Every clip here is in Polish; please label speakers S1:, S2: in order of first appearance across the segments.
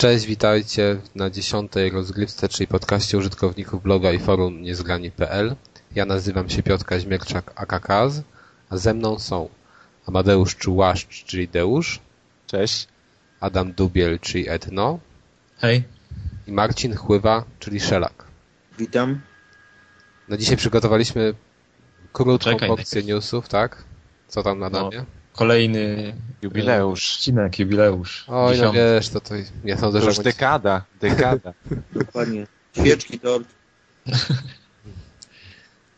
S1: Cześć, witajcie na dziesiątej rozgrywce, czyli podcaście użytkowników bloga i forum niezgrani.pl. Ja nazywam się Piotr Kaźmierczak AKKaz, a ze mną są Amadeusz Czułaszcz, czyli Deusz.
S2: Cześć.
S1: Adam Dubiel, czyli Etno.
S3: Hej.
S1: I Marcin Chływa, czyli Szelak.
S4: Witam.
S1: No dzisiaj przygotowaliśmy krótką
S3: Czekaj,
S1: porcję newsów, tak? Co tam na
S3: No. Kolejny
S2: Jubileusz.
S3: odcinek, jubileusz.
S1: Oj, no wiesz, to, to ja sądzę,
S2: To
S1: że
S2: już
S1: będzie-
S2: dekada, dekada.
S4: Dokładnie. Świeczki, tort.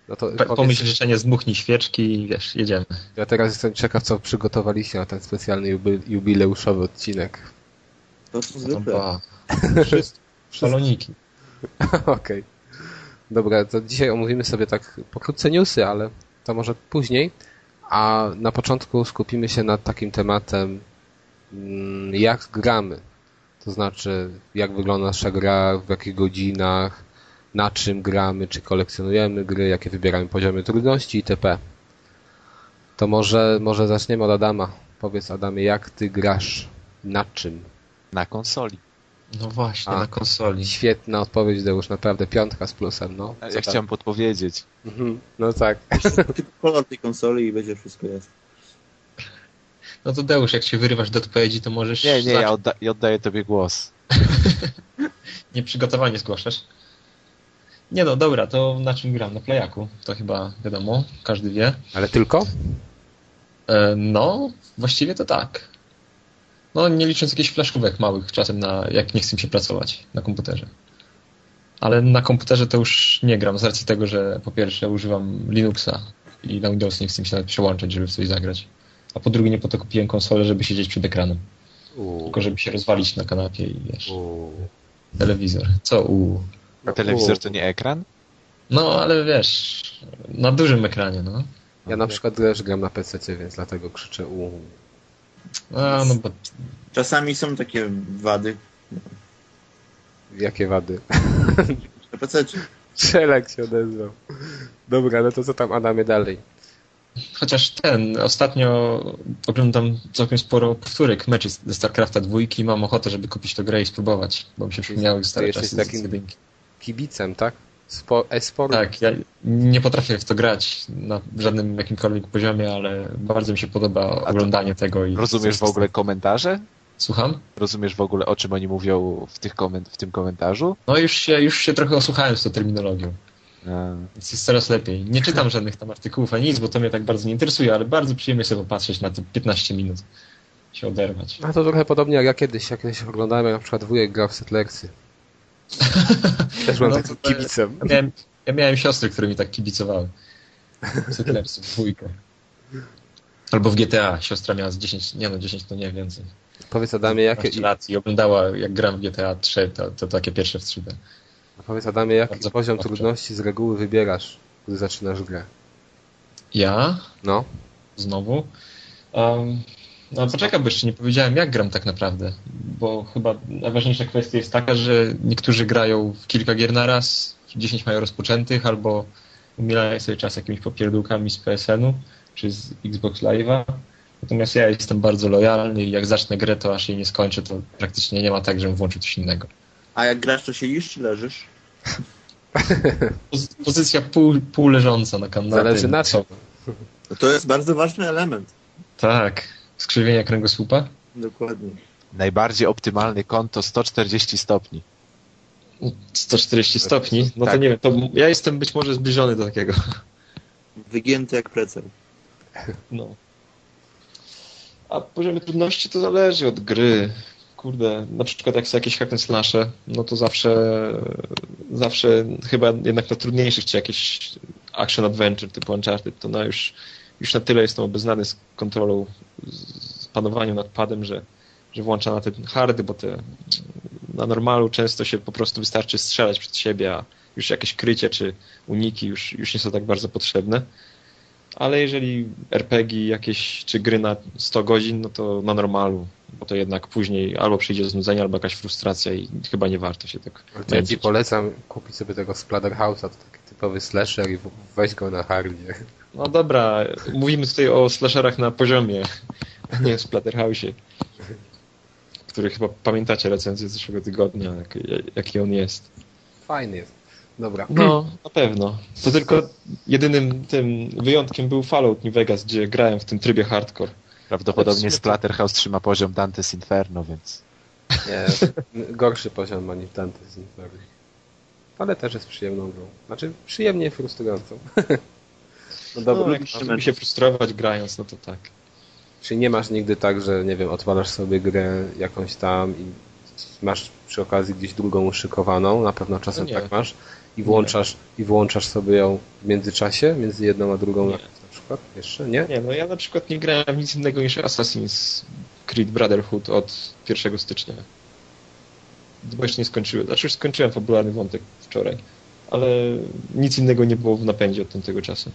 S1: no to powiedz-
S3: Pomyśl życzenie, zmuchnij świeczki i wiesz, jedziemy.
S1: Ja teraz jestem ciekaw, co przygotowaliście na ten specjalny jubi- jubileuszowy odcinek.
S4: To co zwykle.
S3: Opa. Wszystko. Szaloniki.
S1: Okej. Dobra, to dzisiaj omówimy sobie tak pokrótce newsy, ale to może później. A na początku skupimy się nad takim tematem, mm, jak gramy. To znaczy, jak wygląda nasza gra, w jakich godzinach, na czym gramy, czy kolekcjonujemy gry, jakie wybieramy poziomy trudności itp. To może, może zaczniemy od Adama. Powiedz Adamie, jak ty grasz? Na czym?
S2: Na konsoli.
S3: No właśnie,
S1: A.
S3: na konsoli.
S1: Świetna odpowiedź, Deusz, naprawdę piątka z plusem, no.
S2: Ja
S1: Co tam?
S2: chciałem podpowiedzieć.
S1: Mhm, No tak.
S4: Tylko kolor tej konsoli i będzie wszystko jest.
S3: No to Deusz, jak się wyrywasz do odpowiedzi, to możesz...
S2: Nie, nie, ja, odda ja oddaję tobie głos.
S3: Nieprzygotowanie zgłaszasz. Nie no, dobra, to na czym gram? Na playaku. To chyba wiadomo, każdy wie.
S1: Ale tylko?
S3: E, no, właściwie to tak. No, nie licząc jakichś flaszkówek małych, czasem na, jak nie chcę mi się pracować na komputerze. Ale na komputerze to już nie gram, z racji tego, że po pierwsze używam Linuxa i na Windows nie chcę mi się nawet przełączać, żeby w coś zagrać. A po drugie nie po to kupiłem konsolę, żeby siedzieć przed ekranem. Tylko żeby się rozwalić na kanapie i wiesz,
S1: U.
S3: telewizor. Co u.
S2: A telewizor to nie ekran?
S3: No, ale wiesz, na dużym ekranie, no.
S1: Ja na przykład też gram na PC, więc dlatego krzyczę u.
S3: A, no bo
S4: Czasami są takie wady
S1: Jakie wady.
S4: na PC.
S1: Szelek się odezwał. Dobra, no to co tam Adamie dalej?
S3: Chociaż ten, ostatnio oglądam całkiem sporo powtórek meczy ze StarCrafta 2 i mam ochotę, żeby kupić tę grę i spróbować, bo mi się przypomniały stare
S1: jesteś
S3: czasy
S1: takim-
S3: z jedynki.
S1: Kibicem, tak? Spo, e-sport?
S3: Tak, ja nie potrafię w to grać na żadnym jakimkolwiek poziomie, ale bardzo mi się podoba oglądanie tego. i
S2: Rozumiesz w ogóle komentarze?
S3: Słucham?
S2: Rozumiesz w ogóle o czym oni mówią w, tych koment w tym komentarzu?
S3: No już się, już się trochę osłuchałem z tą terminologią,
S2: A,
S3: więc jest coraz lepiej. Nie czytam żadnych tam artykułów ani nic, bo to mnie tak bardzo nie interesuje, ale bardzo przyjemnie sobie popatrzeć na te 15 minut. Się oderwać.
S1: A to trochę podobnie jak ja kiedyś, jak kiedyś oglądałem, jak na przykład wujek grał w Settlersy. Też byłem
S3: No
S1: takim kibicem.
S3: Ja miałem, ja miałem siostry, które mi tak kibicowały. Settlersy w dwójkę. Albo w GTA. Siostra miała z 10, nie no 10 to nie więcej.
S1: Powiedz Adamie, jakie,
S3: 15 lat i oglądała jak gram w GTA 3, to, to takie pierwsze w 3D.
S1: powiedz Adamie, jaki
S3: Bardzo
S1: poziom
S3: dobrze.
S1: trudności z reguły wybierasz, gdy zaczynasz grę?
S3: Ja?
S1: No.
S3: Znowu? Um, no poczekaj, bo jeszcze nie powiedziałem jak gram tak naprawdę, bo chyba najważniejsza kwestia jest taka, że niektórzy grają w kilka gier na raz, 10 mają rozpoczętych, albo umierają sobie czas jakimiś popierdółkami z PSN-u, czy z Xbox Live'a. Natomiast ja jestem bardzo lojalny i jak zacznę grę, to aż jej nie skończę, to praktycznie nie ma tak, żebym włączył coś innego.
S4: A jak grasz, to siedzisz czy leżysz?
S3: Pozy- Pozycja pół, pół leżąca na kanale.
S1: Zależy na.
S4: No to jest bardzo ważny element.
S3: Tak. Skrzywienia kręgosłupa?
S4: Dokładnie.
S2: najbardziej optymalny kąt to 140 stopni.
S3: 140 stopni? No to
S2: Tak.
S3: nie wiem, to ja jestem być może zbliżony do takiego.
S4: Wygięty jak precel.
S3: No. A poziom trudności to zależy od gry. Kurde, na przykład jak są jakieś hack and slashe, no to zawsze zawsze chyba jednak na trudniejszych, czy jakieś action adventure typu Uncharted, to na już, już na tyle jestem obeznany z kontrolą, z panowaniem nad padem, że, że włącza na te hardy, bo te na normalu często się po prostu wystarczy strzelać przed siebie, a już jakieś krycie czy uniki już, już nie są tak bardzo potrzebne. Ale jeżeli RPG jakieś, czy gry na 100 godzin, no to na normalu, bo to jednak później albo przyjdzie znudzenie, albo jakaś frustracja i chyba nie warto się tak
S1: ja ci polecam kupić sobie tego Splatterhouse'a, to taki typowy slasher i weź go na hardzie.
S3: No dobra, mówimy tutaj o slasherach na poziomie, a nie o Splatterhouse'ie. który chyba pamiętacie recenzję z zeszłego tygodnia, jak, jaki on jest.
S1: Fajny jest. Dobra.
S3: No, na pewno. To tylko jedynym tym wyjątkiem był Fallout New Vegas, gdzie grałem w tym trybie hardcore.
S2: Prawdopodobnie Splatterhouse trzyma poziom Dante's Inferno, więc
S1: Nie, gorszy poziom ma niż Dante's Inferno. Ale też jest przyjemną grą. Znaczy, przyjemnie frustrującą. No
S3: No,
S1: dobra,
S3: jak lubi się frustrować grając, no to tak.
S1: Czyli nie masz nigdy tak, że nie wiem, odpalasz sobie grę jakąś tam i masz przy okazji gdzieś drugą uszykowaną, na pewno czasem
S3: No
S1: tak masz, i włączasz, i włączasz sobie ją w międzyczasie, między jedną a drugą
S3: Nie.
S1: na przykład? Jeszcze? Nie?
S3: Nie, no ja na przykład nie grałem nic innego niż Assassin's Creed Brotherhood od 1 stycznia. Bo jeszcze nie skończyłem. Znaczy już skończyłem fabularny wątek wczoraj. Ale nic innego nie było w napędzie od tamtego czasu.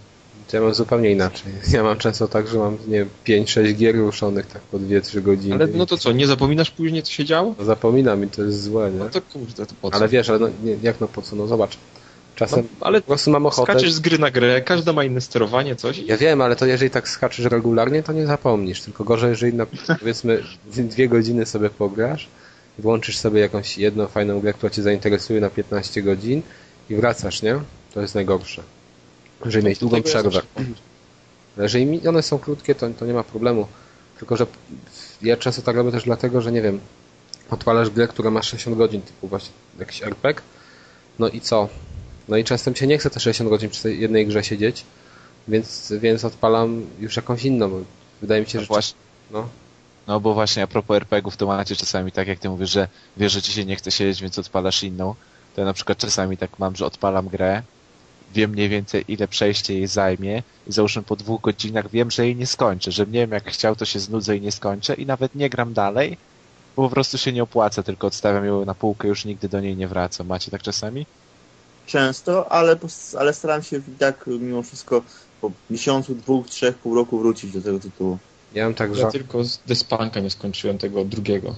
S1: To ja mam zupełnie inaczej. Ja mam często tak, że mam, nie wiem, 5-6 gier ruszonych tak po 2-3 godziny.
S3: Ale no to co, nie zapominasz później co się działo?
S1: No Zapominam i to jest złe, nie?
S3: No to kurde, to po co?
S1: Ale wiesz, ale no, nie, jak no po co? No zobacz. Czasem
S3: No, ale
S1: po prostu mam ochotę.
S3: skaczesz z gry na grę, każda ma inne sterowanie, coś.
S1: Ja wiem, ale to jeżeli tak skaczesz regularnie, to nie zapomnisz. Tylko gorzej, jeżeli na powiedzmy dwie godziny sobie pograsz, włączysz sobie jakąś jedną fajną grę, która cię zainteresuje na 15 godzin i wracasz, nie? To jest najgorsze. Jeżeli mieć długą przerwę. Jeżeli one są krótkie, to, to nie ma problemu. Tylko, że ja często tak robię też dlatego, że nie wiem, odpalasz grę, która ma 60 godzin, typu właśnie jakiś RPG, no i co? No i często mi się nie chce te 60 godzin przy tej jednej grze siedzieć, więc, więc odpalam już jakąś inną. bo Wydaje mi się,
S2: no
S1: że...
S2: właśnie,
S1: No,
S2: no bo właśnie a propos RPGów, to macie czasami tak, jak ty mówisz, że wiesz, że ci się nie chce siedzieć, więc odpalasz inną. To ja na przykład czasami tak mam, że odpalam grę, wiem mniej więcej ile przejście jej zajmie i załóżmy po dwóch godzinach wiem, że jej nie skończę, że nie wiem jak chciał, to się znudzę i nie skończę i nawet nie gram dalej, bo po prostu się nie opłaca, tylko odstawiam ją na półkę, już nigdy do niej nie wracam. Macie tak czasami?
S4: Często, ale, ale staram się tak mimo wszystko po miesiącu, dwóch, trzech, pół roku wrócić do tego tytułu.
S1: ja mam tak, że...
S3: Ja tylko z Despanka nie skończyłem tego drugiego.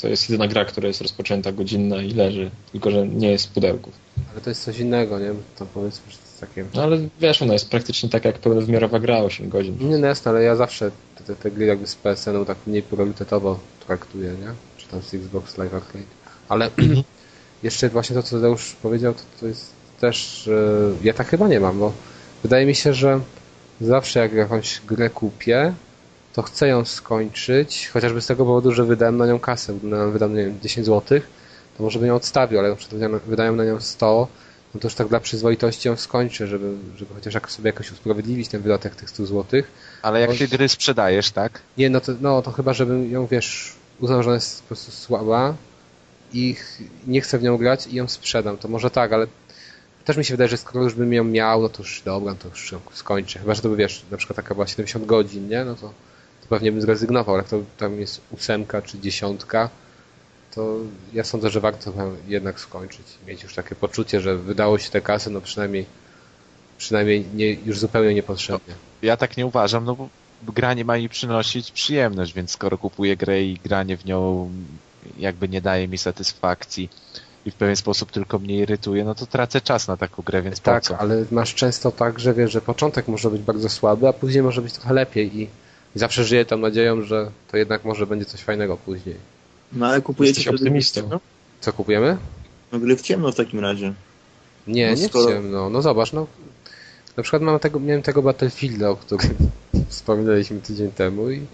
S3: To jest jedyna gra, która jest rozpoczęta godzinna i leży, tylko że nie jest w pudełku.
S1: Ale to jest coś innego, nie? To powiedzmy, że to jest takie...
S3: No ale wiesz, ona jest praktycznie taka jak pełnowymiarowa gra 8 godzin.
S1: Nie, no jasne, ale ja zawsze te, te, te gry jakby z PSN-u tak mniej priorytetowo traktuję, nie? Czy tam z Xbox Live Arcade. Ale jeszcze właśnie to, co Tadeusz powiedział, to, to jest też... e, Ja tak chyba nie mam, bo wydaje mi się, że zawsze jak jakąś grę kupię, to chcę ją skończyć, chociażby z tego powodu, że wydałem na nią kasę, wydałem, wydam, nie wiem, 10 zł, to może bym ją odstawił, ale na przykład wydałem- na nią 100, no to już tak dla przyzwoitości ją skończę, żeby, żeby chociaż jak sobie jakoś usprawiedliwić ten wydatek tych 100 zł.
S2: Ale jak
S1: Oj.
S2: ty gry sprzedajesz, tak?
S1: Nie, no to, no to chyba, żebym ją, wiesz, uznał, że ona jest po prostu słaba i nie chcę w nią grać i ją sprzedam. To może tak, ale też mi się wydaje, że skoro już bym ją miał, no to już dobra, to już skończę. Chyba, że to by, wiesz, na przykład taka była 70 godzin, nie? No to, to pewnie bym zrezygnował, ale jak to tam jest ósemka czy dziesiątka, to ja sądzę, że warto jednak skończyć. Mieć już takie poczucie, że wydało się te kasy, no przynajmniej przynajmniej nie, już zupełnie niepotrzebnie.
S2: Ja tak nie uważam, no bo granie ma mi przynosić przyjemność, więc skoro kupuję grę i granie w nią jakby nie daje mi satysfakcji i w pewien sposób tylko mnie irytuje, no to tracę czas na taką grę, więc
S1: Tak, ale masz często tak, że wiesz, że początek może być bardzo słaby, a później może być trochę lepiej i, i zawsze żyję tą nadzieją, że to jednak może będzie coś fajnego później.
S4: No ale kupujecie
S3: Jesteś
S4: wtedy
S3: optymistą.
S4: ciemno?
S1: Co kupujemy?
S4: No gry w ciemno w takim razie.
S1: Nie,
S4: No
S1: nie
S4: skoro-
S1: w ciemno. No zobacz, no na przykład mam tego, miałem tego Battlefielda, o którym wspominaliśmy tydzień temu i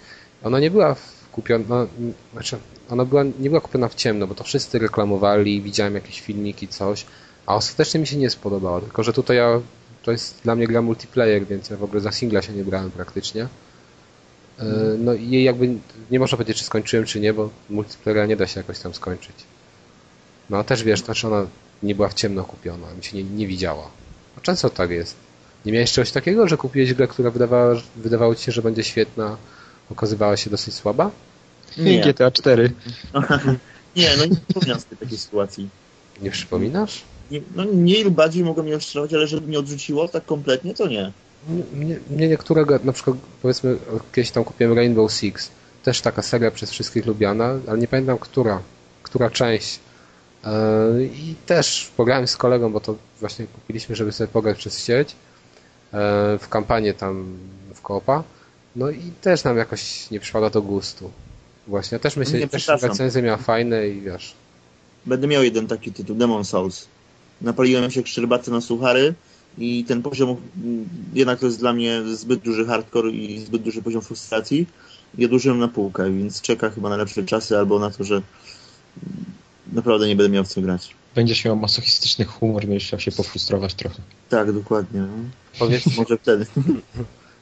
S1: ona nie była kupiona, no, znaczy ona była, nie była kupiona w ciemno, bo to wszyscy reklamowali, widziałem jakieś filmiki, coś, a ostatecznie mi się nie spodobało, tylko że tutaj ja, to jest dla mnie gra multiplayer, więc ja w ogóle za singla się nie brałem praktycznie. E, No i jej jakby nie można powiedzieć, czy skończyłem, czy nie, bo multiplayera nie da się jakoś tam skończyć. No a też wiesz, też ona nie była w ciemno kupiona, mi się nie, nie widziała. A często tak jest. Nie miałeś czegoś takiego, że kupiłeś grę, która wydawała, wydawało ci się, że będzie świetna, okazywała się dosyć słaba?
S4: Nie.
S3: GTA 4.
S4: Nie, no nie wspominam sobie takiej sytuacji.
S1: Nie przypominasz?
S4: Nie, no mniej lub bardziej mogą mnie rozczarować, ale żeby mnie odrzuciło tak kompletnie, to nie.
S1: Mnie, mnie niektóre, gry- na przykład powiedzmy kiedyś tam kupiłem Rainbow Six, też taka seria przez wszystkich lubiana, ale nie pamiętam która, która część. Yy, I też pograłem z kolegą, bo to właśnie kupiliśmy, żeby sobie pograć przez sieć yy, w kampanię tam w koopa. No i też nam jakoś nie przypada do gustu. Właśnie, ja też myślę,
S4: Nie,
S1: że też recenzje miał fajne i wiesz.
S4: Będę miał jeden taki tytuł, Demon Souls. Napaliłem się szczerbaty na suchary i ten poziom mm, jednak to jest dla mnie zbyt duży hardcore i zbyt duży poziom frustracji. I odłożyłem na półkę, więc czeka chyba na lepsze czasy albo na to, że mm, naprawdę nie będę miał w co grać.
S3: Będziesz miał masochistyczny humor, będziesz chciał się pofrustrować trochę.
S4: Tak, dokładnie.
S1: Powiedz,
S4: Może wtedy.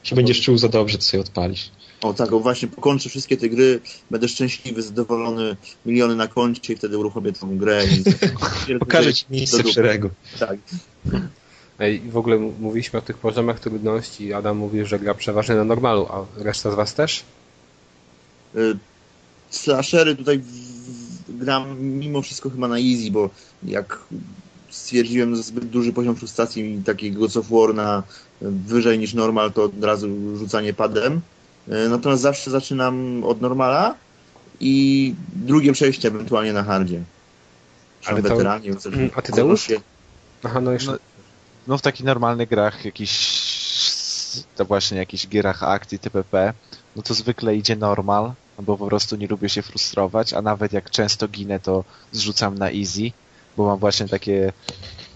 S3: Się będziesz czuł za dobrze, to sobie odpalisz.
S4: O tak, o właśnie pokończę wszystkie te gry, będę szczęśliwy, zadowolony, miliony na koncie i wtedy uruchomię tą grę. I...
S3: Pokażę ci miejsce w szeregu.
S4: Tak.
S1: Ej, w ogóle mówiliśmy o tych poziomach trudności. Adam mówił, że gra przeważnie na normalu, a reszta z was też?
S4: Y, Slashery tutaj w, w, gram mimo wszystko chyba na easy, bo jak stwierdziłem że zbyt duży poziom frustracji i takiego God of War na y, wyżej niż normal, to od razu rzucanie padem. Y, Natomiast zawsze zaczynam od normala i drugie przejście ewentualnie na hardzie.
S1: Ale
S4: Ale
S1: to-
S4: weteranie.
S1: A ty, Deusz? Aha, no jeszcze.
S2: No, No w takich normalnych grach, jakiś to właśnie jakichś gierach akcji TPP, no to zwykle idzie normal, no bo po prostu nie lubię się frustrować, a nawet jak często ginę, to zrzucam na easy, bo mam właśnie takie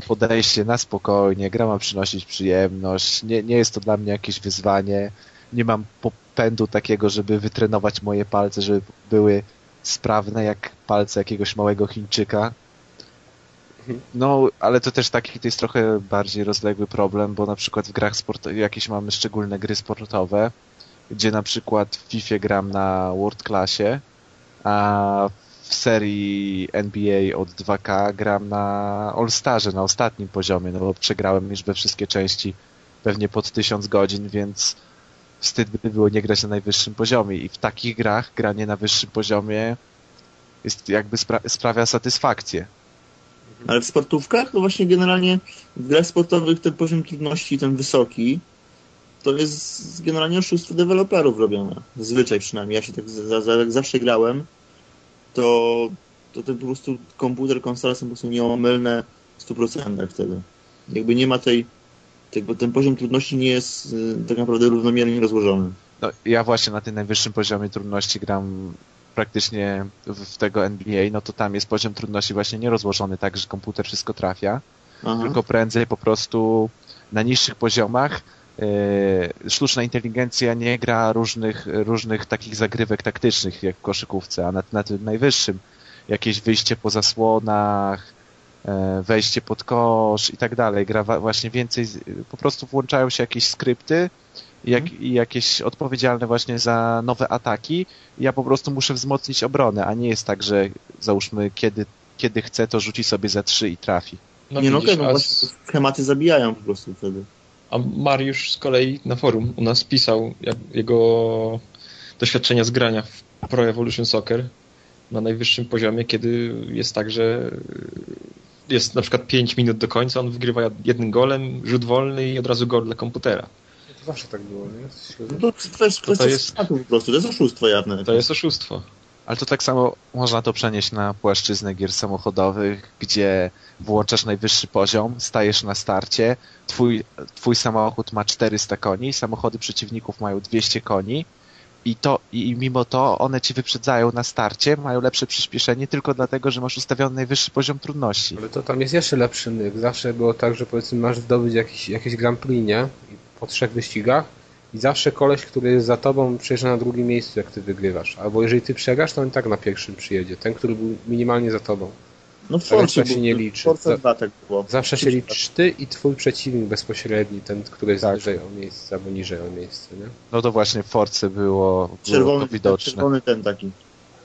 S2: podejście na spokojnie, gra ma przynosić przyjemność, nie, nie jest to dla mnie jakieś wyzwanie, nie mam popędu takiego, żeby wytrenować moje palce, żeby były sprawne jak palce jakiegoś małego Chińczyka, no, ale to też taki to jest trochę bardziej rozległy problem, bo na przykład w grach sportowych jakieś mamy szczególne gry sportowe, gdzie na przykład w FIFA gram na World Classie, a w serii NBA od 2K gram na All Starze, na ostatnim poziomie, no bo przegrałem już we wszystkie części pewnie pod 1000 godzin, więc wstyd by było nie grać na najwyższym poziomie i w takich grach granie na wyższym poziomie jest jakby spra- sprawia satysfakcję.
S4: Ale w sportówkach, to właśnie generalnie w grach sportowych ten poziom trudności, ten wysoki, to jest generalnie oszustwo deweloperów robione. Zazwyczaj przynajmniej. Ja się tak za, za, jak zawsze grałem, to, to ten po prostu komputer, konsola są po prostu nieomylne 100% wtedy. Jakby nie ma tej, tego, ten poziom trudności nie jest y, tak naprawdę równomiernie rozłożony.
S2: No, ja właśnie na tym najwyższym poziomie trudności gram praktycznie w, tego NBA, no to tam jest poziom trudności właśnie nierozłożony tak, że komputer wszystko trafia,
S4: Aha.
S2: tylko prędzej po prostu na niższych poziomach e, sztuczna inteligencja nie gra różnych, różnych takich zagrywek taktycznych jak w koszykówce, a na, na tym najwyższym jakieś wyjście po zasłonach, e, wejście pod kosz i tak dalej. Gra właśnie więcej, po prostu włączają się jakieś skrypty jak, i jakieś odpowiedzialne właśnie za nowe ataki. Ja po prostu muszę wzmocnić obronę, a nie jest tak, że załóżmy kiedy, kiedy chce, to rzuci sobie za trzy i trafi.
S3: No
S4: nie no,
S3: widzisz,
S4: no
S3: a,
S4: właśnie schematy zabijają po prostu wtedy.
S3: a Mariusz z kolei na forum u nas pisał jak, jego doświadczenia z grania w Pro Evolution Soccer na najwyższym poziomie, kiedy jest tak, że jest na przykład 5 minut do końca, on wygrywa jednym golem, rzut wolny i od razu gol dla komputera.
S1: To zawsze tak było, nie?
S4: No to, to jest kwestia
S3: jest-
S4: po prostu, to jest oszustwo jawne.
S3: To jest oszustwo.
S2: Ale to tak samo można to przenieść na płaszczyznę gier samochodowych, gdzie włączasz najwyższy poziom, stajesz na starcie, twój, twój samochód ma 400 koni, samochody przeciwników mają 200 koni i, to, i mimo to one ci wyprzedzają na starcie, mają lepsze przyspieszenie tylko dlatego, że masz ustawiony najwyższy poziom trudności.
S1: Ale to tam jest jeszcze lepszy myk. Zawsze było tak, że powiedzmy masz zdobyć jakiś, jakieś Grand Prix, nie? I Po trzech wyścigach i zawsze koleś, który jest za tobą przyjeżdża na drugim miejscu, jak ty wygrywasz. Albo jeżeli ty przegrasz, to on i tak na pierwszym przyjedzie. Ten, który był minimalnie za tobą.
S4: No w Forcie
S1: się nie
S4: w
S1: liczy.
S4: Force
S1: Za-
S4: 2 tak było.
S1: Zawsze się liczysz ty i twój przeciwnik bezpośredni, ten, który jest
S2: Tak.
S1: wyżej o miejsce albo niżej o miejsce, nie?
S2: No to właśnie w Force było, było
S4: Czerwony,
S2: to widoczne.
S4: czerwony ten taki.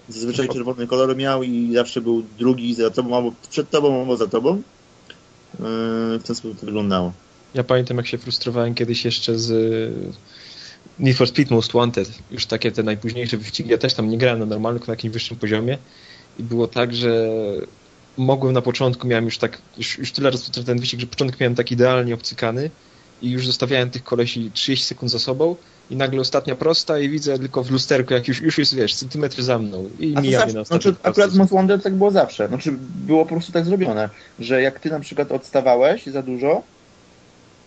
S4: Zazwyczaj czerwony kolor miał i zawsze był drugi za tobą, albo przed tobą, albo za tobą. Yy, W ten sposób to wyglądało.
S3: Ja pamiętam, jak się frustrowałem kiedyś jeszcze z y, Need for Speed Most Wanted. Już takie te najpóźniejsze wyścigi. Ja też tam nie grałem na normalnym, tylko na jakimś wyższym poziomie. I było tak, że mogłem na początku, miałem już tak, już, już tyle razy ten wyścig, że początek miałem tak idealnie obcykany i już zostawiałem tych kolesi 30 sekund za sobą i nagle ostatnia prosta i widzę tylko w lusterku, jak już, już jest, wiesz, centymetry za mną i
S4: A
S3: mija mnie na
S4: znaczy, akurat Most Wanted tak było zawsze. Znaczy, było po prostu tak zrobione, że jak ty na przykład odstawałeś za dużo,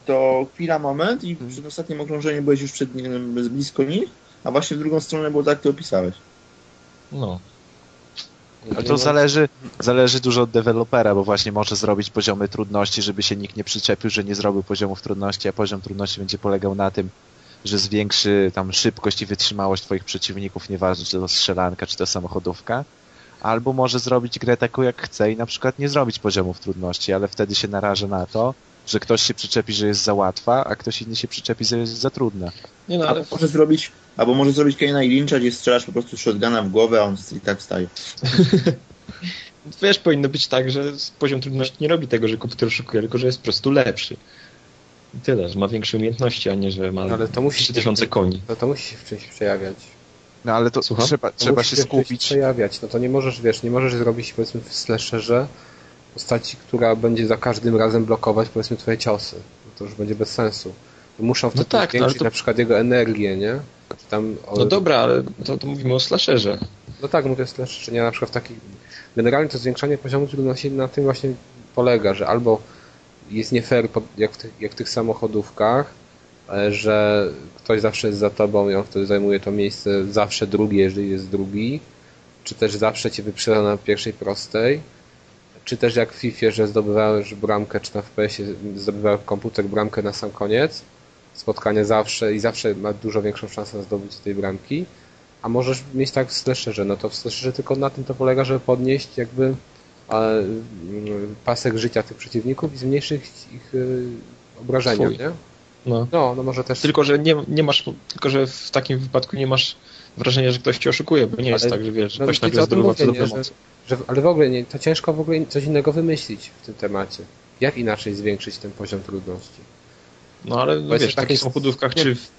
S4: to chwila, moment i przed ostatnim okrążeniem byłeś już przed nim, blisko nich, a właśnie w drugą stronę było tak, jak ty opisałeś.
S3: No.
S2: Ale to zależy, zależy dużo od dewelopera, bo właśnie może zrobić poziomy trudności, żeby się nikt nie przyczepił, że nie zrobił poziomów trudności, a poziom trudności będzie polegał na tym, że zwiększy tam szybkość i wytrzymałość twoich przeciwników, nieważne czy to strzelanka, czy to samochodówka. Albo może zrobić grę taką jak chce i na przykład nie zrobić poziomów trudności, ale wtedy się naraża na to, że ktoś się przyczepi, że jest za łatwa, a ktoś inny się przyczepi, że jest za trudna.
S3: Nie no, ale
S4: Albo może zrobić, albo może zrobić Kane'a i Lyncha, gdzie strzelasz po prostu shotguna w głowę, a on i tak wstaje.
S3: wiesz, powinno być tak, że poziom trudności nie robi tego, że komputer oszukuje, tylko że jest po prostu lepszy. I tyle, że ma większe umiejętności, a nie, że ma
S1: Ale to musi
S3: 3000 koni.
S1: No to musi się w czymś przejawiać.
S2: No ale to
S3: Słucham?
S2: trzeba,
S1: To
S2: trzeba
S1: musi
S2: się skupić.
S1: przejawiać. No to nie możesz, wiesz, nie możesz zrobić powiedzmy w slasherze postaci, która będzie za każdym razem blokować powiedzmy twoje ciosy. No to już będzie bez sensu. Muszą wtedy
S3: tak, no,
S1: zwiększyć
S3: ale to-
S1: na przykład jego energię, nie? Tam, o,
S3: No dobra, ale to, to mówimy o slasherze.
S1: No tak, mówię slasherze, nie na przykład w takich... Generalnie to zwiększanie poziomu trudności na tym właśnie polega, że albo jest nie fair, jak w, tych, jak w tych samochodówkach, e, że ktoś zawsze jest za tobą i on wtedy zajmuje to miejsce zawsze drugie, jeżeli jest drugi, czy też zawsze cię wyprzedza na pierwszej prostej, czy też jak w FIFA, że zdobywałeś bramkę, czy na FPS-ie zdobywałeś komputer bramkę na sam koniec spotkania zawsze i zawsze ma dużo większą szansę na zdobycie tej bramki, a możesz mieć tak w slasherze, no to w slasherze tylko na tym to polega, żeby podnieść jakby e, pasek życia tych przeciwników i zmniejszyć ich y, obrażenia, nie?
S3: No.
S1: No, no może też...
S3: Tylko, że nie, nie masz, tylko, że w takim wypadku nie masz wrażenia, że ktoś cię oszukuje, bo nie jest
S1: Ale-
S3: tak, że wiesz, że
S1: no,
S3: ktoś
S1: to
S3: nagle zdobywa
S1: nie,
S3: cudowną
S1: że, ale w ogóle nie, to ciężko w ogóle coś innego wymyślić w tym temacie. Jak inaczej zwiększyć ten poziom trudności?
S3: No ale no, wiesz, w
S1: takiej-
S3: takich samochodówkach czy w,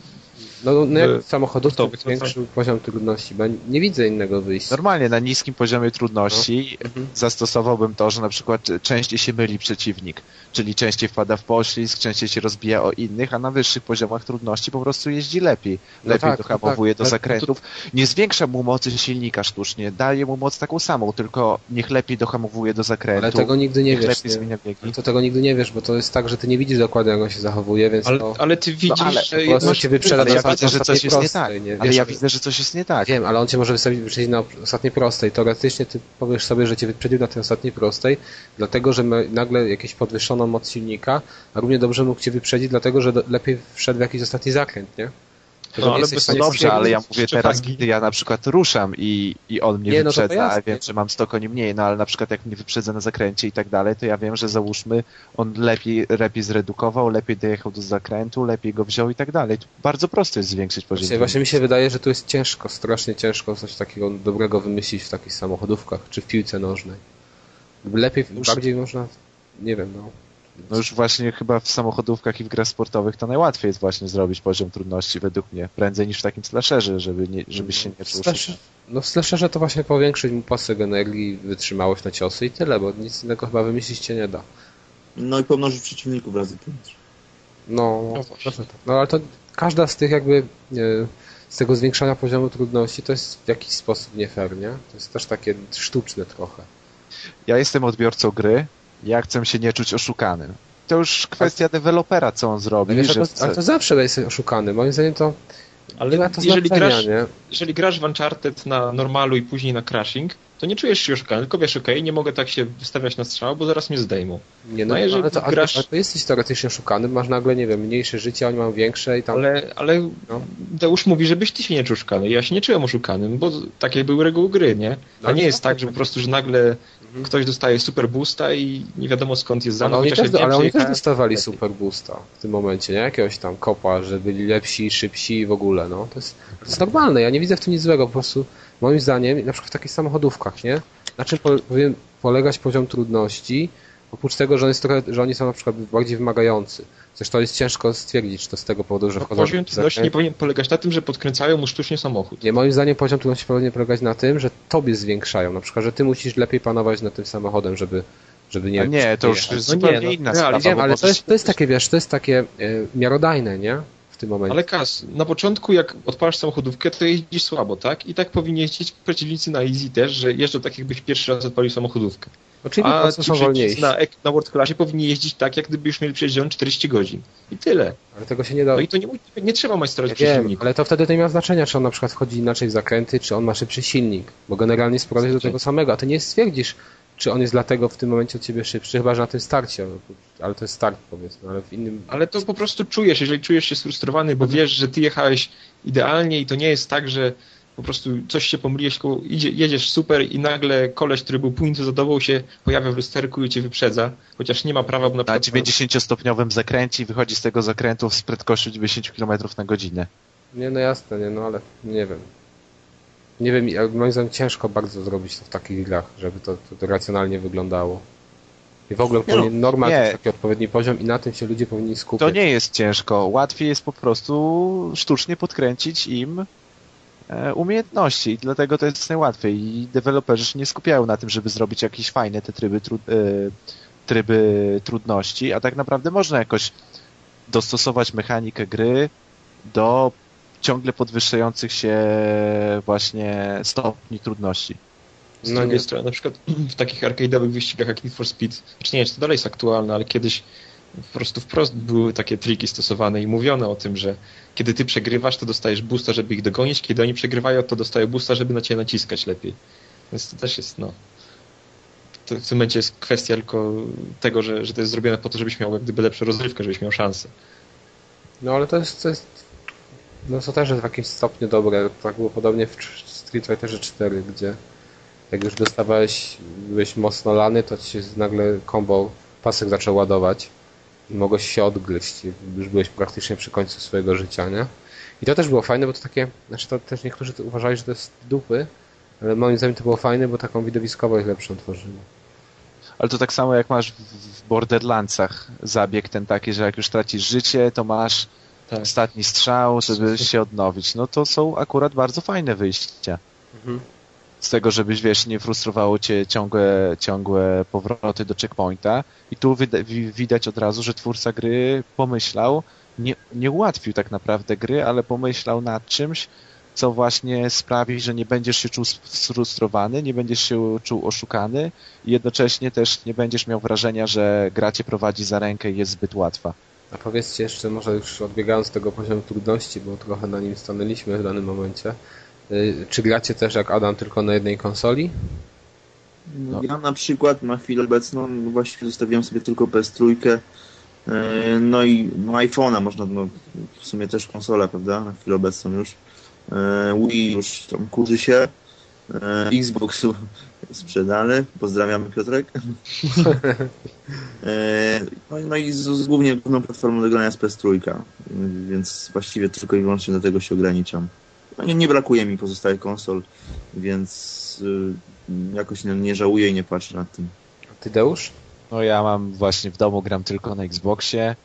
S1: No, no jak
S3: W
S1: samochodów to
S3: gotowych, no to-
S1: zwiększył poziom trudności, bo nie widzę innego wyjścia.
S2: Normalnie na niskim poziomie trudności
S1: Mhm.
S2: zastosowałbym to, że na przykład częściej się myli przeciwnik, czyli częściej wpada w poślizg, częściej się rozbija o innych, a na wyższych poziomach trudności po prostu jeździ lepiej.
S1: No
S2: Lepiej
S1: tak, no
S2: dohamowuje
S1: tak,
S2: do
S1: ale
S2: zakrętów. Nie zwiększa mu mocy silnika sztucznie, daje mu moc taką samą, tylko niech lepiej dohamowuje do zakrętu.
S1: Ale tego nigdy nie
S2: niech
S1: wiesz.
S2: lepiej
S1: Nie?
S2: zmienia biegi.
S1: To tego nigdy nie wiesz, bo to jest tak, że ty nie widzisz dokładnie, jak on się zachowuje, więc
S3: ale,
S1: to
S3: ale ty widzisz,
S2: ale
S3: że
S1: po prostu cię wyprzeda
S2: widzę, że coś jest nie
S1: prostej,
S2: tak.
S1: nie?
S2: Ale
S1: Wiesz,
S2: ja widzę, że coś jest nie tak.
S1: Wiem, ale on cię może wystawić wyprzedzić na ostatniej prostej. Teoretycznie ty powiesz sobie, że cię wyprzedził na tej ostatniej prostej, dlatego że ma nagle jakieś podwyższoną moc silnika, a równie dobrze mógł cię wyprzedzić, dlatego że lepiej wszedł w jakiś ostatni zakręt, nie?
S3: No, ale
S1: jesteś stanie
S2: No dobrze, ale ja mówię teraz,
S3: wagi.
S2: gdy ja na przykład ruszam i, i on mnie
S1: Nie, no
S2: wyprzedza, a
S1: jasne.
S2: wiem, że mam 100 koni mniej, no ale na przykład jak mnie wyprzedza na zakręcie i tak dalej, to ja wiem, że załóżmy on lepiej, lepiej zredukował, lepiej dojechał do zakrętu, lepiej go wziął i tak dalej. To bardzo prosto jest zwiększyć poziom.
S1: Właśnie, właśnie mi się wydaje, że tu jest ciężko, strasznie ciężko coś takiego dobrego wymyślić w takich samochodówkach, czy w piłce nożnej. Lepiej,
S2: Już-
S1: bardziej można, nie wiem, no.
S2: No już właśnie chyba w samochodówkach i w grach sportowych to najłatwiej jest właśnie zrobić poziom trudności według mnie. Prędzej niż w takim slasherze, żeby nie, żebyś się nie czuł
S1: slasher- No w slasherze to właśnie powiększyć mu pasek energii, wytrzymałość na ciosy i tyle, bo nic innego chyba wymyślić cię nie da.
S4: No i pomnożyć przeciwników razy pięć.
S1: No,
S3: No
S1: no,
S3: właśnie.
S1: tak. no ale to każda z tych jakby e, z tego zwiększania poziomu trudności to jest w jakiś sposób nie fair, nie? To jest też takie sztuczne trochę.
S2: Ja jestem odbiorcą gry, ja chcę się nie czuć oszukanym. To już kwestia dewelopera, co on zrobi,
S1: Ale, wiesz,
S2: że
S1: to, ale to zawsze jesteś oszukany. Moim zdaniem to
S3: Ale jeżeli
S1: znaczenia,
S3: grasz,
S1: nie?
S3: jeżeli grasz w Uncharted na normalu i później na crashing, to nie czujesz się oszukany, tylko wiesz, okej, nie mogę tak się wystawiać na strzał, bo zaraz mnie zdejmą.
S1: Nie, no,
S3: No, jeżeli
S1: ale, to,
S3: grasz-
S1: ale to jesteś teoretycznie oszukany, masz nagle, nie wiem, mniejsze życie, a oni mają większe i tam...
S3: Ale, ale
S1: No.
S3: Deusz mówi, żebyś ty się nie czuł oszukany. Ja się nie czułem oszukanym, bo takie były reguły gry, nie?
S1: No,
S3: A nie
S1: ale
S3: jest
S1: to-
S3: tak, że po prostu, że nagle. Ktoś dostaje super boosta i nie wiadomo skąd jest za
S1: Ale oni, też,
S3: wiem,
S1: ale oni też dostawali super boosta w tym momencie, nie? Jakiegoś tam kopa, że byli lepsi, szybsi i w ogóle, no. To jest, to jest normalne, ja nie widzę w tym nic złego, po prostu moim zdaniem, na przykład w takich samochodówkach, nie? Na czym po- powinien polegać poziom trudności, oprócz tego, że, on jest trochę, że oni są na przykład bardziej wymagający. Zresztą jest ciężko stwierdzić, czy to z tego powodu, że
S3: No,
S1: wchodzą
S3: Poziom trudności nie powinien polegać na tym, że podkręcają mu sztucznie samochód.
S1: Nie, moim zdaniem poziom trudności powinien polegać na tym, że tobie zwiększają. Na przykład, że ty musisz lepiej panować nad tym samochodem, żeby, żeby nie...
S2: A nie, to już jest
S3: No nie,
S2: zupełnie
S3: no,
S2: inna
S3: realnie
S2: sprawa.
S1: Wiem, ale to jest, to jest takie, wiesz, to jest takie e, miarodajne, nie? W tym momencie.
S3: Ale Kas, na początku jak odpalasz samochodówkę, to jeździsz słabo, tak? I tak powinni jeździć przeciwnicy na Easy też, że jeżdżą tak jakbyś pierwszy raz odpalił samochodówkę.
S1: Oczywiście
S3: A
S1: są wolniejsi.
S3: na, na World Classie powinni jeździć tak, jak gdyby już mieli przejeżdżone 40 godzin. I tyle.
S1: Ale tego się nie da.
S3: No i to nie, nie trzeba majstrować
S1: Ja wiem,
S3: przeciwników.
S1: ale to wtedy to nie ma znaczenia, czy on na przykład wchodzi inaczej w zakręty, czy on ma szybszy silnik, bo generalnie sprowadza do tego samego, a ty nie stwierdzisz, czy on jest dlatego w tym momencie od ciebie szybszy, chyba że na tym starcie, ale to jest start powiedzmy, ale w innym...
S3: Ale to po prostu czujesz, jeżeli czujesz się sfrustrowany, bo wiesz, że ty jechałeś idealnie i to nie jest tak, że po prostu coś się pomyliłeś, idzie, jedziesz super i nagle koleś, który był pół za tobą się pojawia w lusterku i cię wyprzedza, chociaż nie ma prawa, bo na
S2: Na
S3: przykład...
S2: 90-stopniowym zakręcie i wychodzi z tego zakrętu z prędkością 90 km na godzinę.
S1: Nie, no jasne, nie, no ale nie wiem. Nie wiem, moim zdaniem ciężko bardzo zrobić to w takich grach, żeby to, to, to racjonalnie wyglądało. I w ogóle
S4: no,
S1: powinien taki odpowiedni poziom i na tym się ludzie powinni skupić.
S2: To nie jest ciężko. Łatwiej jest po prostu sztucznie podkręcić im e, umiejętności i dlatego to jest najłatwiej. I deweloperzy się nie skupiają na tym, żeby zrobić jakieś fajne te tryby, tru, e, tryby trudności, a tak naprawdę można jakoś dostosować mechanikę gry do ciągle podwyższających się właśnie stopni trudności.
S3: Z
S1: No
S3: drugiej
S1: nie.
S3: strony, na przykład w takich arcade'owych wyścigach jak Need for Speed, czy nie wiem, czy to dalej jest aktualne, ale kiedyś po prostu wprost były takie triki stosowane i mówione o tym, że kiedy ty przegrywasz, to dostajesz boosta, żeby ich dogonić, kiedy oni przegrywają, to dostają boosta, żeby na ciebie naciskać lepiej. Więc to też jest, no... To w tym momencie jest kwestia tylko tego, że, że to jest zrobione po to, żebyś miał jak gdyby lepszą rozrywkę, żebyś miał szansę.
S1: No ale to jest, to jest no to też jest w jakimś stopniu dobre. Tak było podobnie w Tr- Street Fighterze 4, gdzie jak już dostawałeś, byłeś mocno lany, to ci nagle combo pasek zaczął ładować i mogłeś się odgryźć. Już byłeś praktycznie przy końcu swojego życia, nie? I to też było fajne, bo to takie, znaczy to też niektórzy uważali, że to jest dupy, ale moim zdaniem to było fajne, bo taką widowiskowość lepszą tworzyło.
S2: Ale to tak samo jak masz w Borderlandsach zabieg ten taki, że jak już tracisz życie, to masz
S3: Tak.
S2: ostatni strzał, żeby się odnowić. No to są akurat bardzo fajne wyjścia. Z tego, żebyś, wiesz, nie frustrowało cię ciągłe, ciągłe powroty do checkpointa. I tu widać od razu, że twórca gry pomyślał, nie, nie ułatwił tak naprawdę gry, ale pomyślał nad czymś, co właśnie sprawi, że nie będziesz się czuł sfrustrowany, nie będziesz się czuł oszukany i jednocześnie też nie będziesz miał wrażenia, że gra cię prowadzi za rękę i jest zbyt łatwa.
S1: A powiedzcie jeszcze, może już odbiegając z tego poziomu trudności, bo trochę na nim stanęliśmy w danym momencie, y, czy gracie też jak Adam tylko na jednej konsoli?
S4: No, ja na przykład na chwilę obecną no właściwie zostawiłem sobie tylko PS3, e, no i no iPhone'a można, no w sumie też konsola, prawda, na chwilę obecną już. E, Wii już tam kurzy się, e, Xbox sprzedany, pozdrawiamy Piotrek. E, no, i- no i z, z głównie główną platformą do grania jest PS3, e, więc właściwie tylko i wyłącznie do tego się ograniczam. No, nie, nie brakuje mi pozostałych konsol, więc y, jakoś nie, nie żałuję i nie patrzę nad tym.
S1: A ty, Deusz?
S2: No ja mam właśnie w domu gram tylko na Xboxie,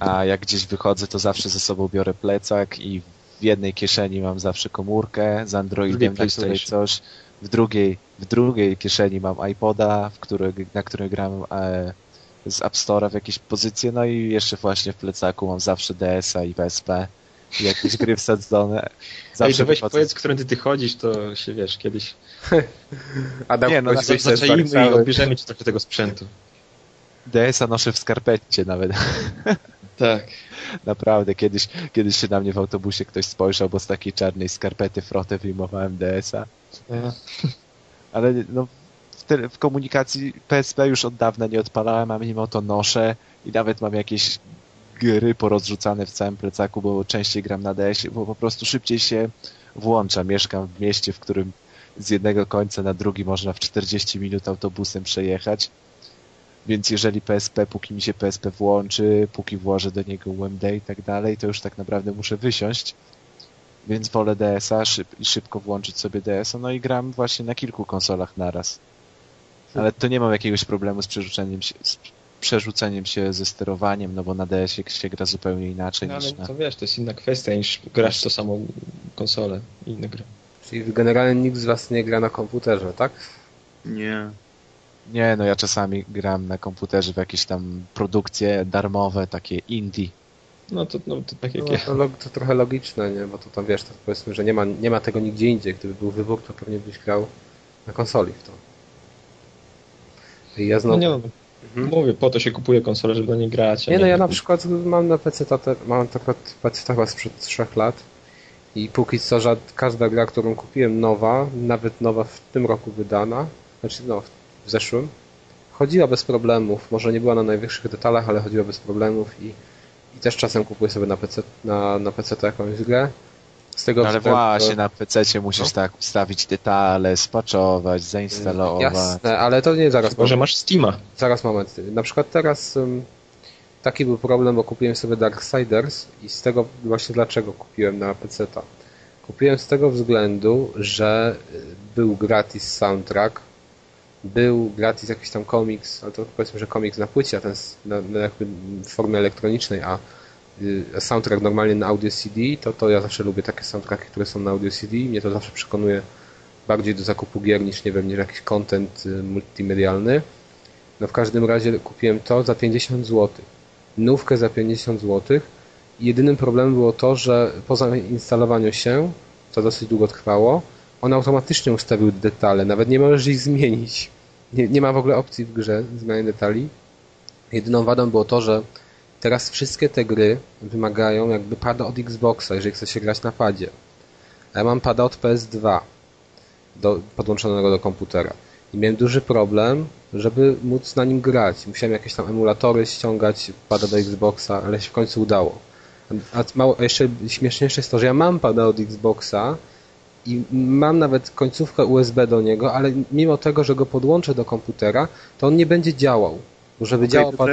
S2: a jak gdzieś wychodzę, to zawsze ze sobą biorę plecak i w jednej kieszeni mam zawsze komórkę z Androidem, na której coś, w drugiej, w drugiej kieszeni mam iPoda, w której, na którym gram e, z App Store'a w jakieś pozycje, no i jeszcze właśnie w plecaku mam zawsze DS-a i PSP i jakieś gry wsadzone.
S3: Ej,
S2: Zawsze
S3: to weź powiedz, którędy ty chodzisz, to się wiesz, kiedyś
S1: Adam,
S2: Nie, no,
S1: wyjść ze
S3: zaczajmy i
S1: Warszawy.
S3: odbierzemy ci trochę tego sprzętu.
S2: DS-a noszę w skarpecie nawet.
S3: Tak.
S2: Naprawdę, kiedyś, kiedyś się na mnie w autobusie ktoś spojrzał, bo z takiej czarnej skarpety frotę wyjmowałem DS-a. Ale no, w, tele, w komunikacji PSP już od dawna nie odpalałem, a mimo to noszę i nawet mam jakieś gry porozrzucane w całym plecaku, bo częściej gram na DS-ie, bo po prostu szybciej się włącza. Mieszkam w mieście, w którym z jednego końca na drugi można w 40 minut autobusem przejechać. Więc jeżeli PSP, póki mi się PSP włączy, póki włożę do niego UMD i tak dalej, to już tak naprawdę muszę wysiąść. Więc wolę DS-a szyb i szybko włączyć sobie DS-a, no i gram właśnie na kilku konsolach naraz. Ale to nie mam jakiegoś problemu z przerzuceniem się, z przerzuceniem się ze sterowaniem, no bo na DS-ie się gra zupełnie inaczej
S3: No,
S2: niż
S3: ale
S2: na...
S3: to wiesz, to jest inna kwestia niż grasz to samą konsolę i inne gry.
S1: Czyli generalnie nikt z was nie gra na komputerze, tak?
S4: Nie.
S2: Nie, no ja czasami gram na komputerze w jakieś tam produkcje darmowe, takie indie.
S3: No to, no, to tak jak
S1: No, to, log- to trochę logiczne, nie? Bo to tam wiesz, to powiedzmy, że nie ma, nie ma tego nigdzie indziej. Gdyby był wybór, to pewnie byś grał na konsoli w to. I ja
S3: No
S1: znowu...
S3: nie no,
S1: Mhm.
S3: mówię, po to się kupuje konsolę, żeby na nie grać. a
S1: Nie no, ja na przykład mam na PC, te, mam akurat PC chyba sprzed 3 lat i póki co żad, każda gra, którą kupiłem nowa, nawet nowa w tym roku wydana, znaczy no, w zeszłym, chodziła bez problemów. Może nie była na najwyższych detalach, ale chodziła bez problemów i, i też czasem kupuję sobie na PC, na, na PC jakąś grę. Z tego
S2: No ale
S1: względu-
S2: właśnie na PC musisz
S1: No.
S2: tak ustawić detale, spaczować, zainstalować.
S1: Jasne, ale to nie zaraz.
S3: Chyba, że masz Steama.
S1: Zaraz moment. Na przykład teraz ym, taki był problem, bo kupiłem sobie Darksiders i z tego właśnie dlaczego kupiłem na PC-ta. Kupiłem z tego względu, że y, był gratis soundtrack, był gratis jakiś tam komiks, ale to powiedzmy, że komiks na płycie, a ten na, na jakby w formie elektronicznej, a y, soundtrack normalnie na audio CD, to, to ja zawsze lubię takie soundtracki, które są na audio CD mnie to zawsze przekonuje bardziej do zakupu gier niż, nie wiem, niż jakiś content y, multimedialny. No w każdym razie kupiłem to za 50 zł. Nówkę za 50 zł. Jedynym problemem było to, że po zainstalowaniu się, to dosyć długo trwało, on automatycznie ustawił detale. Nawet nie możesz ich zmienić. Nie, nie ma w ogóle opcji w grze zmiany detali. Jedyną wadą było to, że teraz wszystkie te gry wymagają jakby pada od Xboxa, jeżeli chce się grać na padzie. A ja mam pada od PS2 do, podłączonego do komputera. I miałem duży problem, żeby móc na nim grać. Musiałem jakieś tam emulatory ściągać, pada do Xboxa, ale się w końcu udało. A mało, jeszcze śmieszniejsze jest to, że ja mam pada od Xboxa i mam nawet końcówkę USB do niego, ale mimo tego, że go podłączę do komputera, to on nie będzie działał. Żeby
S4: Okej,
S1: działał pad...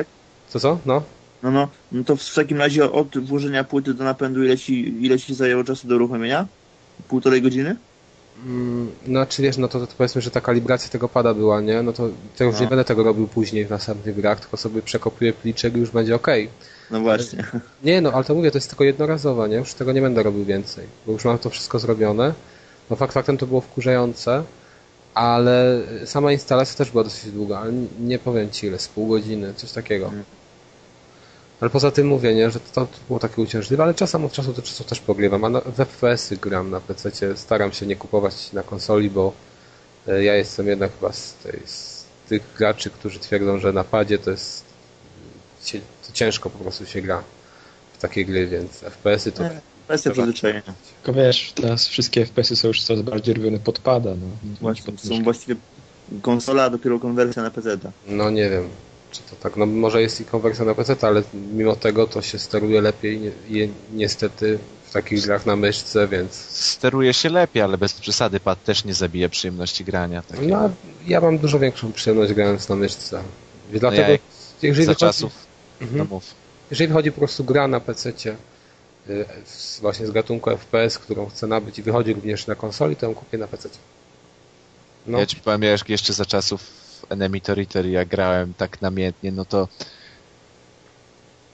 S1: Co, co? No?
S4: No, no, no to w takim razie od włożenia płyty do napędu ile ci, ile ci zajęło czasu do uruchomienia? Półtorej godziny?
S1: Mm, No czy wiesz, no to, to powiedzmy, że ta kalibracja tego pada była, nie? No to, to już
S4: No.
S1: nie będę tego robił później w następnych grach, tylko sobie przekopiuję pliczek i już będzie ok.
S4: No właśnie.
S1: Nie, no ale to mówię, to jest tylko jednorazowa, nie? Już tego nie będę robił więcej, bo już mam to wszystko zrobione. No fakt faktem to było wkurzające, ale sama instalacja też była dosyć długa, ale nie powiem ci ile, z pół godziny, coś takiego.
S4: Mhm.
S1: Ale poza tym mówię, nie, że to, to było takie uciążliwe, ale czasem od czasu do czasu też pogrywam, a na, w FPS-y gram na PC, staram się nie kupować na konsoli, bo e, ja jestem jednak chyba z, tej, z tych graczy, którzy twierdzą, że na padzie to jest to ciężko po prostu się gra w takie gry, więc FPS-y to
S4: Nie. Kwestia przyzwyczajenia.
S3: Tylko wiesz, teraz wszystkie FPS-y są już coraz bardziej robione pod pada. No.
S4: Właśnie,
S3: Pod
S4: są właściwie konsola, a dopiero konwersja na PC.
S1: no nie wiem, czy to tak, no może jest i konwersja na PC, ale mimo tego to się steruje lepiej ni- i niestety w takich grach na myszce, więc
S2: Steruje się lepiej, ale bez przesady pad też nie zabija przyjemności grania.
S1: No, ja mam dużo większą przyjemność grając na myszce. Dlatego,
S2: jak
S1: jeżeli
S2: za
S1: wychodzi,
S2: czasów,
S1: Mhm.
S2: no mów.
S1: jeżeli wychodzi po prostu gra na PC właśnie z gatunku FPS, którą chcę nabyć i wychodzi również na konsoli, to ją kupię na PC. No,
S2: Ja ci powiem, ja jeszcze za czasów Enemy Territory jak grałem tak namiętnie, no to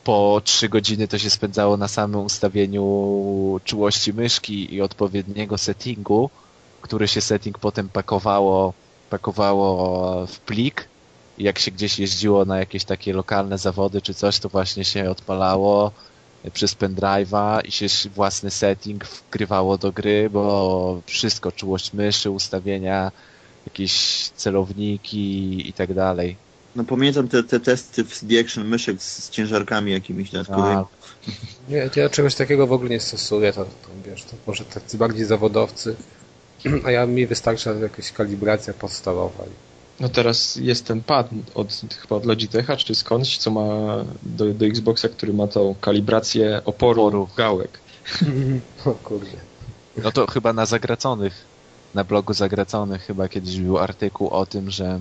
S2: po trzy godziny to się spędzało na samym ustawieniu czułości myszki i odpowiedniego settingu, który się setting potem pakowało, pakowało w plik. I jak się gdzieś jeździło na jakieś takie lokalne zawody czy coś, to właśnie się odpalało przez pendrive'a i się własny setting wgrywało do gry, bo wszystko, czułość myszy, ustawienia, jakieś celowniki i tak dalej.
S4: No pamiętam te, te testy w CD Action myszek z, z ciężarkami jakimiś dodatkowymi.
S2: A,
S1: nie, ja czegoś takiego w ogóle nie stosuję, to, to wiesz, to może tacy bardziej zawodowcy, a ja mi wystarcza jakaś kalibracja podstawowa.
S3: No teraz jest ten pad od, chyba od Logitecha czy skądś, co ma do, do Xboxa, który ma tą kalibrację oporu,
S2: Oporu.
S3: gałek.
S1: O kurde.
S2: No to chyba na zagraconych, na blogu zagraconych chyba kiedyś był artykuł o tym, że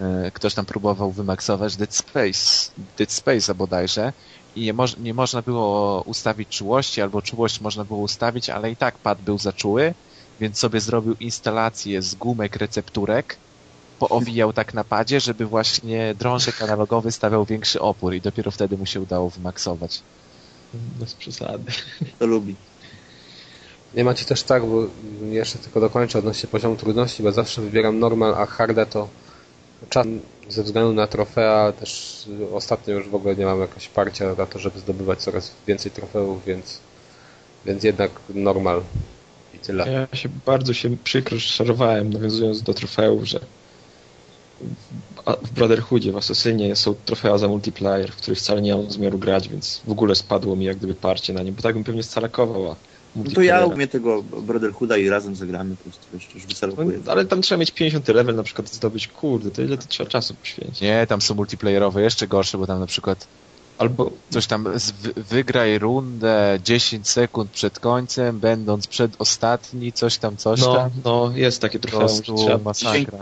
S2: e, ktoś tam próbował wymaksować Dead Space, Dead Space'a bodajże i nie, moż, nie można było ustawić czułości, albo czułość można było ustawić, ale i tak pad był za czuły, więc sobie zrobił instalację z gumek recepturek, poowijał tak na padzie, żeby właśnie drążek analogowy stawiał większy opór i dopiero wtedy mu się udało wymaksować.
S3: Bez przesady.
S4: To lubi.
S1: Nie macie też tak, bo jeszcze tylko dokończę odnośnie poziomu trudności, bo zawsze wybieram normal, a harda to czasem ze względu na trofea też ostatnio już w ogóle nie mam jakiegoś parcia na to, żeby zdobywać coraz więcej trofeów, więc, więc jednak normal i tyle.
S3: Ja się bardzo się przykro szarowałem, nawiązując do trofeów, że w Brotherhoodzie, w Assassinie są trofea za multiplayer, w których wcale nie mam zamiaru grać, więc w ogóle spadło mi jak gdyby parcie na nie, bo tak bym pewnie scalakował, a
S4: no to ja umiem tego Brotherhooda i razem zagramy po prostu, wiesz, już wycelokuję.
S3: No, ale tam trzeba mieć 50 level na przykład zdobyć, kurde, to ile to trzeba czasu poświęcić?
S2: Nie, tam są multiplayerowe jeszcze gorsze, bo tam na przykład Albo coś tam, wygraj rundę 10 sekund przed końcem, będąc przedostatni, coś tam, coś
S3: no,
S2: tam.
S3: No, jest takie trochę
S2: trzeba masakra.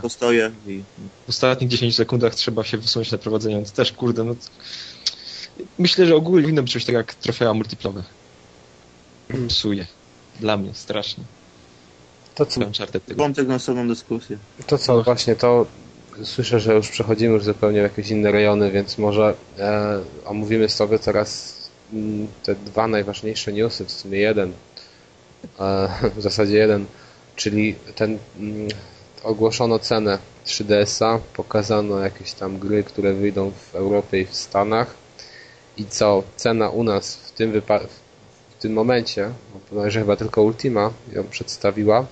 S4: I...
S3: W ostatnich 10 sekundach trzeba się wysunąć na prowadzenie, więc też, kurde, no... Myślę, że ogólnie winno być coś tak jak trofea multiplowe. Psuje. Dla mnie strasznie.
S1: To co?
S4: Wątek na osobną dyskusję.
S1: To co, właśnie to słyszę, że już przechodzimy już zupełnie w jakieś inne rejony, więc może e, omówimy sobie teraz m, mm, te dwa najważniejsze newsy, w sumie jeden, e, w zasadzie jeden, czyli ten m, mm, ogłoszono cenę 3DS-a, pokazano jakieś tam gry, które wyjdą w Europie i w Stanach i co, cena u nas w tym w tym momencie, że chyba tylko Ultima ją przedstawiła,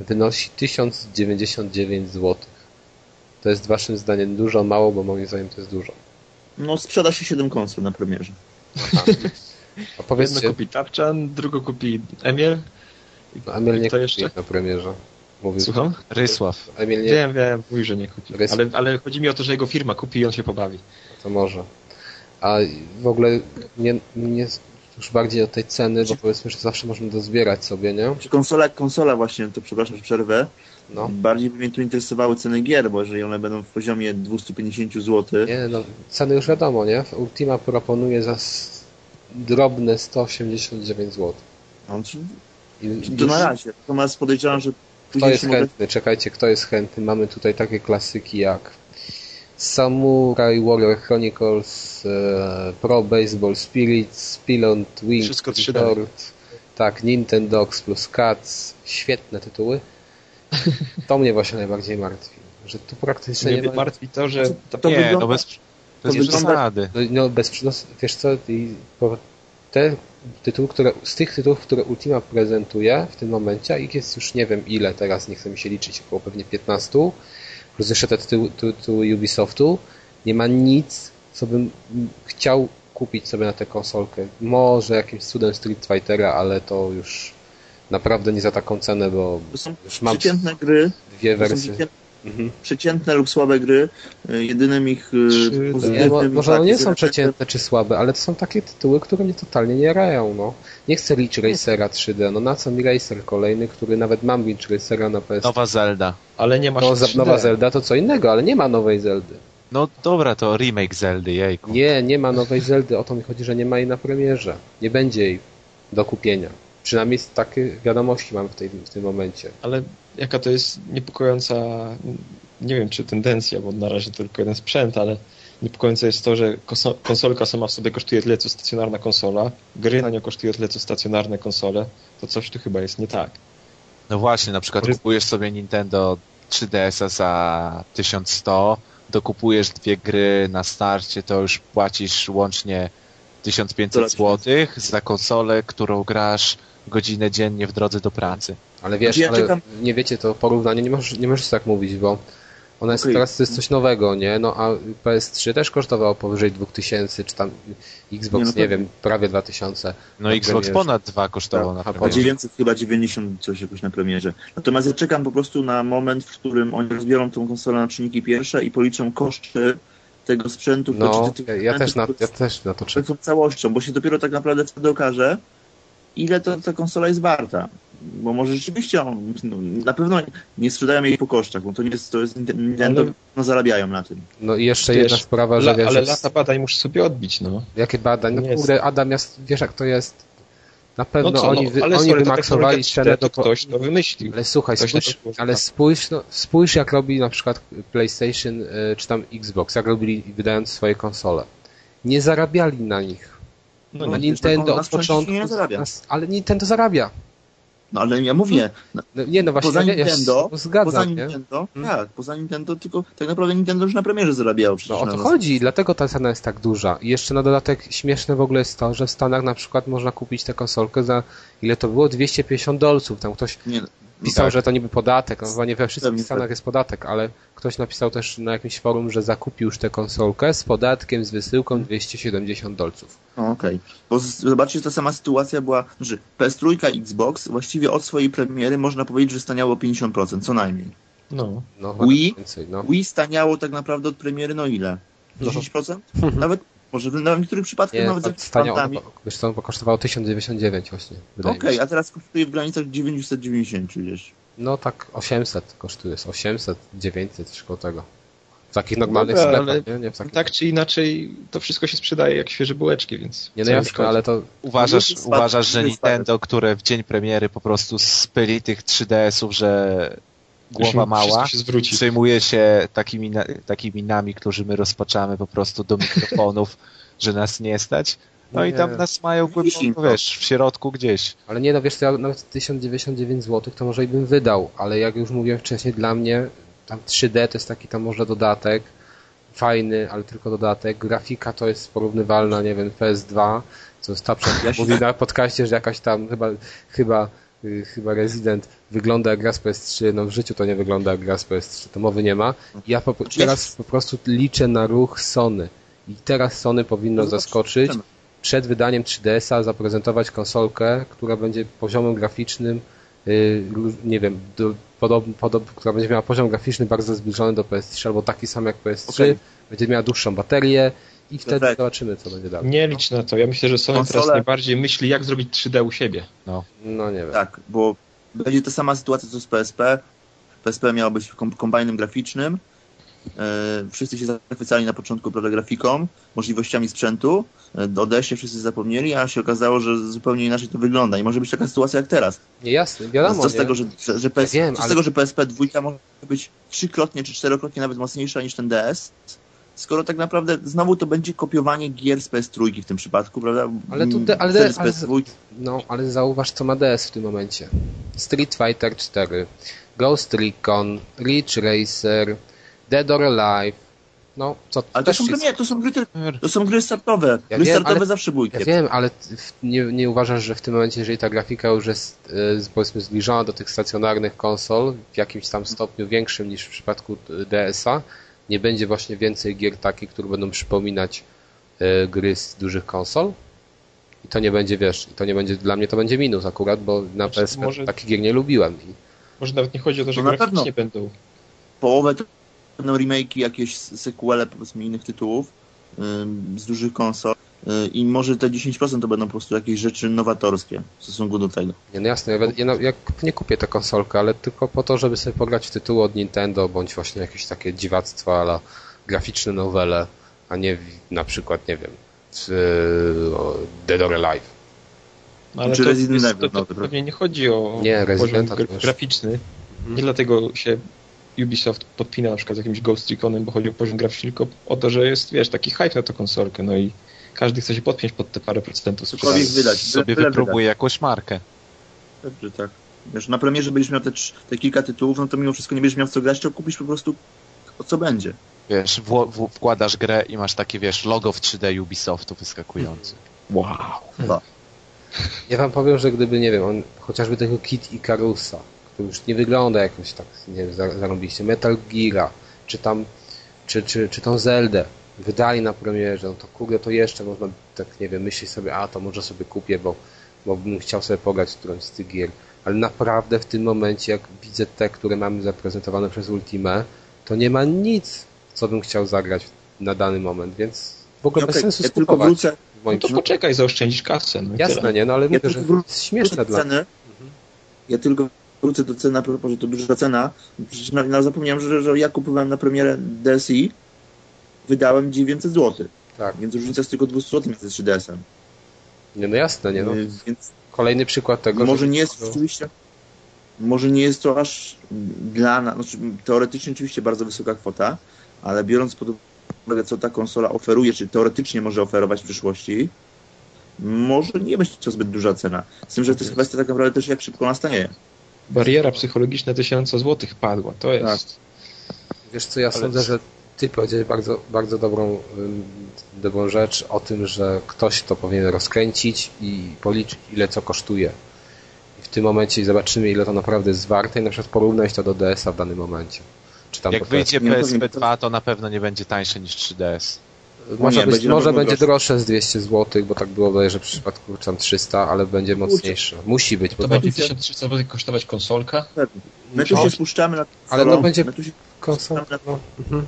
S1: wynosi 1099 zł. To jest waszym zdaniem dużo, mało, bo moim zdaniem to jest dużo.
S4: No sprzeda się 7 konsol na premierze.
S3: A powiedzmy... Jedno kupi Tapczan, drugo kupi Emil.
S1: No, Emil nie kupi jeszcze? na premierze.
S3: Mówił, Słucham?
S2: Rysław.
S3: Emil nie... Wiem, wiem, mówi, że nie kupi. Ale, ale chodzi mi o to, że jego firma kupi i on się pobawi.
S1: To może. A w ogóle nie, nie już bardziej od tej ceny, bo powiedzmy, że zawsze można dozbierać sobie, nie?
S4: Konsola, konsola właśnie, to przepraszam, że przerwę. No. Bardziej by mnie tu interesowały ceny gier, bo jeżeli one będą w poziomie 250 zł.
S1: Nie, no ceny już wiadomo, nie? Ultima proponuje za drobne 189 zł.
S4: No, czy... I, to na razie. Natomiast podejrzewam, że
S1: Kto jest chętny? Mogę... Czekajcie, kto jest chętny? Mamy tutaj takie klasyki jak Samurai Warrior Chronicles, e, Pro Baseball Spirit, Spillant Wing
S3: Wszystko
S1: Resort, tak, Nintendogs plus Cats, świetne tytuły. To mnie właśnie najbardziej martwi, że tu praktycznie
S3: mnie nie ma... martwi to, że...
S2: To, to nie, wygląda... no bez, bez to przesady.
S1: No, no bez no, wiesz co, te tytuły, które, z tych tytułów, które Ultima prezentuje w tym momencie, ich jest już nie wiem ile teraz, nie chcę mi się liczyć, około pewnie 15, plus jeszcze te tytuły, tytuły Ubisoftu, nie ma nic, co bym chciał kupić sobie na tę konsolkę. Może jakimś cudem Street Fightera, ale to już naprawdę nie za taką cenę, bo
S4: to są już mam przeciętne gry,
S1: dwie wersje.
S4: Mhm. Przeciętne lub słabe gry. Jedynym ich y, pozytywnym...
S1: może one nie są przeciętne czy słabe, ale to są takie tytuły, które mnie totalnie nie rają. No. Nie chcę Ridge Racera 3D. No na co mi Racer kolejny, który nawet mam Ridge Racera na PS.
S2: Nowa Zelda.
S3: Ale nie ma no,
S1: Nowa Zelda to co innego, ale nie ma nowej Zeldy.
S2: No dobra, to remake Zeldy, jejku.
S1: Nie, nie ma nowej Zeldy. O to mi chodzi, że nie ma jej na premierze. Nie będzie jej do kupienia. Przynajmniej takie wiadomości mam w, tej, w tym momencie.
S3: Ale jaka to jest niepokojąca, nie wiem czy tendencja, bo na razie to tylko jeden sprzęt, ale niepokojące jest to, że konsolka sama w sobie kosztuje tyle co stacjonarna konsola, gry na nią kosztują tyle co stacjonarne konsole, to coś tu chyba jest nie tak.
S2: No właśnie, na przykład kupujesz sobie Nintendo 3DS-a za 1100, dokupujesz dwie gry na starcie, to już płacisz łącznie 1500 zł za konsolę, którą grasz godzinę dziennie w drodze do pracy.
S1: Ale wiesz, ja ale czekam... nie wiecie, to porównanie nie możesz, nie możesz tak mówić, bo ona jest okay. teraz to jest coś nowego, nie? No a PS3 też kosztowało powyżej 2000, czy tam Xbox, nie, no to... nie wiem, prawie 2000.
S2: No Xbox ponad 2 kosztowało tak, na premierze.
S4: 900 chyba 90 coś jakoś na premierze. Natomiast ja czekam po prostu na moment, w którym oni rozbiorą tą konsolę na czynniki pierwsze i policzą koszty tego sprzętu.
S1: No, ja, ja, też na, ja też na to czekam.
S4: całością, bo się dopiero tak naprawdę wtedy okaże, ile to, ta konsola jest warta. Bo może rzeczywiście on, no, na pewno nie sprzedają jej po kosztach, bo to nie jest, to jest Nintendo, ale... no zarabiają na tym.
S1: No i jeszcze wiesz, jedna sprawa, że wiesz,
S3: Ale lata badań muszę sobie odbić, no.
S1: Jakie badań? No kurde, Adam, wiesz jak to jest. Na pewno no co, oni, wy, no, oni sorry, wymaksowali cenę do...
S3: Ktoś to wymyślił.
S1: Ale słuchaj, spójrz, ale spójrz, no, spójrz jak robi na przykład PlayStation y, czy tam Xbox, jak robili wydając swoje konsole. Nie zarabiali na nich. No, no Nintendo od początku... Ale Nintendo zarabia.
S4: No ale ja mówię, no,
S1: No, nie, no właśnie,
S4: Poza
S1: ja, ja się
S4: Nintendo-
S1: zgadzam,
S4: poza
S1: nie?
S4: Nintendo,
S1: Hmm.
S4: tak, poza Nintendo, tylko tak naprawdę Nintendo już na premierze zarabiało przecież.
S1: No o to chodzi, dlatego ta cena jest tak duża. I jeszcze na dodatek śmieszne w ogóle jest to, że w Stanach na przykład można kupić tę konsolkę za, ile to było? 250 dolców. Tam ktoś
S4: Nie, no
S1: pisał,
S4: tak.
S1: że to niby podatek, no chyba nie we wszystkich Stanach
S4: tak.
S1: jest podatek, ale ktoś napisał też na jakimś forum, że zakupił już tę konsolkę z podatkiem, z wysyłką 270 dolców.
S4: No, Okej. Bo z- zobaczcie, ta sama sytuacja była, że PS3 Xbox właściwie od swojej premiery można powiedzieć, że staniało o 50%, co najmniej.
S3: No.
S1: No,
S4: Wii?
S1: więcej, no.
S4: Wii staniało tak naprawdę od premiery, no ile?
S1: No.
S4: 10%? Nawet, może w, w niektórych przypadkach
S1: Nie,
S4: nawet z jakimiś
S1: no, wiesz co, bo kosztowało 1099 właśnie,
S4: Okej,
S1: się.
S4: a teraz kosztuje w granicach 990 gdzieś.
S1: No tak 800 kosztuje, jest 800, 900, coś koło tego. W takich normalnych
S3: Dobra,
S1: sklepach, nie? nie w takich...
S3: Tak czy inaczej, to wszystko się sprzedaje jak świeże bułeczki, więc...
S1: Nie, no jasne, ale to
S2: Uważasz, uważasz, że. Nintendo, które w dzień premiery po prostu spyli tych 3DS-ów, że głowa mała,
S3: się zwróci.
S2: przejmuje się takimi, na, takimi nami, którzy my rozpaczamy po prostu do mikrofonów, że nas nie stać. No i
S1: Nie.
S2: tam nas mają głęboko, wiesz, w środku gdzieś.
S1: Ale nie, no wiesz, ja nawet 1099 zł to może i bym wydał, ale jak już mówiłem wcześniej, dla mnie tam 3D to jest taki tam może dodatek, fajny, ale tylko dodatek. Grafika to jest porównywalna, nie wiem, PS2, co jest ta
S4: Ja
S1: mówi na podcaście, że jakaś tam chyba, chyba, y, chyba Resident wygląda jak gra z PS3, no w życiu to nie wygląda jak gra z PS3, to mowy nie ma. Ja po, teraz po prostu liczę na ruch Sony i teraz Sony powinno
S4: No,
S1: zaskoczyć przed wydaniem 3DS-a zaprezentować konsolkę, która będzie poziomem graficznym, yy, ró- nie wiem, do, podob, podob, która będzie miała poziom graficzny bardzo zbliżony do PS3 albo taki sam jak PS3,
S4: Okej.
S1: będzie miała dłuższą baterię i wtedy
S4: tak.
S1: zobaczymy, co będzie dalej.
S3: Nie licz na to. Ja myślę, że Sony
S4: Konsole-
S3: teraz najbardziej myśli, jak zrobić 3D u siebie.
S1: No nie wiem.
S4: Tak, bo będzie ta sama sytuacja co z PSP. PSP miało być kom kombajnem graficznym. E, wszyscy się zachwycali na początku prawda, grafiką, możliwościami sprzętu. E, o DS-ie wszyscy zapomnieli, a się okazało, że zupełnie inaczej to wygląda. I może być taka sytuacja jak teraz.
S1: Nie, jasne, wiadomo,
S4: co z
S1: nie?
S4: tego, że, że, że, PS,
S1: Ja wiem,
S4: co z
S1: ale-
S4: tego, że PSP 2 może być trzykrotnie czy czterokrotnie nawet mocniejsza niż ten DS? Skoro tak naprawdę znowu to będzie kopiowanie gier z PS3 w tym przypadku, prawda?
S1: Ale tu
S4: Mm,
S1: de- ale
S4: z
S1: ale-
S4: PS2
S1: No, ale zauważ, co ma DS w tym momencie. Street Fighter 4, Ghost Recon, Ridge Racer, Dead or Alive. No, co
S4: Ale to są, gry, nie, to są gry, to są gry startowe.
S1: Ja
S4: gry
S1: wiem,
S4: startowe
S1: ale-
S4: zawsze były
S1: Ja wiem, ale nie, nie uważasz, że w tym momencie, jeżeli ta grafika już jest z- powiedzmy zbliżona do tych stacjonarnych konsol w jakimś tam stopniu większym niż w przypadku e, DS-a, nie będzie właśnie więcej gier takich, które będą przypominać e, gry z dużych konsol? I to nie będzie, wiesz, i to nie będzie, dla mnie to będzie minus akurat, bo na
S3: Znaczy,
S1: PSP
S3: może-
S1: takich gier nie lubiłem. I,
S3: Może nawet nie chodzi o to, że
S4: No
S3: graficznie
S4: pewno.
S3: będą.
S4: Połowę to będą remake'i, jakieś sequele powiedzmy innych tytułów z dużych konsol i może te 10% to będą po prostu jakieś rzeczy nowatorskie w stosunku do tego.
S1: nie, no jasne, ja, ja, no- ja nie kupię tę konsolkę, ale tylko po to, żeby sobie pograć w tytuły od Nintendo, bądź właśnie jakieś takie dziwactwa, ale graficzne nowele, a nie w, na przykład, nie wiem, w, o, Dead or Alive.
S3: No, ale
S4: Czy
S3: to,
S4: Resident
S3: jest,
S4: Evil
S3: to, to
S4: nowy,
S3: pewnie nie chodzi o
S1: Nie,
S3: poziom
S1: to
S3: graficzny. Nie dlatego się Ubisoft podpina na przykład z jakimś Ghost Reconem, bo chodzi o poziom graficzny, tylko o to, że jest, wiesz, taki hype na tę konsolkę, no i każdy chce się podpiąć pod te parę procentów sprzedaży.
S4: wydać.
S2: Sobie
S4: byle
S2: wypróbuje jakąś markę.
S4: Dobrze, tak. Wiesz, na premierze będziesz miał te, te kilka tytułów, no to mimo wszystko nie będziesz miał w co grać, to kupisz po prostu o co będzie.
S2: Wiesz, w, w, wkładasz grę i masz takie, wiesz, logo w 3D Ubisoftu wyskakujące.
S3: Wow.
S1: Ja wam powiem, że gdyby, nie wiem, on chociażby tego Kid Icarusa, który już nie wygląda jakoś tak, nie wiem, za- zarobiście, Metal Geara, czy tam, czy, czy, czy tą Zeldę wydali na premierze, no to kurde, to jeszcze można tak, nie wiem, myśleć sobie, a to może sobie kupię, bo, bo bym chciał sobie pograć w którąś z tych gier. Ale naprawdę w tym momencie, jak widzę te, które mamy zaprezentowane przez Ultimę, to nie ma nic, co bym chciał zagrać na dany moment, więc w ogóle
S4: No
S1: bez sensu
S4: ja tylko wrócę,
S1: w moim
S3: No to poczekaj, zaoszczędzisz kasę. No
S1: Jasne,
S3: tyle.
S1: nie, no ale
S4: Ja
S1: mówię,
S4: tylko
S1: że
S4: wró-
S1: jest śmieszne
S4: wrócę
S1: dla
S4: do ceny. Ja tylko wrócę do ceny, a propos, że to duża cena. Przecież na, na zapomniałem, że, że ja kupowałem na premierę DSi, wydałem 900 zł.
S1: Tak.
S4: Więc różnica jest tylko 200 zł między 3DS-em.
S1: Nie, no jasne, nie, no.
S4: Y, Więc
S1: Kolejny przykład tego,
S4: może
S1: że...
S4: nie jest
S1: no,
S4: oczywiście może nie jest to aż dla nas, znaczy teoretycznie oczywiście bardzo wysoka kwota, ale biorąc pod uwagę co ta konsola oferuje, czy teoretycznie może oferować w przyszłości, może nie być to zbyt duża cena. Z tym, że to jest kwestia tak naprawdę też jak szybko nastanie.
S3: Bariera psychologiczna tysiąca złotych padła. To jest.
S1: Wiesz co, ja
S3: Ale-
S1: sądzę, że ty powiedziałeś bardzo, bardzo dobrą, dobrą rzecz o tym, że ktoś to powinien rozkręcić i policzyć, ile co kosztuje. I w tym momencie zobaczymy, ile to naprawdę jest warte i na przykład porównać to do DS-a w danym momencie. Czy tam
S2: Jak wyjdzie PSP
S4: powiem,
S2: 2, to na pewno nie będzie tańsze niż 3DS.
S1: Może,
S4: nie,
S1: być,
S4: będzie
S1: może będzie
S4: droższe.
S1: z 200 zł, bo tak było bodajże w przypadku tam 300, ale będzie mocniejsze. Musi być, bo
S3: To
S1: to
S3: będzie
S4: to-
S3: 1300 zł kosztować konsolka?
S4: My tu się spuszczamy na
S1: Ale no będzie-. No, mhm.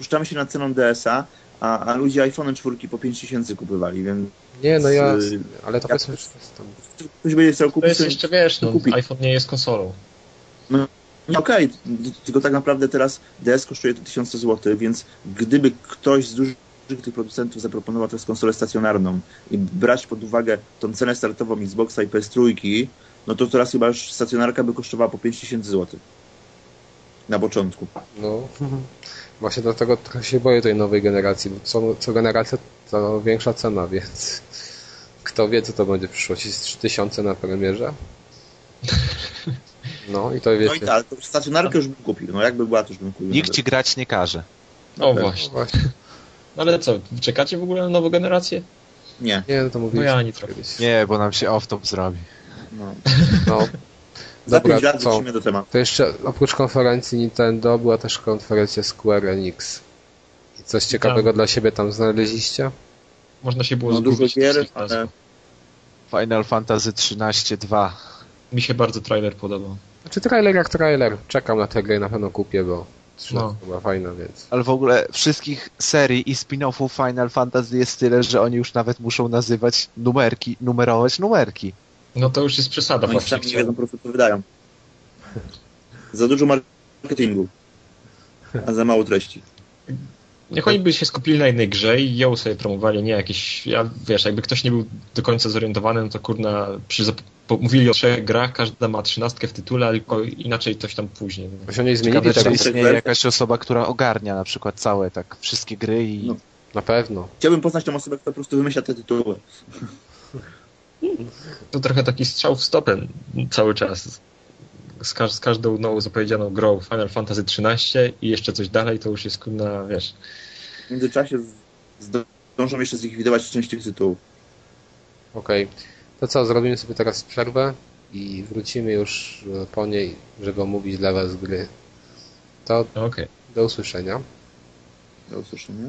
S4: Spuszczamy się nad ceną DS-a, a, a ludzie iPhone 4 po 5000 kupywali, więc
S1: Nie, no ja,
S4: y,
S1: ale to powiedzmy, że to jest tam
S4: ktoś będzie chciał
S3: To
S4: kupić,
S3: jest
S4: to
S3: jeszcze, wiesz, no,
S4: kupić.
S3: iPhone nie jest konsolą.
S4: No Okej, t- tylko tak naprawdę teraz DS kosztuje to 1000 zł, więc gdyby ktoś z dużych tych producentów zaproponował teraz konsolę stacjonarną i brać pod uwagę tą cenę startową Xboxa i PS3, no to teraz chyba już stacjonarka by kosztowała po 5000 zł. Na początku.
S1: No, właśnie dlatego trochę się boję tej nowej generacji, bo co, co generacja to większa cena, więc kto wie, co to będzie w przyszłości. Z 3000 na premierze? No i to
S4: No i
S1: wiecie.
S4: tak, to stacjonarkę już bym kupił. No jakby była, to już bym kupił.
S2: Nikt ci grać nie każe.
S3: O
S4: Dobra.
S1: No
S3: właśnie.
S1: właśnie.
S3: No ale co, czekacie w ogóle na nową generację?
S4: Nie.
S1: Nie, no to mówiliśmy
S3: No ja ani trochę.
S2: Nie, bo nam się off-top zrobi.
S4: No.
S1: No.
S4: Za
S1: Dobra,
S4: 5 lat
S1: co?
S4: wrócimy do tematu.
S1: To jeszcze oprócz konferencji Nintendo była też konferencja Square Enix. I coś ciekawego
S3: Tam.
S1: dla siebie tam znaleźliście?
S3: Można się było
S4: No dużo
S3: zgubić.
S4: gier, ale.
S2: Final Fantasy 13 2.
S3: Mi się bardzo trailer podobał.
S1: Znaczy trailer jak trailer. Czekam na tę grę i na pewno kupię, bo 13
S3: No.
S1: była fajna, więc...
S2: Ale w ogóle wszystkich serii i spin-offów Final Fantasy jest tyle, że oni już nawet muszą nazywać numerki, numerować numerki.
S3: No to już jest przesada
S4: oni
S3: właśnie.
S4: sami nie wiedzą po prostu co wydają. Za dużo marketingu. A za mało treści.
S3: Niech oni by się skupili na jednej grze i ją sobie promowali, nie jakieś, ja, wiesz, jakby ktoś nie był do końca zorientowany, no to kurna, przy, po- mówili o trzech grach, każda ma trzynastkę w tytule, ale tylko inaczej coś tam później.
S1: Bo się nie zmienili
S2: Ciekawe, czy istnieje jakaś osoba, która ogarnia na przykład całe tak wszystkie gry i
S4: No.
S1: Na pewno.
S4: Chciałbym poznać tą osobę, która po prostu wymyśla te tytuły.
S3: To trochę taki strzał w stopę cały czas. Z, każ- z każdą nową zapowiedzianą grą Final Fantasy XIII i jeszcze coś dalej, to już jest kurna, wiesz,
S4: W międzyczasie z- zdążą jeszcze zlikwidować część tych tytułów.
S1: Okej. To co, zrobimy sobie teraz przerwę i wrócimy już e, po niej, żeby omówić dla Was gry. To
S3: okej.
S1: do usłyszenia.
S4: Do usłyszenia.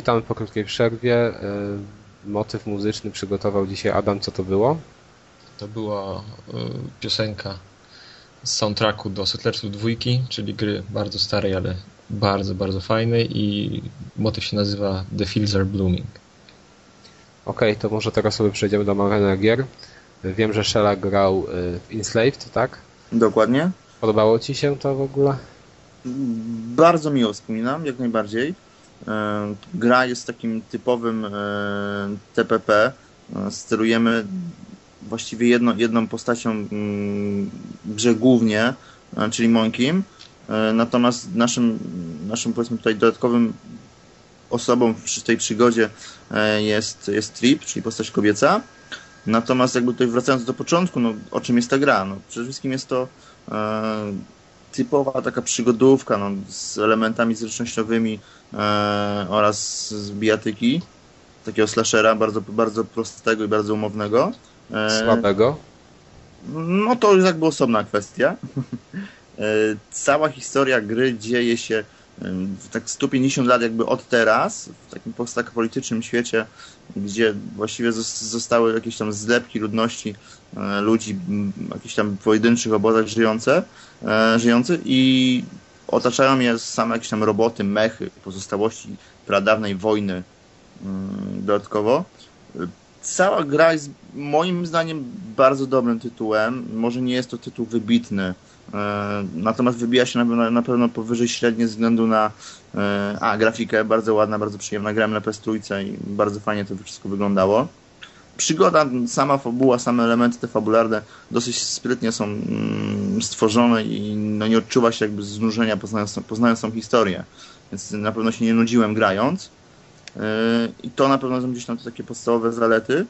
S1: Witamy po krótkiej przerwie. E, Motyw muzyczny przygotował dzisiaj Adam. Co to było?
S3: To była y, piosenka z soundtracku do Settlersów dwójki, czyli gry bardzo starej, ale bardzo, bardzo fajnej i motyw się nazywa The Fields Are Blooming.
S1: Okej, to może teraz sobie przejdziemy do omawiania gier. Wiem, że Shella grał e, w Enslaved, tak?
S4: Dokładnie.
S1: Podobało ci się to w ogóle?
S4: Bardzo miło wspominam, jak najbardziej. E, gra jest takim typowym e, TPP. E, sterujemy właściwie jedno, jedną postacią mm, grze głównie, czyli Monkim. Natomiast naszym, naszym powiedzmy tutaj dodatkowym osobą przy tej przygodzie jest, jest Trip, czyli postać kobieca. Natomiast jakby tutaj wracając do początku, no, o czym jest ta gra? No, przede wszystkim jest to typowa taka przygodówka no, z elementami zręcznościowymi e, oraz z bijatyki. Takiego slashera bardzo, bardzo prostego i bardzo umownego.
S1: E, Słabego?
S4: No to już jakby osobna kwestia. e, cała historia gry dzieje się tak 150 lat jakby od teraz, w takim politycznym świecie, gdzie właściwie zostały jakieś tam zlepki ludności, e, ludzi, jakichś tam pojedynczych obozach żyjące, e, żyjące i otaczają je same jakieś tam roboty, mechy, pozostałości pradawnej wojny mm, dodatkowo. Cała gra jest moim zdaniem bardzo dobrym tytułem. Może nie jest to tytuł wybitny, natomiast wybija się na, pewno powyżej średniej ze względu na e, a, grafikę, bardzo ładna, bardzo przyjemna. Grałem na PS3 i bardzo fajnie to wszystko wyglądało. Przygoda, sama fabuła, same elementy te fabularne dosyć sprytnie są mm, stworzone i no, nie odczuwa się jakby znużenia poznając, poznając tą historię. Więc na pewno się nie nudziłem grając. E, I to na pewno są gdzieś tam takie podstawowe zalety.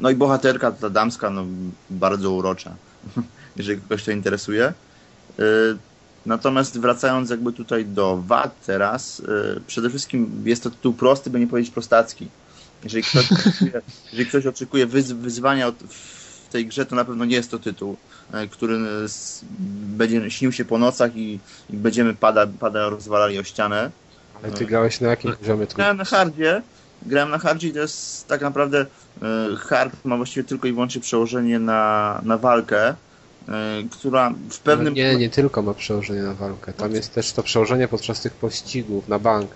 S4: No i bohaterka, ta damska, no, bardzo urocza. jeżeli kogoś to interesuje. Y, natomiast wracając jakby tutaj do wad teraz, y, przede wszystkim jest to tytuł prosty, by nie powiedzieć prostacki. Jeżeli ktoś oczekuje, jeżeli ktoś oczekuje wyzwania w tej grze, to na pewno nie jest to tytuł, y, który będzie śnił się po nocach i, i będziemy pada, pada rozwalali o ścianę.
S1: Ale ty grałeś na jakim poziomie?
S4: Grałem na hardzie. Grałem na hardzie i to jest tak naprawdę hard ma właściwie tylko i wyłącznie przełożenie na, na walkę która w pewnym...
S1: No nie, nie tylko ma przełożenie na walkę. Tam jest też to przełożenie podczas tych pościgów na bank.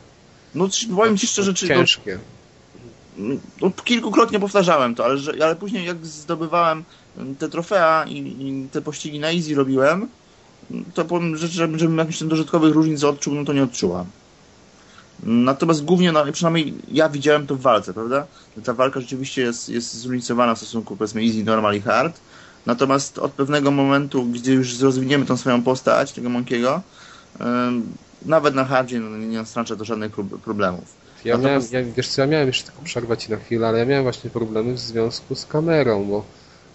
S4: No powiem Ci szczerze, czy...
S1: Ciężkie.
S4: No, kilkukrotnie powtarzałem to, ale, ale później jak zdobywałem te trofea i, i te pościgi na easy robiłem, to powiem, że żebym jakichś tam dodatkowych różnic odczuł, no to nie odczułam. Natomiast głównie, no, przynajmniej ja widziałem to w walce, prawda? Ta walka rzeczywiście jest, jest zróżnicowana w stosunku powiedzmy easy, normal i hard. Natomiast od pewnego momentu, gdzie już rozwiniemy tą swoją postać, tego Monkiego, nawet na hardzie no, nie nastracza to żadnych problemów.
S1: Ja Natomiast... miałem, ja, wiesz co, ja miałem jeszcze tylko przerwać na chwilę, ale ja miałem właśnie problemy w związku z kamerą, bo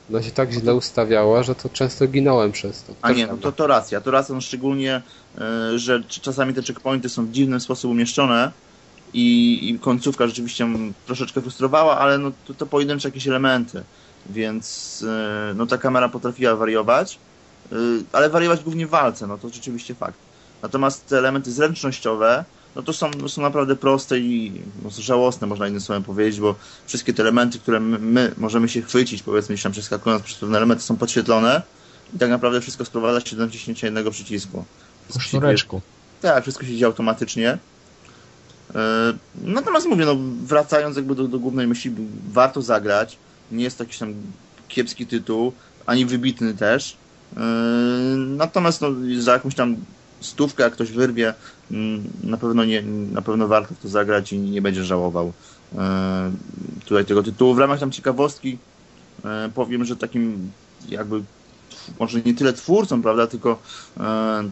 S1: ona się tak źle ustawiała, że to często ginąłem przez to.
S4: A nie, no to, to racja. To racja, no szczególnie, e, że czasami te checkpointy są w dziwny sposób umieszczone i, i końcówka rzeczywiście troszeczkę frustrowała, ale no to, to pojedyncze jakieś elementy więc e, no ta kamera potrafiła wariować, e, ale wariować głównie w walce, no to rzeczywiście fakt. Natomiast te elementy zręcznościowe, no to są, no są naprawdę proste i no, żałosne, można innym słowem powiedzieć, bo wszystkie te elementy, które my, my możemy się chwycić, powiedzmy, gdzieś tam przeskakując przez pewne elementy, są podświetlone i tak naprawdę wszystko sprowadza się do naciśnięcia jednego przycisku.
S2: Po sznureczku.
S4: Tak, wszystko się dzieje automatycznie. E, natomiast mówię, no, wracając jakby do, do głównej myśli, warto zagrać nie jest to jakiś tam kiepski tytuł, ani wybitny też. Yy, natomiast no, za jakąś tam stówkę, jak ktoś wyrwie, mm, na pewno, nie, na pewno warto w to zagrać i nie będzie żałował yy, tutaj tego tytułu. W ramach tam ciekawostki yy, powiem, że takim jakby może nie tyle twórcą, prawda, tylko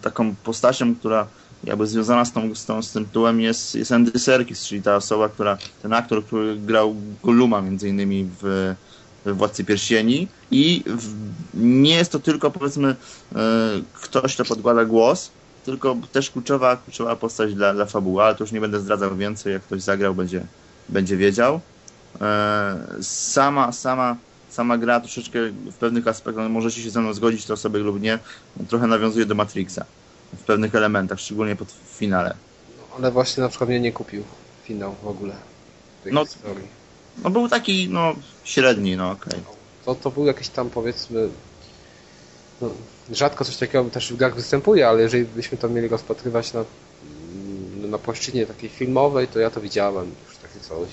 S4: taką postacią, która jakby związana z, tą, z, tą, z tym tytułem jest, jest Andy Serkis, czyli ta osoba, która, ten aktor, który grał Golluma między innymi w, w Władcy Pierścieni i w, nie jest to tylko powiedzmy e, ktoś, kto podkłada głos, tylko też kluczowa, kluczowa postać dla, dla fabuły, ale to już nie będę zdradzał więcej, jak ktoś zagrał, będzie, będzie wiedział. E, sama, sama, sama gra troszeczkę w pewnych aspektach, możecie się ze mną zgodzić, to osoby lub nie, trochę nawiązuje do Matrixa w pewnych elementach, szczególnie pod finale.
S1: No, ale właśnie na przykład mnie nie kupił finał w ogóle tej no, historii.
S4: No był taki, no, średni, no okej. Okay.
S1: To, to był jakiś tam, powiedzmy, no, rzadko coś takiego też w grach występuje, ale jeżeli byśmy to mieli rozpatrywać na, mm, na płaszczyźnie takiej filmowej, to ja to widziałem już takie coś.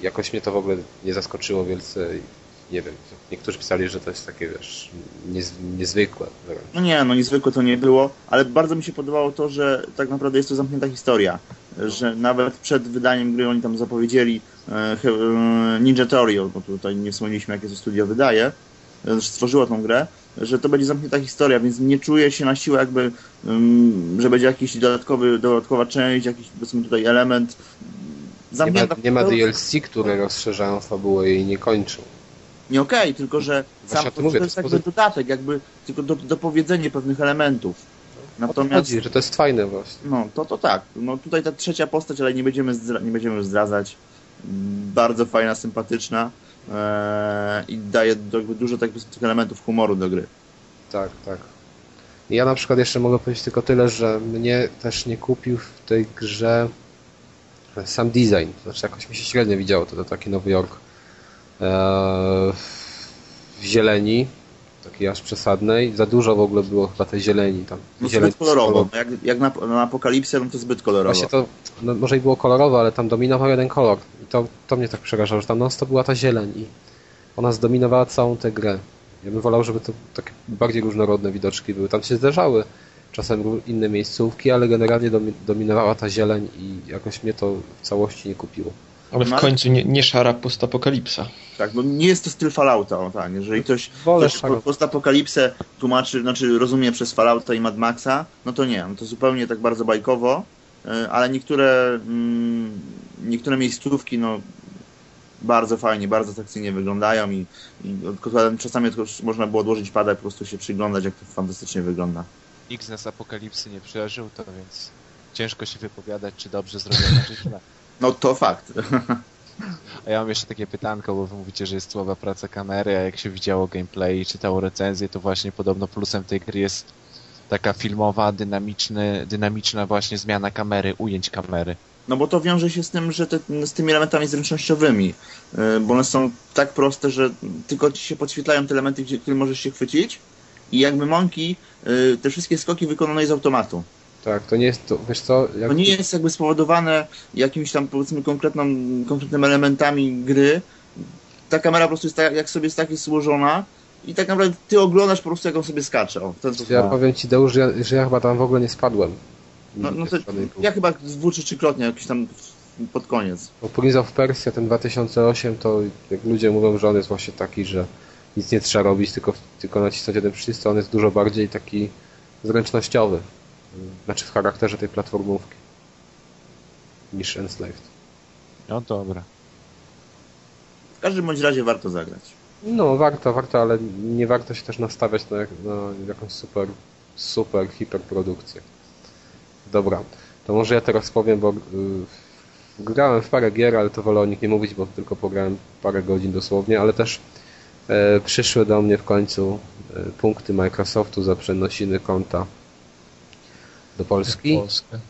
S1: Jakoś mnie to w ogóle nie zaskoczyło wielce. Nie wiem, niektórzy pisali, że to jest takie, wiesz, niez, niezwykłe. wręcz.
S4: No nie, no niezwykłe to nie było, ale bardzo mi się podobało to, że tak naprawdę jest to zamknięta historia. Że nawet przed wydaniem gry oni tam zapowiedzieli e, e, Ninja Theory, bo tutaj nie wspomnieliśmy jakie to studio wydaje, e, stworzyło tą grę, że to będzie zamknięta historia, więc nie czuję się na siłę jakby, ym, że będzie jakiś dodatkowy, dodatkowa część, jakiś powiedzmy tutaj element.
S1: Nie ma,
S4: Zamknięta
S1: nie ma DLC, które rozszerzają fabułę i nie kończą.
S4: Nie okej, tylko że sam
S1: o tym mówię,
S4: to jest
S1: to
S4: jakby dodatek, jakby tylko do, dopowiedzenie pewnych elementów.
S1: To
S4: Natomiast
S1: chodzi, że to jest fajne właśnie.
S4: no to, to tak. No tutaj ta trzecia postać, ale nie będziemy, zdra- nie będziemy zdradzać. Bardzo fajna, sympatyczna eee, i daje do- jakby dużo tak, tych elementów humoru do gry.
S1: Tak, tak. Ja na przykład jeszcze mogę powiedzieć tylko tyle, że mnie też nie kupił w tej grze sam design. Znaczy jakoś mi się średnio widziało to, to taki Nowy Jork zieleni, takiej aż przesadnej. Za dużo w ogóle było chyba tej zieleni tam.
S4: No
S1: Zieleń
S4: zbyt kolorowo.
S1: kolor-
S4: Jak, jak na, na Apokalipsę, no to zbyt kolorowo.
S1: Właśnie to, no, może i było kolorowe, ale tam dominował jeden kolor. I to, to mnie tak przerażało, że tam non to była ta zieleń i ona zdominowała całą tę grę. Ja bym wolał, żeby to takie bardziej różnorodne widoczki były. Tam się zdarzały czasem inne miejscówki, ale generalnie domi- dominowała ta zieleń i jakoś mnie to w całości nie kupiło.
S3: Ale w
S4: Ma-
S3: końcu nie, nie szara postapokalipsa.
S4: Tak, no nie jest to styl Fallouta, o tak. Jeżeli ktoś,
S1: Wolę
S4: ktoś postapokalipsę tłumaczy, znaczy rozumie przez Fallouta i Mad Maxa, no to nie, no to zupełnie tak bardzo bajkowo, e, ale niektóre mm, niektóre miejscówki, no bardzo fajnie, bardzo atrakcyjnie wyglądają i, i czasami tylko można było odłożyć pada i po prostu się przyglądać, jak to fantastycznie wygląda.
S2: X nas apokalipsy nie przeżył, to więc ciężko się wypowiadać, czy dobrze zrobione, czy źle.
S4: No to fakt.
S2: A ja mam jeszcze takie pytanko, bo wy mówicie, że jest słaba praca kamery, a jak się widziało gameplay i czytało recenzje, to właśnie podobno plusem tej gry jest taka filmowa, dynamiczny, dynamiczna właśnie zmiana kamery, ujęć kamery.
S4: No bo to wiąże się z tym, że te, z tymi elementami zręcznościowymi, y, bo one są tak proste, że tylko ci się podświetlają te elementy, gdzie, które możesz się chwycić i jakby mąki, y, te wszystkie skoki wykonane z automatu.
S1: Tak, to nie jest to, wiesz co, jak
S4: To nie jest jakby spowodowane jakimiś tam powiedzmy konkretną, konkretnymi elementami gry. Ta kamera po prostu jest tak, jak sobie jest tak jest złożona i tak naprawdę ty oglądasz po prostu jak on sobie skacze. O, w ten sposób.
S1: ja powiem ci Deusz, że ja, że ja chyba tam w ogóle nie spadłem.
S4: No, no to, ja chyba dwu czy trzykrotnie jakiś tam pod koniec.
S1: Bo Prince of Persia, ten 2008, to jak ludzie mówią, że on jest właśnie taki, że nic nie trzeba robić, tylko, tylko nacisnąć jeden przycisk, to on jest dużo bardziej taki zręcznościowy. Znaczy w charakterze tej platformówki. Niż Enslaved.
S2: No dobra.
S4: W każdym bądź razie warto zagrać.
S1: No warto, warto, ale nie warto się też nastawiać na, na jakąś super, super hiperprodukcję. Dobra, to może ja teraz powiem, bo y, grałem w parę gier, ale to wolę o nich nie mówić, bo tylko pograłem parę godzin dosłownie, ale też e, przyszły do mnie w końcu e, punkty Microsoftu za przenosiny konta do Polski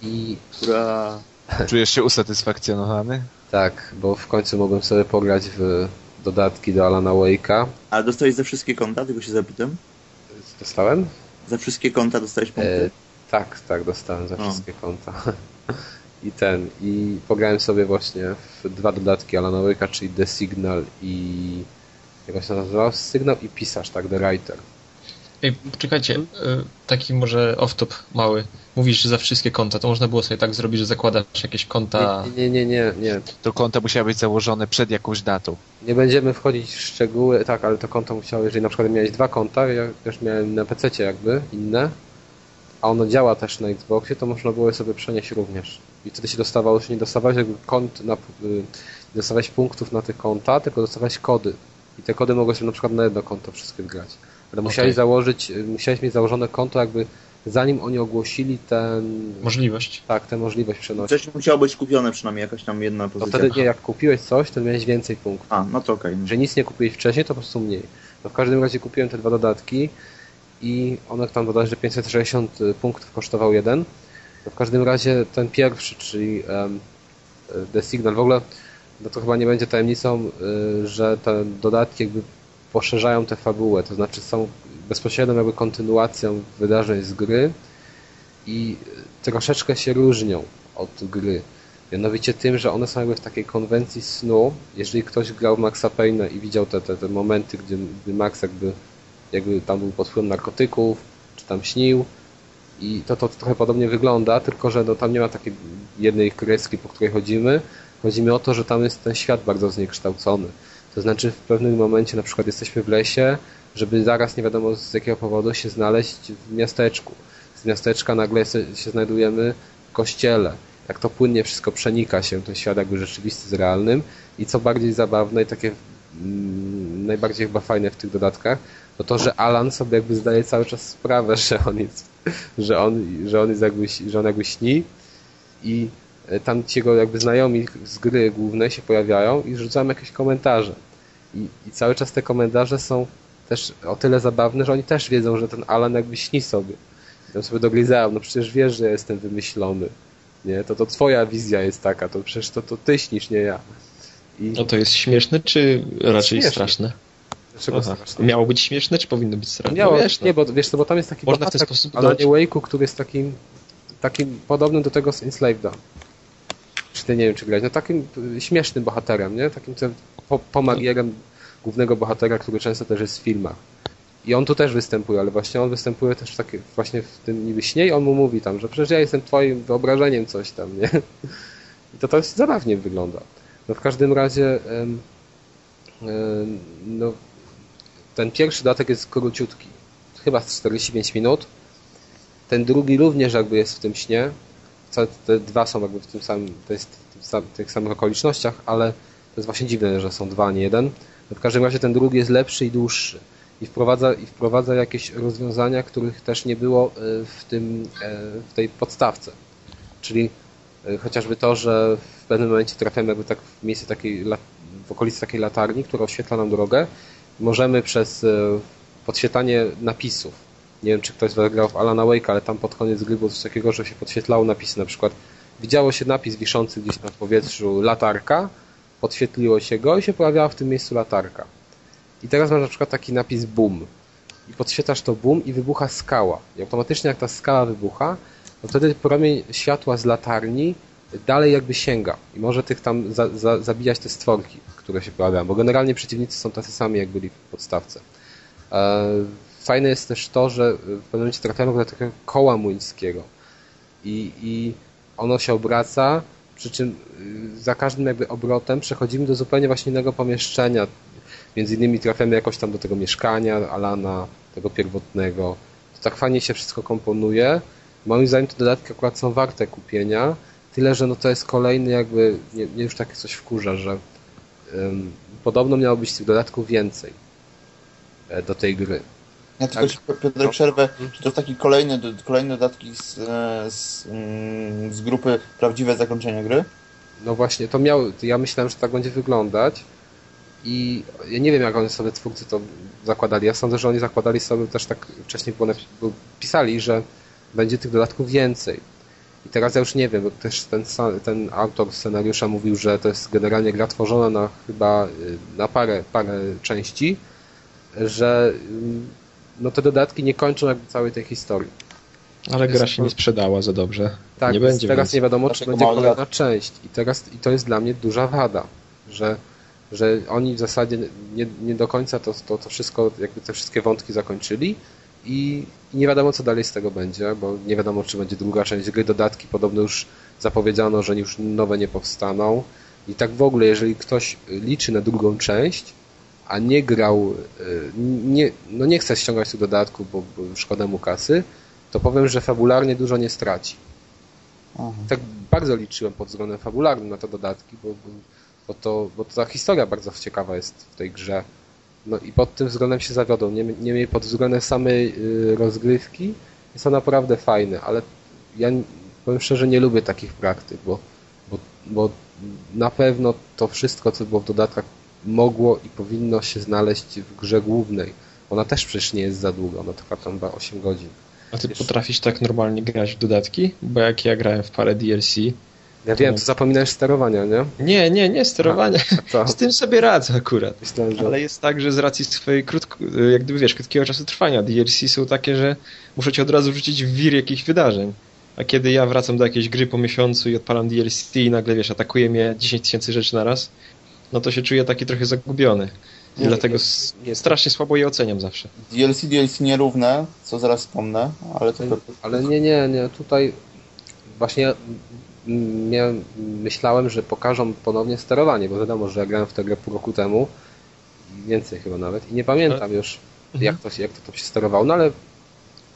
S1: i
S4: Która...
S2: Czujesz się usatysfakcjonowany?
S1: tak, bo w końcu mogłem sobie pograć w dodatki do Alana Wake'a.
S4: Ale dostałeś za wszystkie konta, tylko się zapytam?
S1: Dostałem?
S4: Za wszystkie konta dostałeś punkty?
S1: E, tak, tak, dostałem za
S4: No.
S1: wszystkie konta. I ten, i pograłem sobie właśnie w dwa dodatki Alana Wake'a, czyli The Signal i jak się nazywał? Sygnał i Pisarz, tak, The Writer.
S5: Ej, czekajcie, y, taki może off-top mały. Mówisz, że za wszystkie konta, to można było sobie tak zrobić, że zakładasz jakieś konta.
S1: Nie, nie, nie, nie, nie.
S2: To konta musiały być założone przed jakąś datą.
S1: Nie będziemy wchodzić w szczegóły, tak, ale to konto musiało, jeżeli na przykład miałeś dwa konta, ja też miałem na PC jakby inne, a ono działa też na Xboxie, to można było je sobie przenieść również. I wtedy się dostawało, już nie dostawałeś jakby kont na, y, nie dostawałeś punktów na te konta, tylko dostawałeś kody. I te kody mogłeś na przykład na jedno konto wszystkie wgrać. Ale musiałeś
S5: Okej.
S1: założyć, y, musiałeś mieć założone konto jakby zanim oni ogłosili ten,
S5: Możliwość.
S1: tak, tę możliwość przenosi.
S4: Coś musiało być kupione przynajmniej, jakaś tam jedna
S1: No
S4: pozycja.
S1: wtedy nie, jak kupiłeś coś, to miałeś więcej punktów.
S4: A, no to okej.
S1: że nic nie kupiłeś wcześniej, to po prostu mniej. No w każdym razie kupiłem te dwa dodatki i one tam bodajże 560 punktów kosztował jeden. No w każdym razie ten pierwszy, czyli em, The Signal, w ogóle no to chyba nie będzie tajemnicą, y, że te dodatki jakby poszerzają tę fabułę, to znaczy są bezpośrednią jakby kontynuacją wydarzeń z gry i troszeczkę się różnią od gry. Mianowicie tym, że one są jakby w takiej konwencji snu. Jeżeli ktoś grał Maxa Payne'a i widział te, te, te momenty, gdzie, gdy Max jakby, jakby tam był pod wpływem narkotyków, czy tam śnił, i to, to trochę podobnie wygląda, tylko że no, tam nie ma takiej jednej kreski, po której chodzimy. Chodzi mi o to, że tam jest ten świat bardzo zniekształcony. To znaczy w pewnym momencie na przykład jesteśmy w lesie, żeby zaraz nie wiadomo z jakiego powodu się znaleźć w miasteczku. Z miasteczka nagle się znajdujemy w kościele. Jak to płynnie wszystko przenika się, ten świat jakby rzeczywisty z realnym i co bardziej zabawne i takie mm, najbardziej chyba fajne w tych dodatkach, to to, że Alan sobie jakby zdaje cały czas sprawę, że on jest, że on, że on jest jakby, że on jakby śni i e, tam ci jego jakby znajomi z gry głównej się pojawiają i rzucają jakieś komentarze. I, I cały czas te komentarze są też o tyle zabawne, że oni też wiedzą, że ten Alan jakby śni sobie. I tam sobie doglizają, no przecież wiesz, że ja jestem wymyślony. Nie, to to twoja wizja jest taka, to przecież to, to ty śnisz, nie ja.
S5: I... No to jest śmieszne, czy raczej śmieszne. straszne?
S1: Dlaczego straszne?
S5: Miało być śmieszne, czy powinno być straszne?
S1: Miało, no wiesz, no. nie, bo wiesz, bo tam jest taki
S5: Można bohater, sposób
S1: ale nie Wake'u, który jest takim, takim podobnym do tego z Enslaved Czy ty nie wiem, czy grać, no takim śmiesznym bohaterem, nie? Takim pomagierem głównego bohatera, który często też jest w filmach. I on tu też występuje, ale właśnie on występuje też w taki, właśnie w tym niby śnie i on mu mówi tam, że przecież ja jestem twoim wyobrażeniem coś tam, nie? I to jest zabawnie wygląda. No w każdym razie no, ten pierwszy dodatek jest króciutki. Chyba 45 minut. Ten drugi również jakby jest w tym śnie. Te dwa są jakby w tym samym, to jest w tych samych okolicznościach, ale to jest właśnie dziwne, że są dwa, a nie jeden. No w każdym razie ten drugi jest lepszy i dłuższy i wprowadza, i wprowadza jakieś rozwiązania, których też nie było e, w, tym, e, w tej podstawce. Czyli e, chociażby to, że w pewnym momencie trafiamy jakby tak w miejsce takiej, w okolicy takiej latarni, która oświetla nam drogę. Możemy przez podświetlanie napisów, nie wiem czy ktoś z Was grał w Alana Wake, ale tam pod koniec gry było coś takiego, że się podświetlało napisy, na przykład widziało się napis wiszący gdzieś na powietrzu latarka, podświetliło się go i się pojawiała w tym miejscu latarka. I teraz masz na przykład taki napis boom. I podświetlasz to boom i wybucha skała. I automatycznie jak ta skała wybucha, to wtedy promień światła z latarni dalej jakby sięga. I może tych tam za, za, zabijać te stworki, które się pojawiają. Bo generalnie przeciwnicy są tacy sami, jak byli w podstawce. E, fajne jest też to, że w pewnym momencie trafiamy do takiego koła młyńskiego. I, I ono się obraca, przy czym y, za każdym jakby obrotem przechodzimy do zupełnie właśnie innego pomieszczenia. Między innymi trafiamy jakoś tam do tego mieszkania Alana, tego pierwotnego. To tak fajnie się wszystko komponuje. Moim zdaniem te dodatki akurat są warte kupienia. Tyle, że no to jest kolejny jakby, mnie, mnie już takie coś wkurza, że podobno miało być tych dodatków więcej e, do tej gry.
S4: Ja tylko tak. Piotr, no. przerwę, czy to taki kolejny, kolejne dodatki z, e, z, mm, z grupy Prawdziwe Zakończenie Gry?
S1: No właśnie, to miał, ja myślałem, że tak będzie wyglądać i ja nie wiem, jak oni sobie twórcy to zakładali. Ja sądzę, że oni zakładali sobie też tak wcześniej było, pisali, że będzie tych dodatków więcej. I teraz ja już nie wiem, bo też ten, ten autor scenariusza mówił, że to jest generalnie gra tworzona na chyba y, na parę, parę części, że y, no te dodatki nie kończą jakby całej tej historii.
S5: Ale gra się nie sprzedała za dobrze.
S1: Tak,
S5: nie
S1: będzie teraz nie wiadomo, czy będzie kolejna część. I teraz i to jest dla mnie duża wada, że że oni w zasadzie nie, nie do końca to, to, to wszystko, jakby te wszystkie wątki zakończyli i, i nie wiadomo co dalej z tego będzie, bo nie wiadomo czy będzie druga część gry, dodatki podobno już zapowiedziano, że już nowe nie powstaną i tak w ogóle jeżeli ktoś liczy na drugą część, a nie grał, y, nie, no nie chce ściągać tych dodatków, bo, bo szkoda mu kasy, to powiem, że fabularnie dużo nie straci. Aha. Tak bardzo liczyłem pod względem fabularnym na te dodatki, bo, bo to, bo ta historia bardzo ciekawa jest w tej grze. No i pod tym względem się zawiodą. Niemniej pod względem samej y, rozgrywki jest to naprawdę fajne, ale ja powiem szczerze, nie lubię takich praktyk, bo, bo, bo na pewno to wszystko, co było w dodatkach, mogło i powinno się znaleźć w grze głównej. Ona też przecież nie jest za długa, ona trwa tam chyba 8 godzin.
S5: A ty Wiesz, potrafisz tak normalnie grać w dodatki? Bo jak ja grałem w parę DLC,
S1: ja wiem, to zapominasz sterowania, nie?
S5: Nie, nie, nie sterowania. Z tym sobie radzę akurat. Myślałem, że... Ale jest tak, że z racji swojej krótko, jak gdyby wiesz, krótkiego czasu trwania DLC są takie, że muszę cię od razu wrzucić w wir jakichś wydarzeń.
S3: A kiedy ja wracam do jakiejś gry po miesiącu i odpalam DLC i nagle, wiesz, atakuje mnie 10 tysięcy rzeczy na raz, no to się czuję taki trochę zagubiony. I
S4: Nie,
S3: dlatego
S4: nie,
S3: strasznie słabo je oceniam zawsze.
S4: DLC, DLC nierówne, co zaraz wspomnę, ale to...
S1: Ale nie, nie, nie. Tutaj właśnie miałem, myślałem, że pokażą ponownie sterowanie, bo wiadomo, że ja grałem w tę grę pół roku temu, więcej chyba nawet, i nie pamiętam już, jak to, się, jak to, to się sterowało, no ale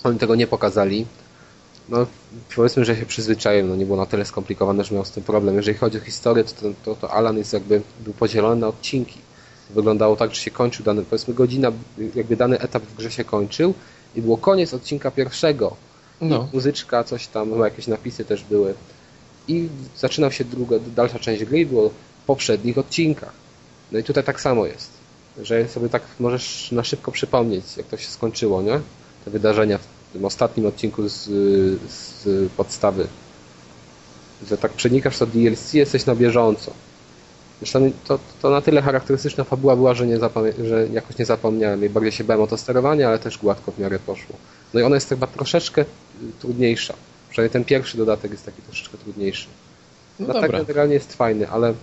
S1: oni tego nie pokazali. No, powiedzmy, że się przyzwyczaiłem, no nie było na tyle skomplikowane, że miał z tym problem. Jeżeli chodzi o historię, to, to, to Alan jest jakby, był podzielony na odcinki. Wyglądało tak, że się kończył dany, powiedzmy godzina, jakby dany etap w grze się kończył i było koniec odcinka pierwszego.
S3: No.
S1: Muzyczka, coś tam, chyba jakieś napisy też były. I zaczynał się druga, dalsza część gry i było w poprzednich odcinkach. No i tutaj tak samo jest. Że sobie tak możesz na szybko przypomnieć, jak to się skończyło, nie? Te wydarzenia w tym ostatnim odcinku z, z podstawy. Że tak przenikasz to DLC, jesteś na bieżąco. Zresztą to, to na tyle charakterystyczna fabuła była, że, nie że jakoś nie zapomniałem. I bardziej się bałem o to sterowanie, ale też gładko w miarę poszło. No i ona jest chyba troszeczkę y, trudniejsza. Przynajmniej ten pierwszy dodatek jest taki troszeczkę trudniejszy.
S3: No
S1: tak
S3: dobra.
S1: generalnie jest fajny, ale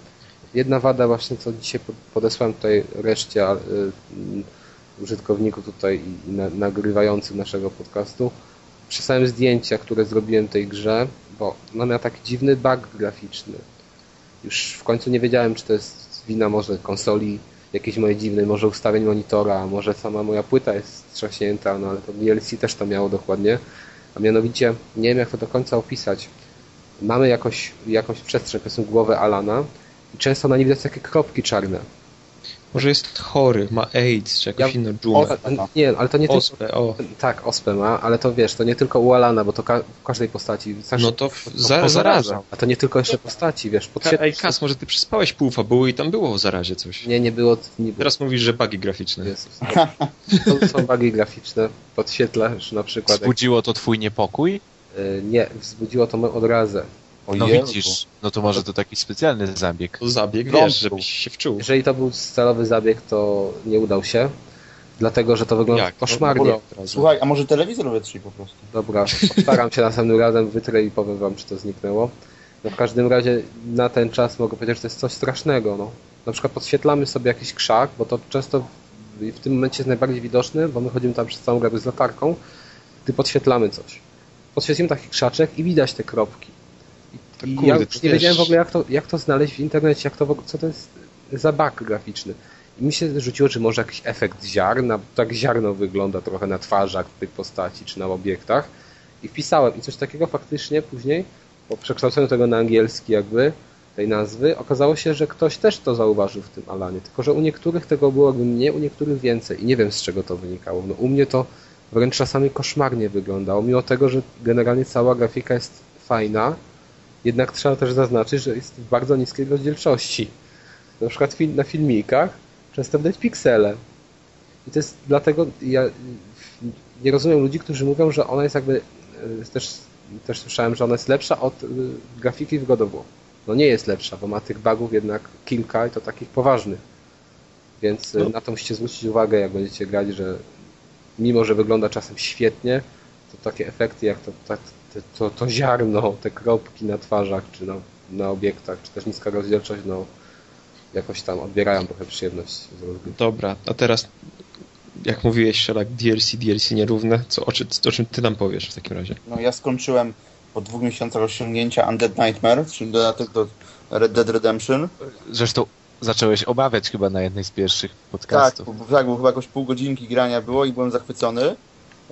S1: jedna wada właśnie, co dzisiaj po- podesłałem tutaj reszcie a, użytkowników tutaj i na, naszego podcastu. Przesłałem zdjęcia, które zrobiłem tej grze, bo ona miała taki dziwny bug graficzny. Już w końcu nie wiedziałem, czy to jest wina może konsoli jakiejś mojej dziwnej, może ustawień monitora, może sama moja płyta jest trzaśnięta, no ale to DLC też to miało dokładnie. A mianowicie, nie wiem jak to do końca opisać. Mamy jakoś, jakąś przestrzeń, powiedzmy głowę Alana i często na niej widać takie kropki czarne.
S3: Może jest chory, ma AIDS, czy jakąś
S1: Ja-
S3: inną dżumę.
S1: O, nie, ale to nie tylko...
S3: Ospę, o.
S1: Tak, ospę ma, ale to wiesz, to nie tylko u Alana, bo to ka- w każdej postaci. Znaczy,
S3: No to w-
S1: to
S3: za-
S1: po
S3: zaraza.
S1: A to nie tylko jeszcze postaci, wiesz,
S3: Ka-
S1: podświetlasz...
S3: Ej, Kas, może ty przespałeś pół fabuły i tam było o zarazie coś.
S1: Nie, nie było, nie było.
S3: Teraz mówisz, że bugi graficzne.
S1: Jezus. To są bugi graficzne. Podświetlasz na przykład. Jak,
S2: Wzbudziło to twój niepokój?
S1: y, nie, wzbudziło to moją odrazę.
S4: O
S2: No
S4: Jezu.
S2: widzisz, no to może to taki specjalny zabieg.
S3: To zabieg, wiesz, żebyś się wczuł.
S1: Jeżeli to był celowy zabieg, to nie udał się. Dlatego, że to wygląda
S3: Jak?
S1: koszmarnie.
S3: No, razu.
S4: Słuchaj, a może telewizor wytrzyj po prostu?
S1: Dobra, postaram się następnym razem, wytrę i powiem wam, czy to zniknęło. No w każdym razie na ten czas mogę powiedzieć, że to jest coś strasznego. No. Na przykład podświetlamy sobie jakiś krzak, bo to często w, w tym momencie jest najbardziej widoczny, bo my chodzimy tam przez całą grę z latarką, gdy podświetlamy coś. Podświetlimy taki krzaczek i widać te kropki.
S3: To
S1: i
S3: kurde,
S1: ja już nie
S3: wiesz-
S1: wiedziałem w ogóle jak to, jak to znaleźć w internecie, jak to, w ogóle- co to jest za bug graficzny. I mi się rzuciło, czy może jakiś efekt ziarna, tak ziarno wygląda trochę na twarzach tych postaci czy na obiektach. I wpisałem i coś takiego faktycznie później, po przekształceniu tego na angielski jakby, tej nazwy, okazało się, że ktoś też to zauważył w tym Alanie, tylko że u niektórych tego było mniej, u niektórych więcej i nie wiem z czego to wynikało. No u mnie to wręcz czasami koszmarnie wyglądało, mimo tego, że generalnie cała grafika jest fajna, jednak trzeba też zaznaczyć, że jest w bardzo niskiej rozdzielczości. Na przykład na filmikach często widać piksele. I to jest dlatego, ja nie rozumiem ludzi, którzy mówią, że ona jest jakby, y, też, też słyszałem, że ona jest lepsza od y, grafiki w God. No nie jest lepsza, bo ma tych bugów jednak kilka i to takich poważnych. Więc y,
S3: No.
S1: na to musicie zwrócić uwagę, jak będziecie grać, że mimo, że wygląda czasem świetnie, to takie efekty jak to, tak, to, to, to ziarno, te kropki na twarzach, czy na, na obiektach, czy też niska rozdzielczość, no jakoś tam odbierają trochę przyjemność z.
S3: Dobra, a teraz jak mówiłeś, Szelak, DLC, DLC nierówne, co, o, o czym ty nam powiesz w takim razie?
S4: No ja skończyłem po dwóch miesiącach osiągnięcia Undead Nightmare, czyli dodatek do Red Dead Redemption.
S2: Zresztą zacząłeś obawiać chyba na jednej z pierwszych
S4: Tak,
S2: podcastów.
S4: bo, tak, bo chyba jakoś pół godzinki grania było i byłem zachwycony.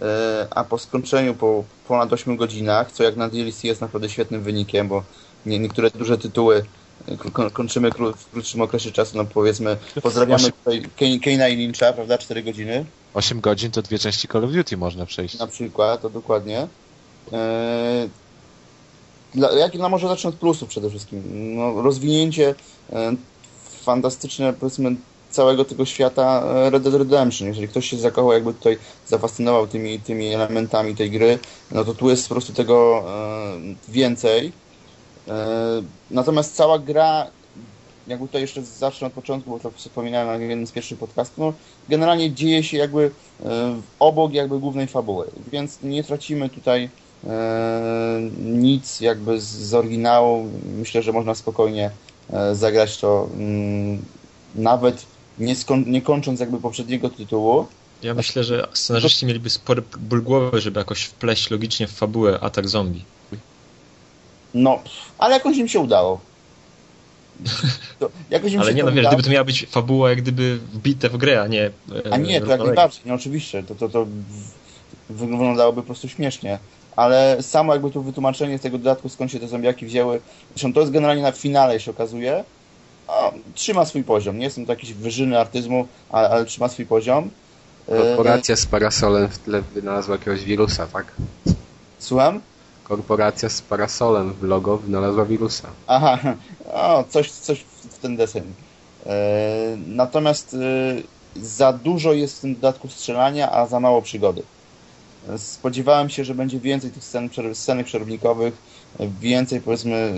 S4: E, A po skończeniu po ponad 8 godzinach, co jak na DLC jest naprawdę świetnym wynikiem, bo nie, niektóre duże tytuły e, ko- kończymy kró- w krótszym okresie czasu, no powiedzmy, pozdrawiamy tutaj Kane'a i Lyncha, prawda, 4 godziny
S2: 8 godzin to dwie części Call of Duty można przejść.
S4: na przykład, to dokładnie. E, Dla, jak, no może zacznę od plusów przede wszystkim. No, rozwinięcie e, fantastyczne, powiedzmy, całego tego świata e, Red Dead Redemption. Jeżeli ktoś się zakochał, jakby tutaj zafascynował tymi, tymi elementami tej gry, no to tu jest po prostu tego e, więcej. E, Natomiast cała gra, jakby tutaj jeszcze zacznę od początku, bo to wspominałem na jednym z pierwszych podcastów, no, generalnie dzieje się jakby obok jakby głównej fabuły, więc nie tracimy tutaj nic jakby z, oryginału. Myślę, że można spokojnie zagrać to mm, nawet nie, skoń, nie kończąc jakby poprzedniego tytułu.
S3: Ja myślę, że scenarzyści mieliby spory ból głowy, żeby jakoś wpleść logicznie w fabułę atak zombie.
S4: No, ale jakoś im się udało. To, jakoś im
S3: Ale nie
S4: to
S3: no, wiesz,
S4: udało.
S3: gdyby to miała być fabuła jak gdyby wbite w grę, a nie... e,
S4: A nie, to jak
S3: równolegle.
S4: najbardziej, no oczywiście, to, to, to wyglądałoby po prostu śmiesznie. Ale samo jakby tu wytłumaczenie tego dodatku, skąd się te zombiaki wzięły, zresztą to jest generalnie na finale się okazuje, a, trzyma swój poziom. Nie jestem to jakiś wyżyny artyzmu, ale, ale trzyma swój poziom.
S1: Korporacja z parasolem w tle wynalazła jakiegoś wirusa, tak?
S4: Słucham?
S1: Korporacja z parasolem w logo wynalazła wirusa.
S4: Aha, o, coś, coś w ten deseń. E, natomiast e, za dużo jest w tym dodatku strzelania, a za mało przygody. Spodziewałem się, że będzie więcej tych scen, przer- scenek przerywnikowych, e, więcej powiedzmy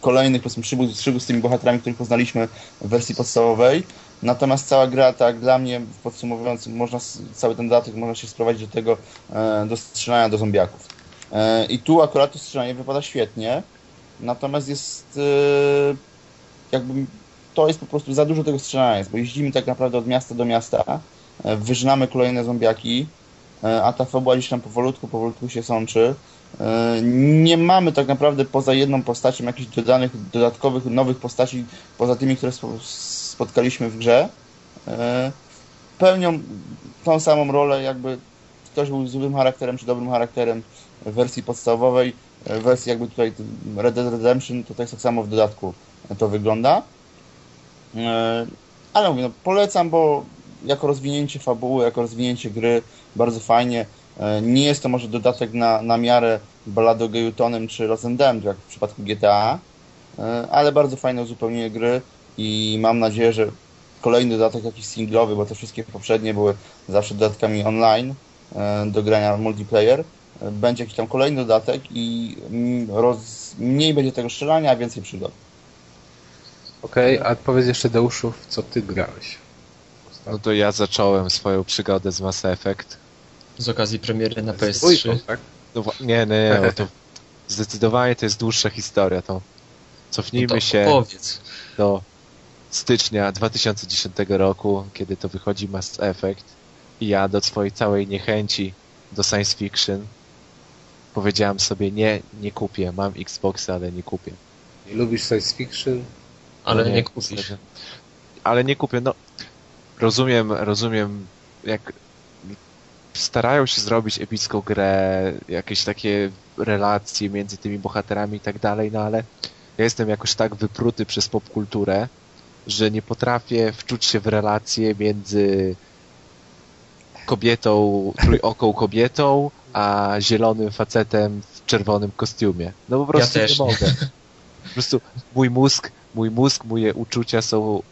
S4: kolejnych powiedzmy przygód, z tymi bohaterami, których poznaliśmy w wersji podstawowej. Natomiast cała gra, tak dla mnie, podsumowując, można, cały ten dodatek można się sprowadzić do tego, e, do strzelania do zombiaków. E, I tu akurat to strzelanie wypada świetnie. Natomiast jest e, jakby to jest po prostu za dużo tego strzelania bo jeździmy tak naprawdę od miasta do miasta, wyżynamy kolejne zombiaki, a ta fabuła gdzieś tam powolutku, powolutku się sączy. E, Nie mamy tak naprawdę poza jedną postacią jakichś dodanych, dodatkowych, nowych postaci, poza tymi, które spo- spotkaliśmy w grze. E, Pełnią tą samą rolę, jakby ktoś był złym charakterem czy dobrym charakterem w wersji podstawowej, w wersji jakby tutaj Red Dead Redemption, to tak samo w dodatku to wygląda. E, Ale mówię, no, polecam, bo jako rozwinięcie fabuły, jako rozwinięcie gry, bardzo fajnie. E, Nie jest to może dodatek na, na miarę Ballady o Gayu Tonem czy Damned, jak w przypadku GTA, e, ale bardzo fajne uzupełnienie gry i mam nadzieję, że kolejny dodatek jakiś singlowy, bo te wszystkie poprzednie były zawsze dodatkami online e, do grania multiplayer, będzie jakiś tam kolejny dodatek i mm, roz... mniej będzie tego strzelania, a więcej przygod.
S1: Okej, a powiedz jeszcze Deuszu, co ty grałeś?
S2: No to ja zacząłem swoją przygodę z Mass Effect.
S3: Z okazji premiery na
S1: Z
S3: PS3.
S1: dwójką, tak?
S2: No, nie, nie, nie, to zdecydowanie to jest dłuższa historia, to cofnijmy
S3: No to
S2: się
S3: Opowiedz.
S2: do stycznia 2010 roku, kiedy to wychodzi Mass Effect i ja do swojej całej niechęci do science fiction powiedziałem sobie nie, nie kupię, mam Xboxa, ale nie kupię.
S1: Nie lubisz science fiction?
S3: Ale
S2: No
S3: nie kupisz.
S2: niestety. Ale nie kupię, no rozumiem, rozumiem jak starają się zrobić epicką grę, jakieś takie relacje między tymi bohaterami i tak dalej, no ale ja jestem jakoś tak wypruty przez popkulturę, że nie potrafię wczuć się w relacje między kobietą, trójoką kobietą, a zielonym facetem w czerwonym kostiumie. No po prostu nie
S3: nie.
S2: mogę. Po prostu mój mózg, mój mózg, moje uczucia są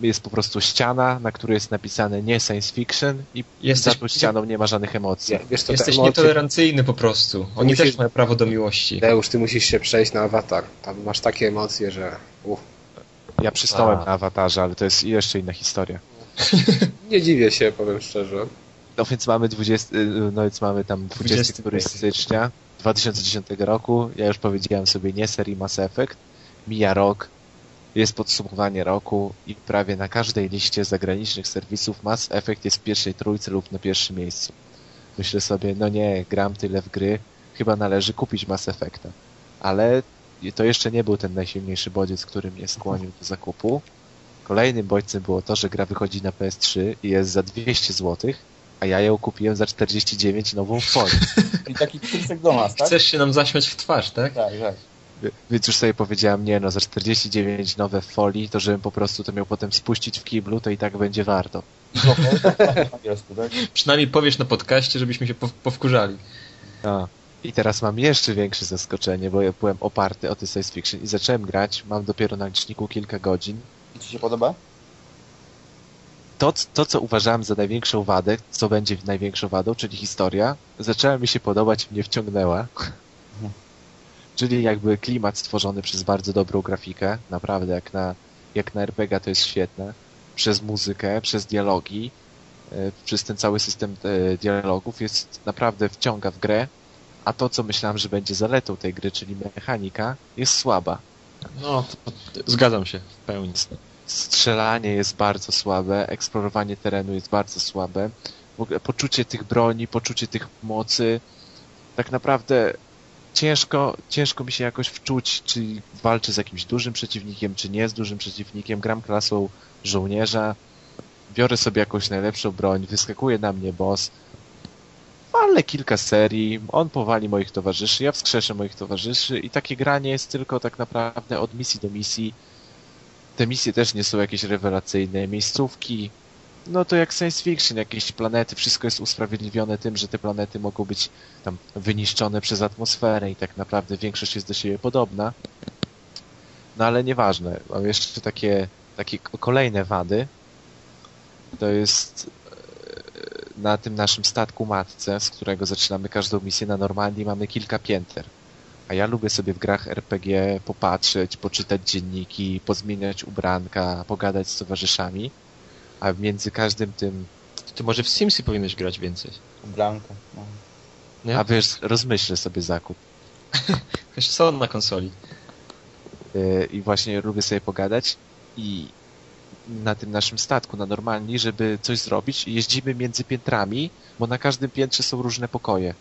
S2: jest po prostu ściana, na której jest napisane nie science fiction i
S3: Jesteś,
S2: za tą ścianą nie ma żadnych emocji.
S1: Nie, wiesz, to
S3: jesteś
S1: te emocje...
S3: nietolerancyjny po prostu. Oni
S1: musisz-
S3: też mają prawo do miłości.
S1: Deusz, ty musisz się przejść na awatar. Tam masz takie emocje, że... Uff.
S2: Ja przystałem
S3: A.
S2: na awatarze, ale to jest jeszcze inna historia.
S1: Nie dziwię się, powiem szczerze.
S2: No więc mamy 20, y, no więc mamy tam 20
S3: 20
S2: któryś stycznia 2010 roku. Ja już powiedziałem sobie nie serii Mass Effect. Mija rok, jest podsumowanie roku i prawie na każdej liście zagranicznych serwisów Mass Effect jest w pierwszej trójce lub na pierwszym miejscu. Myślę sobie, no nie, gram tyle w gry, chyba należy kupić Mass Effecta. Ale to jeszcze nie był ten najsilniejszy bodziec, który mnie skłonił do zakupu. Kolejnym bodźcem było to, że gra wychodzi na PS3 i jest za 200 zł, a ja ją kupiłem za 49 nową folię.
S4: I taki kursek do nas, tak?
S3: Chcesz się nam zaśmiać w twarz, tak?
S4: Tak, tak.
S2: Więc już sobie powiedziałem, nie no, za 49 nowe folii, to żebym po prostu to miał potem spuścić w kiblu, to i tak będzie warto.
S4: Tak?
S3: Przynajmniej powiesz na podcaście, żebyśmy się pow- powkurzali.
S2: A. I teraz mam jeszcze większe zaskoczenie, bo ja byłem oparty o ty science fiction i zacząłem grać, mam dopiero na liczniku kilka godzin.
S4: I ci się podoba?
S2: To, to, co uważałem za największą wadę, co będzie największą wadą, czyli historia, zaczęła mi się podobać, mnie wciągnęła. Czyli jakby klimat stworzony przez bardzo dobrą grafikę, naprawdę jak na, jak na RPG to jest świetne, przez muzykę, przez dialogi, e, przez ten cały system e, dialogów jest naprawdę wciąga w grę a to, co myślałem, że będzie zaletą tej gry, czyli mechanika, jest słaba.
S3: No, zgadzam się w pełni.
S2: Strzelanie jest bardzo słabe, eksplorowanie terenu jest bardzo słabe, w ogóle poczucie tych broni, poczucie tych mocy, tak naprawdę ciężko, ciężko mi się jakoś wczuć, czy walczę z jakimś dużym przeciwnikiem, czy nie z dużym przeciwnikiem. Gram klasą żołnierza, biorę sobie jakąś najlepszą broń, wyskakuje na mnie boss, ale kilka serii, on powali moich towarzyszy, ja wskrzeszę moich towarzyszy i takie granie jest tylko tak naprawdę od misji do misji. Te misje też nie są jakieś rewelacyjne, miejscówki, no to jak science fiction, jakieś planety, wszystko jest usprawiedliwione tym, że te planety mogą być tam wyniszczone przez atmosferę i tak naprawdę większość jest do siebie podobna. No ale nieważne, mam jeszcze takie, takie kolejne wady. To jest e, na tym naszym statku matce, z którego zaczynamy każdą misję na normalnie, mamy kilka pięter. A ja lubię sobie w grach RPG popatrzeć, poczytać dzienniki, pozmieniać ubranka, pogadać z towarzyszami a między każdym tym...
S3: Ty może w Simsy powinieneś grać więcej.
S6: Blanka. No.
S3: Nie?
S2: A wiesz, rozmyślę sobie zakup.
S3: Jeszcze są na konsoli.
S2: Yy, I właśnie lubię sobie pogadać i na tym naszym statku, na normalni, żeby coś zrobić, jeździmy między piętrami, bo na każdym piętrze są różne pokoje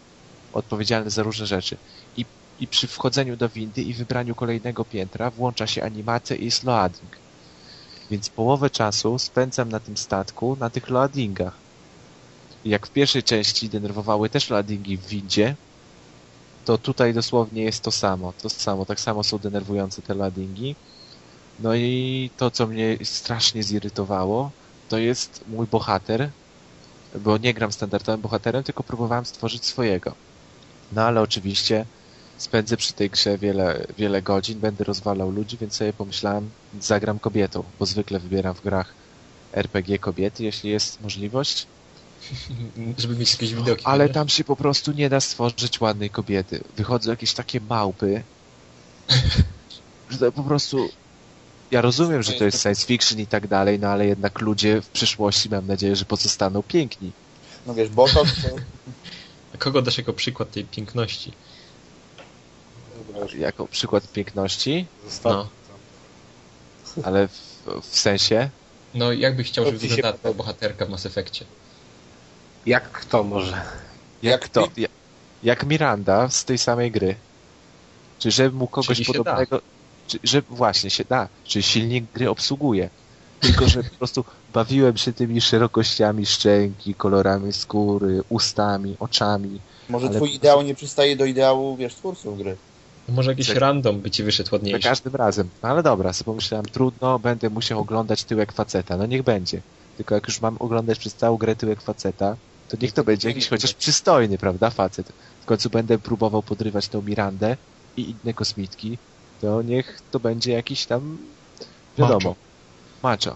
S2: odpowiedzialne za różne rzeczy. I, i przy wchodzeniu do windy i wybraniu kolejnego piętra włącza się animacja i jest loading. Więc połowę czasu spędzam na tym statku, na tych loadingach. Jak w pierwszej części denerwowały też loadingi w windzie, to tutaj dosłownie jest to samo. To samo, tak samo są denerwujące te loadingi. No i to, co mnie strasznie zirytowało, to jest mój bohater, bo nie gram standardowym bohaterem, tylko próbowałem stworzyć swojego. No ale oczywiście spędzę przy tej grze wiele, wiele godzin, będę rozwalał ludzi, więc sobie pomyślałem, zagram kobietą, bo zwykle wybieram w grach RPG kobiety, jeśli jest możliwość.
S3: Żeby mieć jakieś widoki.
S2: Ale
S3: nie?
S2: tam się po prostu nie da stworzyć ładnej kobiety. Wychodzą jakieś takie małpy, że to po prostu... Ja rozumiem, że to jest science fiction i tak dalej, no ale jednak ludzie w przyszłości mam nadzieję, że pozostaną piękni.
S6: No wiesz, Botox to...
S3: A kogo dasz jako przykład tej piękności?
S2: Jako przykład piękności,
S1: Zostaw.
S3: No.
S2: ale w, w sensie...
S3: No jakbyś chciał, żeby
S1: się
S3: wyglądała
S1: podoba.
S3: bohaterka w Mass Effectie?
S1: Jak kto może?
S2: Jak
S6: Jak
S2: to? Jak, jak Miranda z tej samej gry. Czy żeby mu kogoś
S3: Czyli się
S2: podobnego... Czy, że właśnie się da. Czy silnik gry obsługuje. Tylko, że po prostu bawiłem się tymi szerokościami szczęki, kolorami skóry, ustami, oczami.
S6: Może twój
S2: po
S6: ideał nie przystaje do ideału, wiesz, twórców gry.
S3: Może jakiś
S2: Tak.
S3: random by ci wyszedł
S2: Za
S3: ładniejszy.
S2: każdym razem. No ale dobra, sobie pomyślałem, trudno, będę musiał oglądać tyłek faceta. No niech będzie. Tylko jak już mam oglądać przez całą grę tyłek faceta, to niech to będzie jakiś chociaż przystojny, prawda, facet. W końcu będę próbował podrywać tą Mirandę i inne kosmitki, to niech to będzie jakiś tam, wiadomo, macho.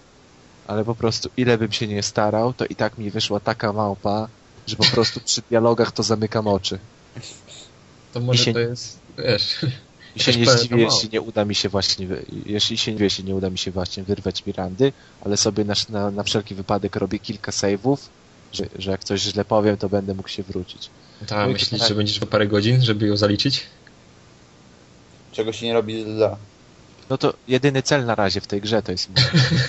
S2: Ale po prostu ile bym się nie starał, to i tak mi wyszła taka małpa, że po prostu przy dialogach to zamykam oczy.
S3: To może
S2: się-
S3: to jest, wiesz...
S2: I się nie zdziwię, jeśli nie uda mi się właśnie, jeśli się nie, jeśli nie uda mi się właśnie wyrwać Mirandy, ale sobie na, na, na wszelki wypadek robię kilka save'ów, że, że jak coś źle powiem, to będę mógł się wrócić. No i
S3: myślisz,
S2: tak.
S3: że będziesz po parę godzin, żeby ją zaliczyć?
S6: Czego się nie robi dla...
S2: No to jedyny cel na razie w tej grze to jest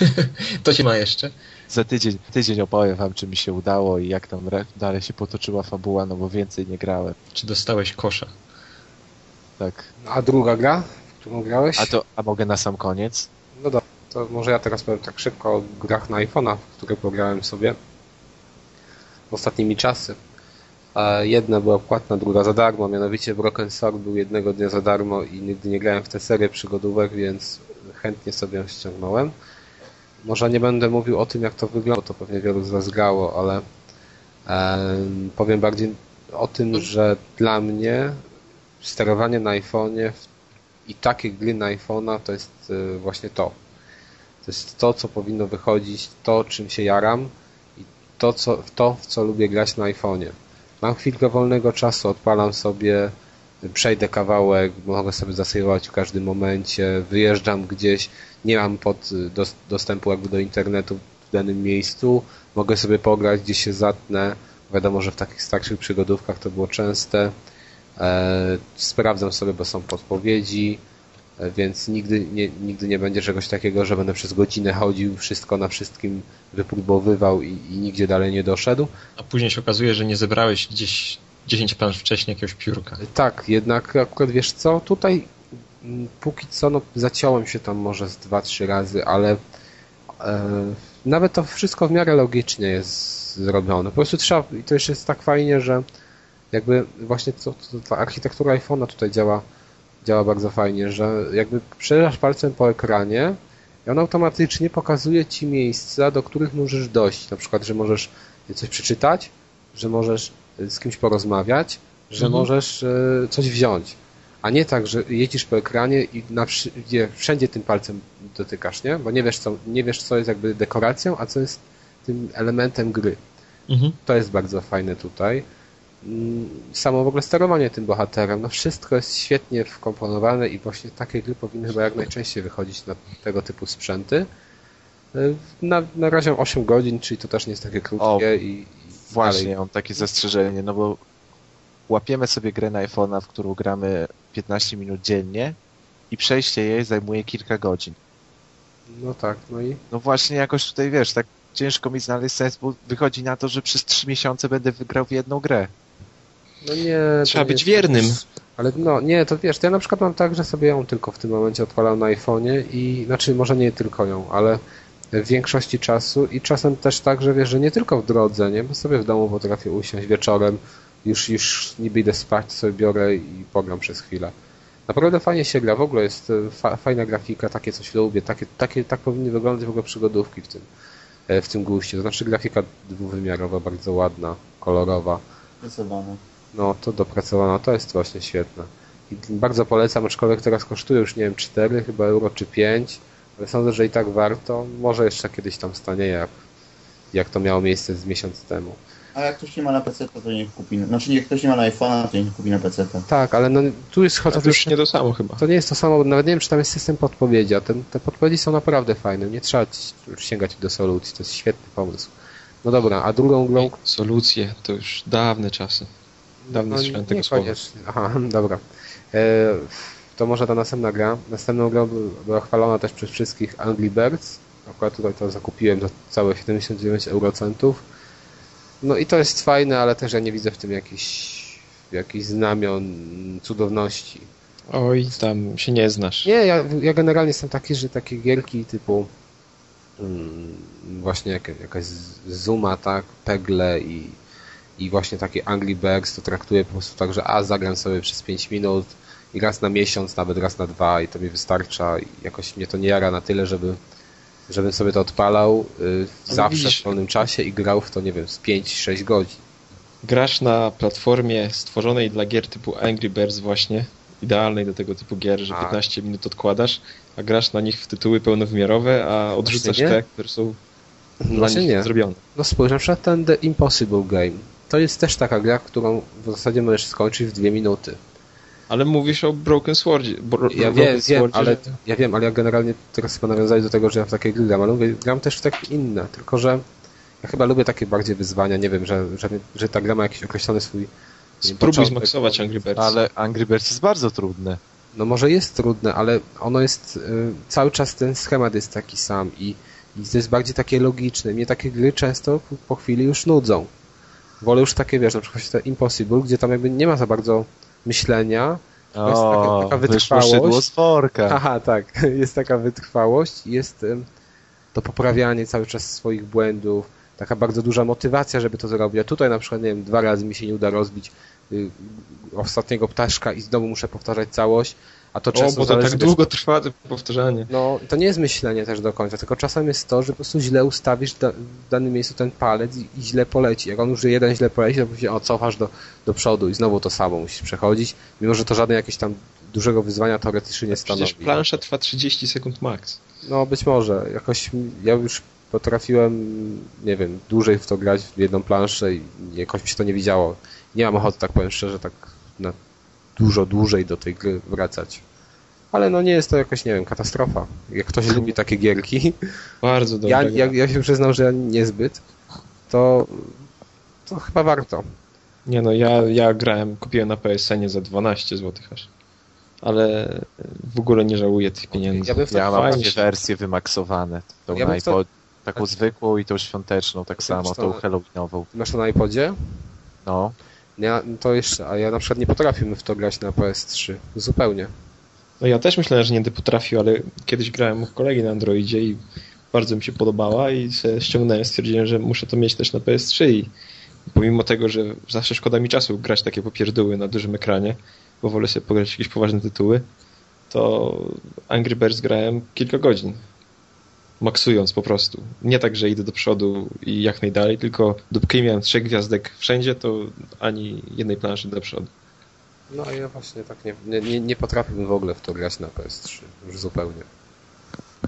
S3: to się ma jeszcze.
S2: za tydzień, tydzień opowiem wam, czy mi się udało i jak tam dalej się potoczyła fabuła, no bo więcej nie grałem.
S3: Czy dostałeś kosza?
S2: Tak.
S1: A druga gra, w którą grałeś?
S2: A to, a mogę na sam koniec?
S1: No dobra, to może ja teraz powiem tak szybko o grach na iPhone'a, które pograłem sobie ostatnimi czasy. E, Jedna była płatna, druga za darmo, mianowicie Broken Sword był jednego dnia za darmo i nigdy nie grałem w tę serię przygodówek, więc chętnie sobie ją ściągnąłem. Może nie będę mówił o tym, jak to wygląda, to pewnie wielu z Was grało, ale em, powiem bardziej o tym, że dla mnie sterowanie na iPhone'ie i takie gry na iPhone'a to jest y, właśnie to. To jest to, co powinno wychodzić, to, czym się jaram i to, co, to w co lubię grać na iPhone'ie. Mam chwilkę wolnego czasu, odpalam sobie, przejdę kawałek, mogę sobie zasejrować w każdym momencie, wyjeżdżam gdzieś, nie mam pod y, dos, dostępu jakby do internetu w danym miejscu, mogę sobie pograć, gdzieś się zatnę. Wiadomo, że w takich starszych przygodówkach to było częste. E, sprawdzam sobie, bo są podpowiedzi, e, więc nigdy nie, nigdy nie będzie czegoś takiego, że będę przez godzinę chodził, wszystko na wszystkim wypróbowywał i, i nigdzie dalej nie doszedł.
S5: A później się okazuje, że nie zebrałeś gdzieś 10 plansz wcześniej jakiegoś piórka.
S1: Tak, jednak akurat wiesz co, tutaj mm, póki co no, zaciąłem się tam może z dwa, trzy razy, ale e, nawet to wszystko w miarę logicznie jest zrobione. Po prostu trzeba, i to jeszcze jest tak fajnie, że jakby właśnie to, to, ta architektura iPhone'a tutaj działa, działa bardzo fajnie, że jakby przejeżdżasz palcem po ekranie i on automatycznie pokazuje ci miejsca, do których możesz dojść. Na przykład, że możesz coś przeczytać, że możesz z kimś porozmawiać, że
S5: Mhm.
S1: możesz e, coś wziąć. A nie tak, że jedziesz po ekranie i na, wszędzie tym palcem dotykasz, nie? Bo nie wiesz, co, nie wiesz, co jest jakby dekoracją, a co jest tym elementem gry.
S5: Mhm.
S1: To jest bardzo fajne tutaj. Mm, Samo w ogóle sterowanie tym bohaterem, no wszystko jest świetnie wkomponowane i właśnie takie gry powinny chyba jak najczęściej wychodzić na tego typu sprzęty. Y, Na, na razie 8 godzin, czyli to też nie jest takie krótkie
S2: O,
S1: i, i
S2: Właśnie,
S1: dalej.
S2: mam takie zastrzeżenie, no bo łapiemy sobie grę na iPhone'a, w którą gramy 15 minut dziennie i przejście jej zajmuje kilka godzin.
S1: No tak, no i
S2: No właśnie jakoś tutaj, wiesz, tak ciężko mi znaleźć sens, bo wychodzi na to, że przez 3 miesiące będę wygrał w jedną grę.
S1: No nie.
S5: Trzeba
S1: nie
S5: być
S1: jest-
S5: wiernym.
S1: Ale no nie, to wiesz, to ja na przykład mam tak, że sobie ją tylko w tym momencie odpalam na iPhone'ie i znaczy może nie tylko ją, ale w większości czasu i czasem też tak, że wiesz, że nie tylko w drodze, nie, bo sobie w domu potrafię usiąść wieczorem, już, już niby idę spać, sobie biorę i pogram przez chwilę. Naprawdę fajnie się gra, w ogóle jest e, fa fajna grafika, takie coś lubię, takie, takie, tak powinny wyglądać w ogóle przygodówki w tym, e, w tym guście, to znaczy grafika dwuwymiarowa, bardzo ładna, kolorowa.
S6: Zdecydowanie.
S1: No, to dopracowana, to jest właśnie świetne. I bardzo polecam, aczkolwiek teraz kosztuje już, nie wiem, 4 chyba euro czy 5, ale sądzę, że i tak warto. Może jeszcze kiedyś tam stanie, jak, jak to miało miejsce z miesiąc temu.
S6: A jak ktoś nie ma na PC, to niech kupi. Znaczy, jak ktoś nie ma na iPhone'a, to niech kupi na PC.
S1: Tak, ale no, tu jest chociaż...
S5: to już nie to samo chyba.
S1: To nie jest to samo, bo nawet nie wiem, czy tam jest system podpowiedzi, a ten, te podpowiedzi są naprawdę fajne. Nie trzeba ci- sięgać do solucji, to jest świetny pomysł. No dobra, a drugą grą...
S5: Solucje to już dawne czasy. Dawno słyszałem tego słowa.
S1: Aha, dobra. E, to może ta następna gra. Następną grą by- była chwalona też przez wszystkich Angry Birds. Akurat tutaj to zakupiłem za całe 79 eurocentów. No i to jest fajne, ale też ja nie widzę w tym jakichś jakichś znamion cudowności.
S5: Oj, tam się nie znasz.
S1: Nie, ja, ja generalnie jestem taki, że takie gierki typu mm, właśnie jak, jakaś Zuma, tak, Pegle i, i właśnie takie Angry Birds to traktuję po prostu tak, że a zagram sobie przez 5 minut i raz na miesiąc, nawet raz na dwa i to mi wystarcza i jakoś mnie to nie jara na tyle, żeby żebym sobie to odpalał y, zawsze
S5: widzisz-
S1: w wolnym czasie i grał w to, nie wiem, z 5-6 godzin.
S5: Grasz na platformie stworzonej dla gier typu Angry Birds właśnie, idealnej do tego typu gier, że
S1: A.
S5: 15 minut odkładasz, a grasz na nich w tytuły pełnowymiarowe, a odrzucasz te, które są dla nich
S1: nie.
S5: zrobione.
S1: No spójrz, na przykład ten The Impossible Game. To jest też taka gra, którą w zasadzie możesz skończyć w dwie minuty.
S5: Ale mówisz o Broken Swordzie. Bro,
S1: Ja
S5: Broken
S1: wiem, ale
S5: że-
S1: ja wiem, ale ja generalnie teraz chyba nawiązać do tego, że ja w takie gry gram, ale mówię, gram też w takie inne, tylko że ja chyba lubię takie bardziej wyzwania, nie wiem, że, że, że ta gra ma jakiś określony swój
S5: Spróbuj
S1: początek.
S5: zmaksować Angry Birds.
S2: Ale Angry Birds jest bardzo trudne.
S1: No może jest trudne, ale ono jest, y, cały czas ten schemat jest taki sam i, i to jest bardziej takie logiczne. Mnie takie gry często po, po chwili już nudzą. Wolę już takie, wiesz, na przykład te Impossible, gdzie tam jakby nie ma za bardzo myślenia, To jest taka-
S2: O,
S1: taka wytrwałość. Aha, tak. Jest taka wytrwałość, jest to poprawianie cały czas swoich błędów, taka bardzo duża motywacja, żeby to zrobić. A tutaj na przykład, nie wiem, dwa razy mi się nie uda rozbić y, ostatniego ptaszka i znowu muszę powtarzać całość, a to
S5: O,
S1: często
S5: bo to tak
S1: też-
S5: długo trwa to powtarzanie.
S1: no, to nie jest myślenie też do końca, tylko czasem jest to, że po prostu źle ustawisz da, w danym miejscu ten palec i, i źle poleci. Jak on już jeden źle poleci, to później o, cofasz do, do przodu i znowu to samo musisz przechodzić, mimo że to żadne jakieś tam dużego wyzwania teoretycznie nie stanowi.
S5: Przecież plansza trwa 30 sekund max.
S1: No być może. Jakoś ja już potrafiłem, nie wiem, dłużej w to grać w jedną planszę i jakoś mi się to nie widziało. Nie mam ochoty, tak powiem szczerze, tak na dużo dłużej do tej gry wracać. Ale no nie jest to jakoś, nie wiem, katastrofa. Jak ktoś lubi takie gierki,
S5: Bardzo dobra
S1: ja, ja, ja się przyznam, że ja niezbyt, to, to chyba warto.
S3: Nie no, ja, ja grałem, kupiłem na PSN za 12 zł aż. Ale w ogóle nie żałuję tych pieniędzy.
S1: Ja bym w
S2: Ja
S1: tak
S2: mam
S3: się-
S2: wersje wymaksowane. Tą
S1: Ja
S2: na
S1: bym to-
S2: iPod, taką zwykłą i tą świąteczną, tak samo,
S1: co?
S2: tą halloweenową.
S1: Masz to na iPodzie?
S2: No.
S1: Ja, to jeszcze, a ja na przykład nie potrafię w to grać na PS3. Zupełnie.
S3: No ja też myślałem, że nie będę potrafił, ale kiedyś grałem u kolegi na Androidzie i bardzo mi się podobała i sobie ściągnąłem, stwierdziłem, że muszę to mieć też na PS3 i pomimo tego, że zawsze szkoda mi czasu grać takie popierdóły na dużym ekranie, bo wolę sobie pograć jakieś poważne tytuły, to Angry Birds grałem kilka godzin. Maksując po prostu. Nie tak, że idę do przodu i jak najdalej, tylko dopóki miałem trzech gwiazdek wszędzie, to ani jednej planszy do przodu.
S1: No a ja właśnie tak nie, nie, nie, nie potrafiłbym w ogóle w to grać na PS3. Już zupełnie.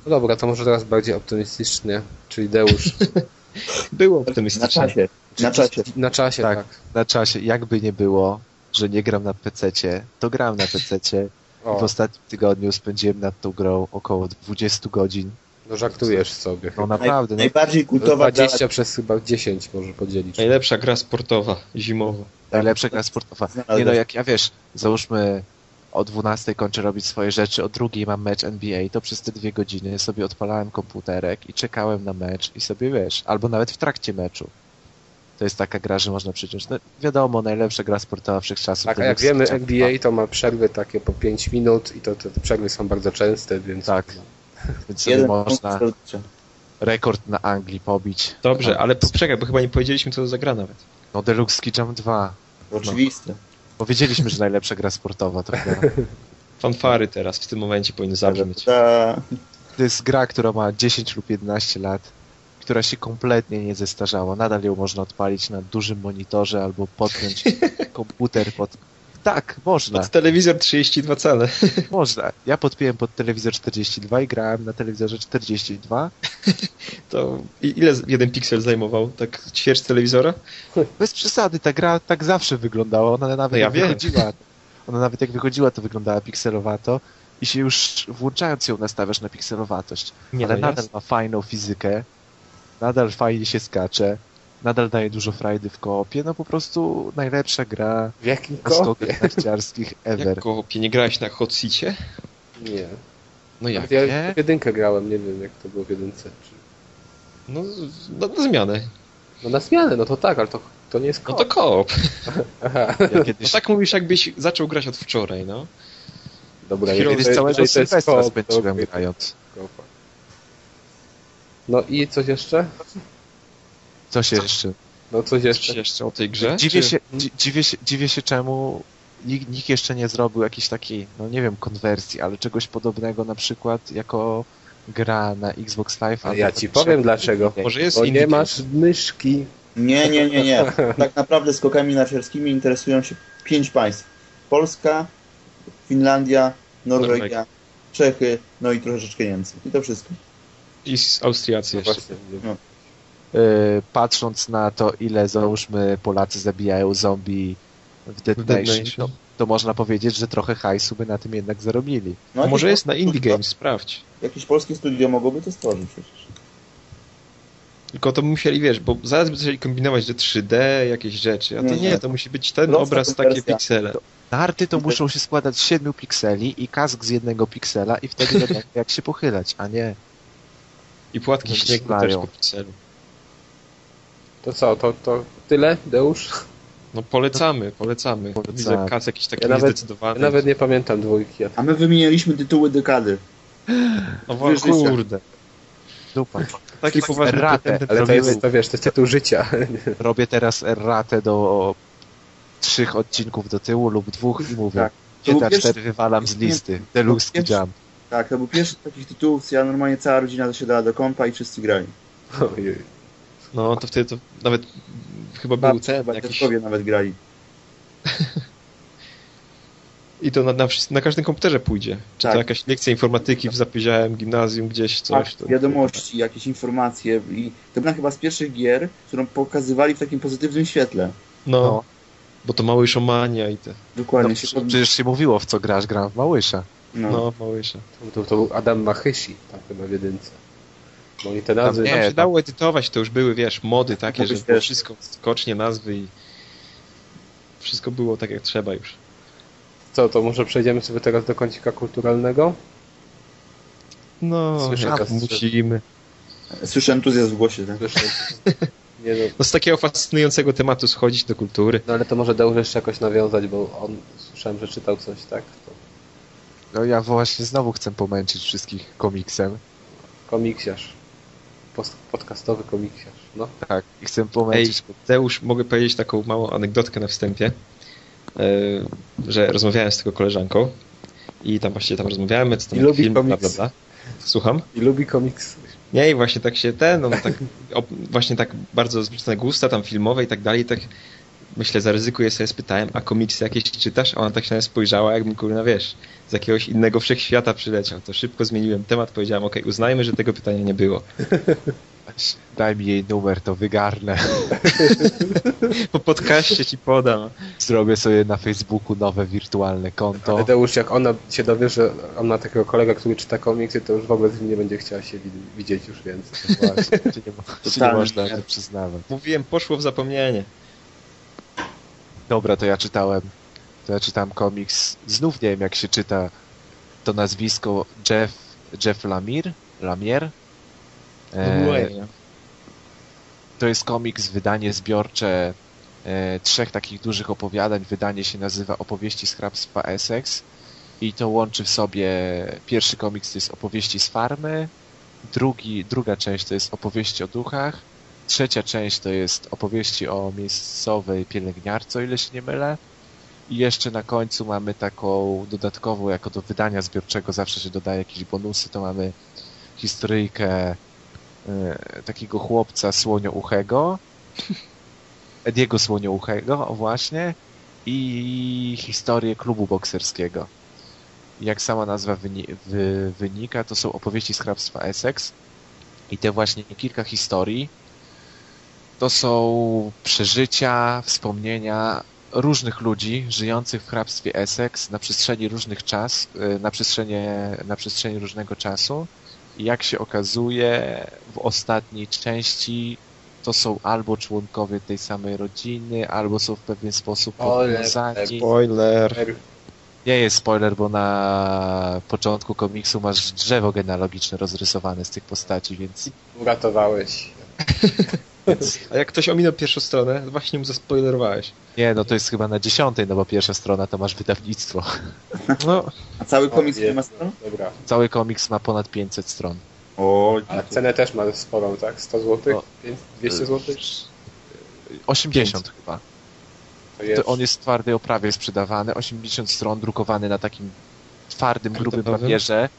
S1: No dobra, to może teraz bardziej optymistycznie, czyli Deusz.
S3: Było
S4: Na
S3: optymistycznie.
S4: czasie. Na czasie.
S1: Na czasie, tak.
S2: Tak. Na czasie, jakby nie było, że nie gram na PC-cie, to gram na PC-cie i w ostatnim tygodniu spędziłem nad tą grą około 20 godzin.
S1: No żartujesz sobie.
S2: No
S1: chyba.
S2: naprawdę, no,
S4: Najbardziej kultowa
S1: 20 przez chyba 10 może podzielić.
S3: Najlepsza gra sportowa, zimowa.
S2: najlepsza gra sportowa. Nie no, jak ja wiesz, załóżmy o 12 kończę robić swoje rzeczy, o drugiej mam mecz NBA, to przez te dwie godziny sobie odpalałem komputerek i czekałem na mecz i sobie wiesz, albo nawet w trakcie meczu. To jest taka gra, że można przyciąć. No, wiadomo, najlepsza gra sportowa wszechczasów.
S1: Tak, a jak wiemy, NBA to ma przerwy takie po 5 minut i to te przerwy są bardzo częste, więc...
S2: Tak. Więc sobie
S4: Jeden
S2: można rekord na Anglii pobić.
S3: Dobrze, ale poczekaj, bo chyba nie powiedzieliśmy, co to za gra nawet.
S2: No Deluxe Ski Jump 2.
S4: Oczywiste.
S2: Powiedzieliśmy, że najlepsza gra sportowa to gra.
S3: Fanfary teraz w tym momencie powinny zabrzmieć.
S4: Ta...
S2: To jest gra, która ma 10 lub 11 lat, która się kompletnie nie zestarzała. Nadal ją można odpalić na dużym monitorze albo podpiąć komputer pod... Tak, można,
S3: Pod telewizor 32 cale.
S2: można. Ja podpiąłem pod telewizor 42 i grałem na telewizorze 42.
S3: To ile jeden piksel zajmował? Tak ćwierć telewizora?
S2: Bez przesady, ta gra tak zawsze wyglądała. Ona nawet
S3: No ja
S2: jak
S3: wiem.
S2: wychodziła, ona nawet jak wychodziła, to wyglądała pikselowato i się już włączając ją nastawiasz na pikselowatość.
S3: Nie,
S2: ale
S3: no
S2: nadal
S3: jasne.
S2: ma fajną fizykę, nadal fajnie się skacze, nadal daje dużo frajdy w koopie, no po prostu najlepsza gra
S1: W jakim
S2: na narciarskich ever.
S3: Jak koopie, nie grałeś na Hot Seacie?
S1: Nie.
S3: No jak?
S1: Ja
S2: nie?
S1: w jedynkę grałem, nie wiem jak to było w jedynce. Czy...
S3: No, no na zmianę.
S1: No na zmianę, no to tak, ale to, to nie jest
S3: No
S1: koop.
S3: to koop.
S1: Aha,
S2: Ja
S3: No
S2: kiedyś,
S3: tak mówisz, jakbyś zaczął grać od wczoraj, no.
S1: dobra. Jeżeli
S2: kiedyś całego Sylwestra spędziłem grając.
S1: koopa. No i coś jeszcze?
S2: Co się jeszcze?
S1: No coś
S3: Coś
S1: jeszcze.
S3: jeszcze o tej grze?
S2: Dziwię
S3: Czy-
S2: się, dzi- dziwię się, dziwię się czemu nikt, nikt jeszcze nie zrobił jakiejś takiej, no nie wiem, konwersji, ale czegoś podobnego na przykład jako gra na Xbox Live.
S1: A ja ci powiem dlaczego.
S3: Może jest
S1: Bo nie
S3: game.
S1: masz myszki.
S4: Nie, nie, nie, nie. Tak naprawdę skokami narciarskimi interesują się pięć państw. Polska, Finlandia, Norwegia,
S3: Norwegia.
S4: Czechy, no i troszeczkę Niemcy. I to wszystko.
S3: I z Austriacy
S1: No
S3: jeszcze.
S2: Yy, patrząc na to, ile załóżmy Polacy zabijają zombie w Dead,
S3: W Dead
S2: Nation,
S3: Nation.
S2: to, to można powiedzieć, że trochę hajsu by na tym jednak zarobili.
S4: No,
S3: może jest na Indie Games, sprawdź.
S4: Jakieś polskie studio mogłoby to stworzyć przecież.
S3: Tylko to musieli, wiesz, bo zaraz by zaczęli kombinować, że 3D, jakieś rzeczy, a to
S4: Nie,
S3: nie,
S4: nie.
S3: to musi być ten
S4: Prosta
S3: obraz, takie piksele.
S2: Narty to muszą się składać z 7 pikseli i kask z jednego piksela i wtedy wiadomo jak się pochylać, a nie
S3: I płatki śniegu też po pikselu.
S1: To co, to, to tyle, Deusz?
S3: No polecamy, polecamy.
S2: Polecamy.
S3: Widzę kas jakiś taki
S1: Ja nawet-
S3: niezdecydowany.
S1: Ja nawet nie pamiętam dwójki. a-
S4: A my wymienialiśmy tytuły dekady.
S3: No kurde.
S2: dupa.
S3: Taki poważny
S2: Erratę,
S3: pretendent
S1: Ale to jest, to wiesz, to jest tytuł życia.
S2: Robię teraz erratę do trzech odcinków do tyłu lub dwóch i mówię,
S4: Tak.
S2: tak.
S4: Pierwszy-
S2: cztery wywalam z listy. Deluxe Jump.
S4: Tak, to był pierwszy z takich tytułów, co ja normalnie cała rodzina zasiadała do kompa i wszyscy grali.
S1: Ojej.
S3: No to wtedy to nawet chyba był
S4: chyba
S3: jakiś...
S4: dziadkowie nawet grali.
S3: I to na, na, na każdym komputerze pójdzie. Czy
S4: Tak.
S3: to jakaś lekcja informatyki w zapyziałem, gimnazjum, gdzieś coś.
S4: Tak,
S3: To...
S4: wiadomości, jakieś informacje i to była chyba z pierwszych gier, którą pokazywali w takim pozytywnym świetle.
S3: No,
S2: No.
S3: bo to mały szomania i te.
S4: Dokładnie
S2: No,
S4: się
S2: przecież,
S4: pod...
S2: przecież się mówiło w co grasz, gram w Małysza.
S4: no.
S3: No, małysza.
S1: To, to był Adam Machysi, tam chyba w jedynce. No i te
S2: Tam
S1: nazwy...
S2: nie,
S3: Tam się
S2: tam-
S3: dało edytować, to już były, wiesz, mody takie,
S4: Mógłbyś
S3: że było wszystko skocznie, nazwy i... wszystko było tak jak trzeba już.
S1: Co, to może przejdziemy sobie teraz do kącika kulturalnego?
S3: No,
S1: Słyszę
S3: jak
S1: was,
S3: musimy.
S4: Słyszę entuzjazm w głosie, tak?
S1: Nie no,
S3: No z takiego fascynującego tematu schodzić do kultury.
S1: no ale to może Deusz jeszcze jakoś nawiązać, bo on, słyszałem, że czytał coś, tak? To
S2: No ja właśnie znowu chcę pomęczyć wszystkich komiksem.
S1: komiksiarz. Podcastowy komiksiarz, no.
S2: Tak, i chcę pomęczyć.
S3: Deusz, mogę powiedzieć taką małą anegdotkę na wstępie, e, że rozmawiałem z tego koleżanką i tam właśnie tam rozmawiamy, co tam
S1: I lubi
S3: film, bla, bla,
S1: komiks.
S3: bla. Słucham?
S1: I lubi komiks.
S3: Nie, i właśnie tak się ten, no tak, op, właśnie tak bardzo zbliżone gusta tam filmowe i tak dalej, tak myślę, zaryzykuję sobie, spytałem, a komiksy jakieś czytasz? A ona tak się na mnie spojrzała, jakbym kurna, wiesz, z jakiegoś innego wszechświata przyleciał. To szybko zmieniłem temat, powiedziałem, okej, uznajmy, że tego pytania nie było.
S2: Daj mi jej numer, to wygarnę.
S3: Po podcaście ci podam.
S2: Zrobię sobie na Facebooku nowe wirtualne konto.
S1: Ale Deusz, jak ona się dowie, że on ma takiego kolegę, który czyta komiksy, to już w ogóle z nim nie będzie chciała się wi- widzieć już więcej.
S2: Właśnie, to nie, mo- to nie można nie przyznawać.
S3: Mówiłem, poszło w zapomnienie.
S2: Dobra, to ja czytałem. To ja czytałem komiks. Znów nie wiem jak się czyta to nazwisko Jeff, Jeff Lemire. Lemire. E, to jest komiks, wydanie zbiorcze e, trzech takich dużych opowiadań. Wydanie się nazywa Opowieści z hrabstwa Essex i to łączy w sobie pierwszy komiks to jest Opowieści z farmy, drugi, druga część to jest Opowieści o duchach, trzecia część to jest Opowieści o miejscowej pielęgniarce, o ile się nie mylę. I jeszcze na końcu mamy taką dodatkową, jako do wydania zbiorczego zawsze się dodaje jakieś bonusy, to mamy historyjkę e, takiego chłopca słoniouchego, Ediego Słoniouchego, o właśnie, i historię klubu bokserskiego. Jak sama nazwa wyni- wy- wynika, to są opowieści z hrabstwa Essex i te właśnie kilka historii to są przeżycia, wspomnienia różnych ludzi żyjących w hrabstwie Essex na przestrzeni różnych czas, y, na przestrzeni, na przestrzeni różnego czasu. I jak się okazuje, w ostatniej części to są albo członkowie tej samej rodziny, albo są w pewien sposób powiązani.
S3: Spoiler.
S2: Nie jest spoiler, bo na początku komiksu masz drzewo genealogiczne rozrysowane z tych postaci, więc
S1: Uratowałeś.
S3: A jak ktoś ominął pierwszą stronę, właśnie mu zaspoilerowałeś.
S2: nie, no to jest chyba na dziesiątej, no bo pierwsza strona to masz wydawnictwo.
S3: No,
S4: A cały komiks nie ma stron?
S1: Dobra.
S2: Cały komiks ma ponad 500 stron.
S4: O,
S1: Ale cenę też ma sporą, tak? 100 zł?
S2: O,
S1: 200 zł?
S2: 80 chyba.
S1: To jest.
S2: on jest w twardej oprawie sprzedawany, 80 stron, drukowany na takim twardym, grubym papierze.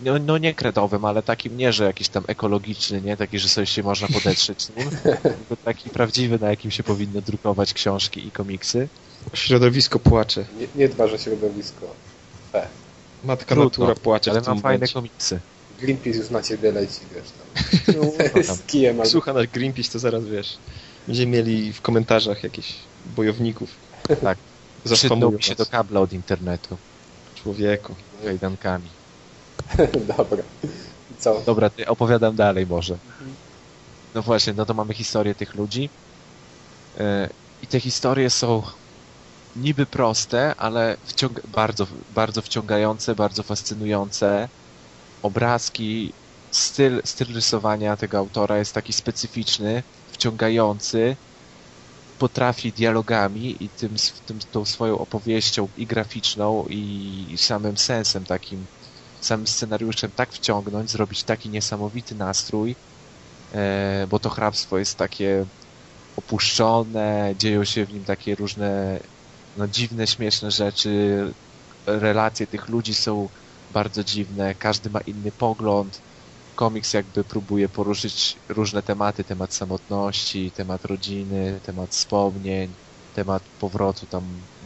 S2: No, no nie kredowym, ale takim nie, że jakiś tam ekologiczny, nie? Taki, że sobie się można podetrzeć nim. Tylko taki prawdziwy, na jakim się powinno drukować książki i komiksy.
S3: środowisko płacze.
S1: Nie, nie dba, że środowisko. Fe.
S3: Matka
S2: Trudno,
S3: natura płacze
S2: Ale mam fajne komiksy.
S1: Greenpeace już na ciebie leci, wiesz tam.
S2: No, tam.
S1: Z kijem albo...
S3: Słucha nasz Greenpeace, to zaraz wiesz. Będziemy mieli w komentarzach jakichś bojowników.
S2: Tak. Mi się do kabla od internetu.
S3: Człowieku.
S2: Kajdankami.
S1: Dobra. Co?
S2: Dobra, ja opowiadam dalej może. No właśnie, no to mamy historię tych ludzi. E, I te historie są niby proste, ale bardzo, bardzo wciągające, bardzo fascynujące. Obrazki, styl, styl rysowania tego autora jest taki specyficzny, wciągający. Potrafi dialogami i tym, tym, tą swoją opowieścią i graficzną, i samym sensem takim samym scenariuszem tak wciągnąć, zrobić taki niesamowity nastrój, e, bo to hrabstwo jest takie opuszczone, dzieją się w nim takie różne no, dziwne, śmieszne rzeczy, relacje tych ludzi są bardzo dziwne, każdy ma inny pogląd. Komiks jakby próbuje poruszyć różne tematy, temat samotności, temat rodziny, temat wspomnień, temat powrotu tam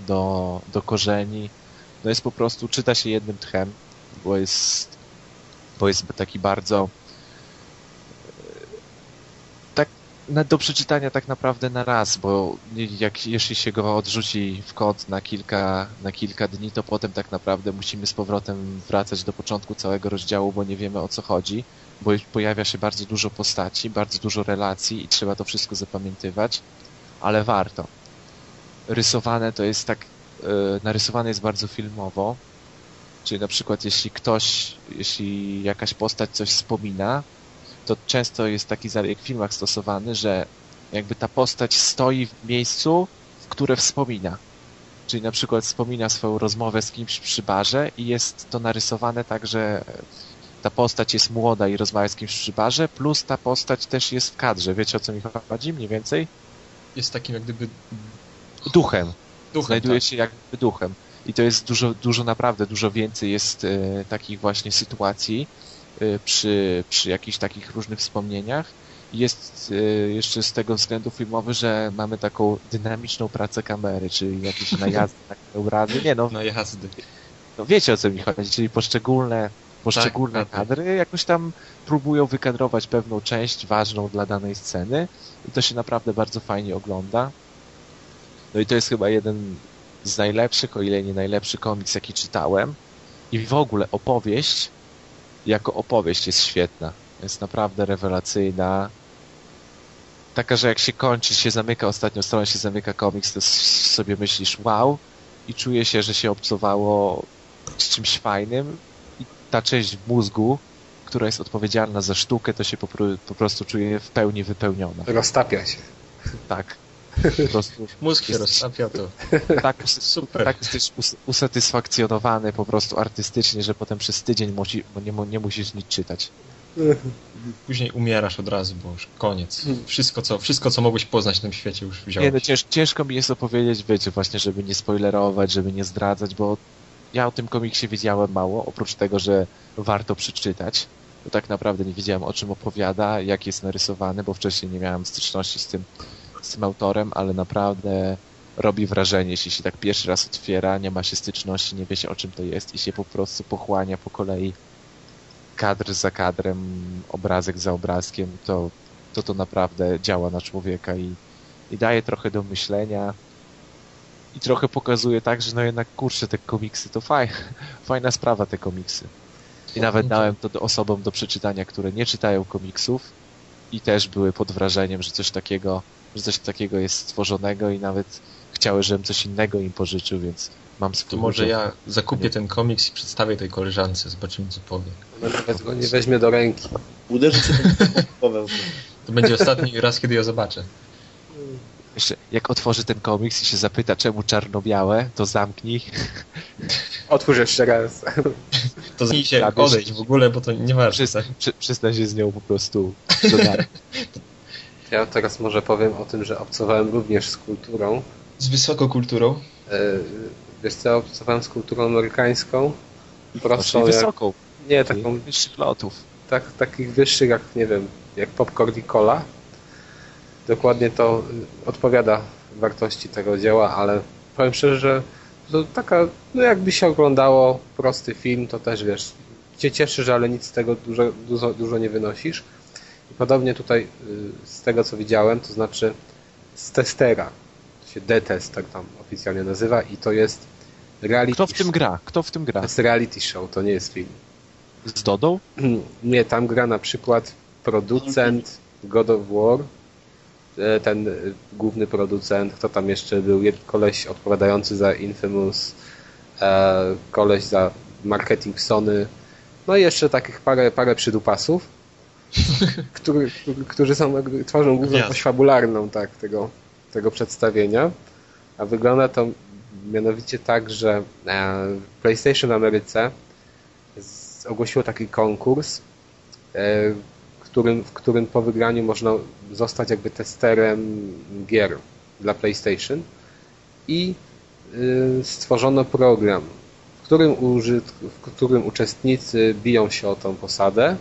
S2: do, do korzeni. No jest po prostu, czyta się jednym tchem, bo jest, bo jest taki bardzo tak na, do przeczytania tak naprawdę na raz, bo jak, jeśli się go odrzuci w kąt na kilka, na kilka dni, to potem tak naprawdę musimy z powrotem wracać do początku całego rozdziału, bo nie wiemy o co chodzi, bo pojawia się bardzo dużo postaci, bardzo dużo relacji i trzeba to wszystko zapamiętywać, ale warto. rysowane to jest tak, e, narysowane jest bardzo filmowo. Czyli na przykład jeśli ktoś, jeśli jakaś postać coś wspomina, to często jest taki zabieg w filmach stosowany, że jakby ta postać stoi w miejscu, w które wspomina. Czyli na przykład wspomina swoją rozmowę z kimś przy barze i jest to narysowane tak, że ta postać jest młoda i rozmawia z kimś przy barze, plus ta postać też jest w kadrze. Wiecie o co mi chodzi mniej więcej?
S5: Jest takim jak gdyby
S2: Duchem.
S5: duchem.
S2: Znajduje
S5: tak.
S2: się jakby duchem. I to jest dużo, dużo naprawdę, dużo więcej jest e, takich właśnie sytuacji e, przy, przy jakichś takich różnych wspomnieniach. Jest e, jeszcze z tego względu filmowy, że mamy taką dynamiczną pracę kamery, czyli jakieś najazdy na obrazy. Nie no,
S5: Na jazdy.
S2: no wiecie o co mi chodzi, czyli poszczególne, poszczególne
S5: Tak, tak.
S2: kadry jakoś tam próbują wykadrować pewną część ważną dla danej sceny i to się naprawdę bardzo fajnie ogląda. No i to jest chyba jeden z najlepszych, o ile nie najlepszy komiks, jaki czytałem. I w ogóle opowieść, jako opowieść jest świetna. Jest naprawdę rewelacyjna. Taka, że jak się kończy, się zamyka ostatnią stronę, się zamyka komiks, to sobie myślisz wow i czuje się, że się obcowało z czymś fajnym i ta część w mózgu, która jest odpowiedzialna za sztukę, to się po, po prostu czuje w pełni wypełniona.
S1: Roztapia się.
S2: Tak. Po prostu
S5: Mózg się roztapia, to
S2: tak,
S5: super.
S2: tak jesteś us- usatysfakcjonowany po prostu artystycznie, że potem przez tydzień musi, nie, nie musisz nic czytać.
S5: Później umierasz od razu, bo już koniec. Wszystko, co, wszystko, co mogłeś poznać w tym świecie, już
S2: Nie, no
S5: wziąłeś.
S2: cięż, ciężko mi jest opowiedzieć, wiecie, właśnie, żeby nie spoilerować, żeby nie zdradzać, bo ja o tym komiksie wiedziałem mało, oprócz tego, że warto przeczytać. Bo tak naprawdę nie wiedziałem, o czym opowiada, jak jest narysowany, bo wcześniej nie miałem styczności z tym, z tym autorem, ale naprawdę robi wrażenie, jeśli się tak pierwszy raz otwiera, nie ma się styczności, nie wie się o czym to jest i się po prostu pochłania po kolei kadr za kadrem, obrazek za obrazkiem, to to, to naprawdę działa na człowieka i, i daje trochę do myślenia i trochę pokazuje tak, że no jednak kurczę, te komiksy to faj, fajna sprawa te komiksy. I nawet dałem to do osobom do przeczytania, które nie czytają komiksów i też były pod wrażeniem, że coś takiego, że coś takiego jest stworzonego i nawet chciały, żebym coś innego im pożyczył, więc mam
S5: To
S2: swój
S5: może ja zakupię ten komiks i przedstawię tej koleżance, zobaczymy co powie.
S1: Nawet go nie weźmie do ręki.
S4: Uderzy ten głowę.
S5: To będzie ostatni raz, kiedy ją zobaczę.
S2: Jeszcze jak otworzy ten komiks i się zapyta, czemu czarno-białe, to zamknij.
S1: Otwórz jeszcze raz.
S5: To zacznij się odejść w ogóle, bo to nie ważne.
S2: Przyzna, przy, przyzna się z nią po prostu.
S1: Ja teraz może powiem o tym, że obcowałem również z kulturą.
S5: Z wysoką kulturą.
S1: E, Wiesz co, obcowałem z kulturą amerykańską. Prostą jak...
S2: wysoką,
S1: Nie, taką,
S2: wyższych lotów.
S1: tak, takich wyższych jak, nie wiem, jak popcorn i cola. Dokładnie to y, odpowiada wartości tego dzieła, ale powiem szczerze, że to taka, no jakby się oglądało prosty film, to też wiesz, cię cieszysz, ale nic z tego dużo, dużo, dużo nie wynosisz. Podobnie tutaj y, z tego co widziałem, to znaczy z testera, to się D-test tak tam oficjalnie nazywa i to jest reality
S2: Kto w tym gra? Kto w tym
S1: To
S2: gra?
S1: jest reality show, to nie jest film.
S2: Z Dodą?
S1: Nie, tam gra na przykład producent God of War, e, ten e, główny producent, kto tam jeszcze był, koleś odpowiadający za Infamous, e, koleś za marketing Sony, no i jeszcze takich parę, parę przydupasów, który, którzy są twarzą główną oś fabularną tak, tego, tego przedstawienia. A wygląda to mianowicie tak, że e, PlayStation w Ameryce ogłosiło taki konkurs, e, którym, w którym po wygraniu można zostać jakby testerem gier dla PlayStation i y, stworzono program, w którym, użyt, w którym uczestnicy biją się o tą posadę.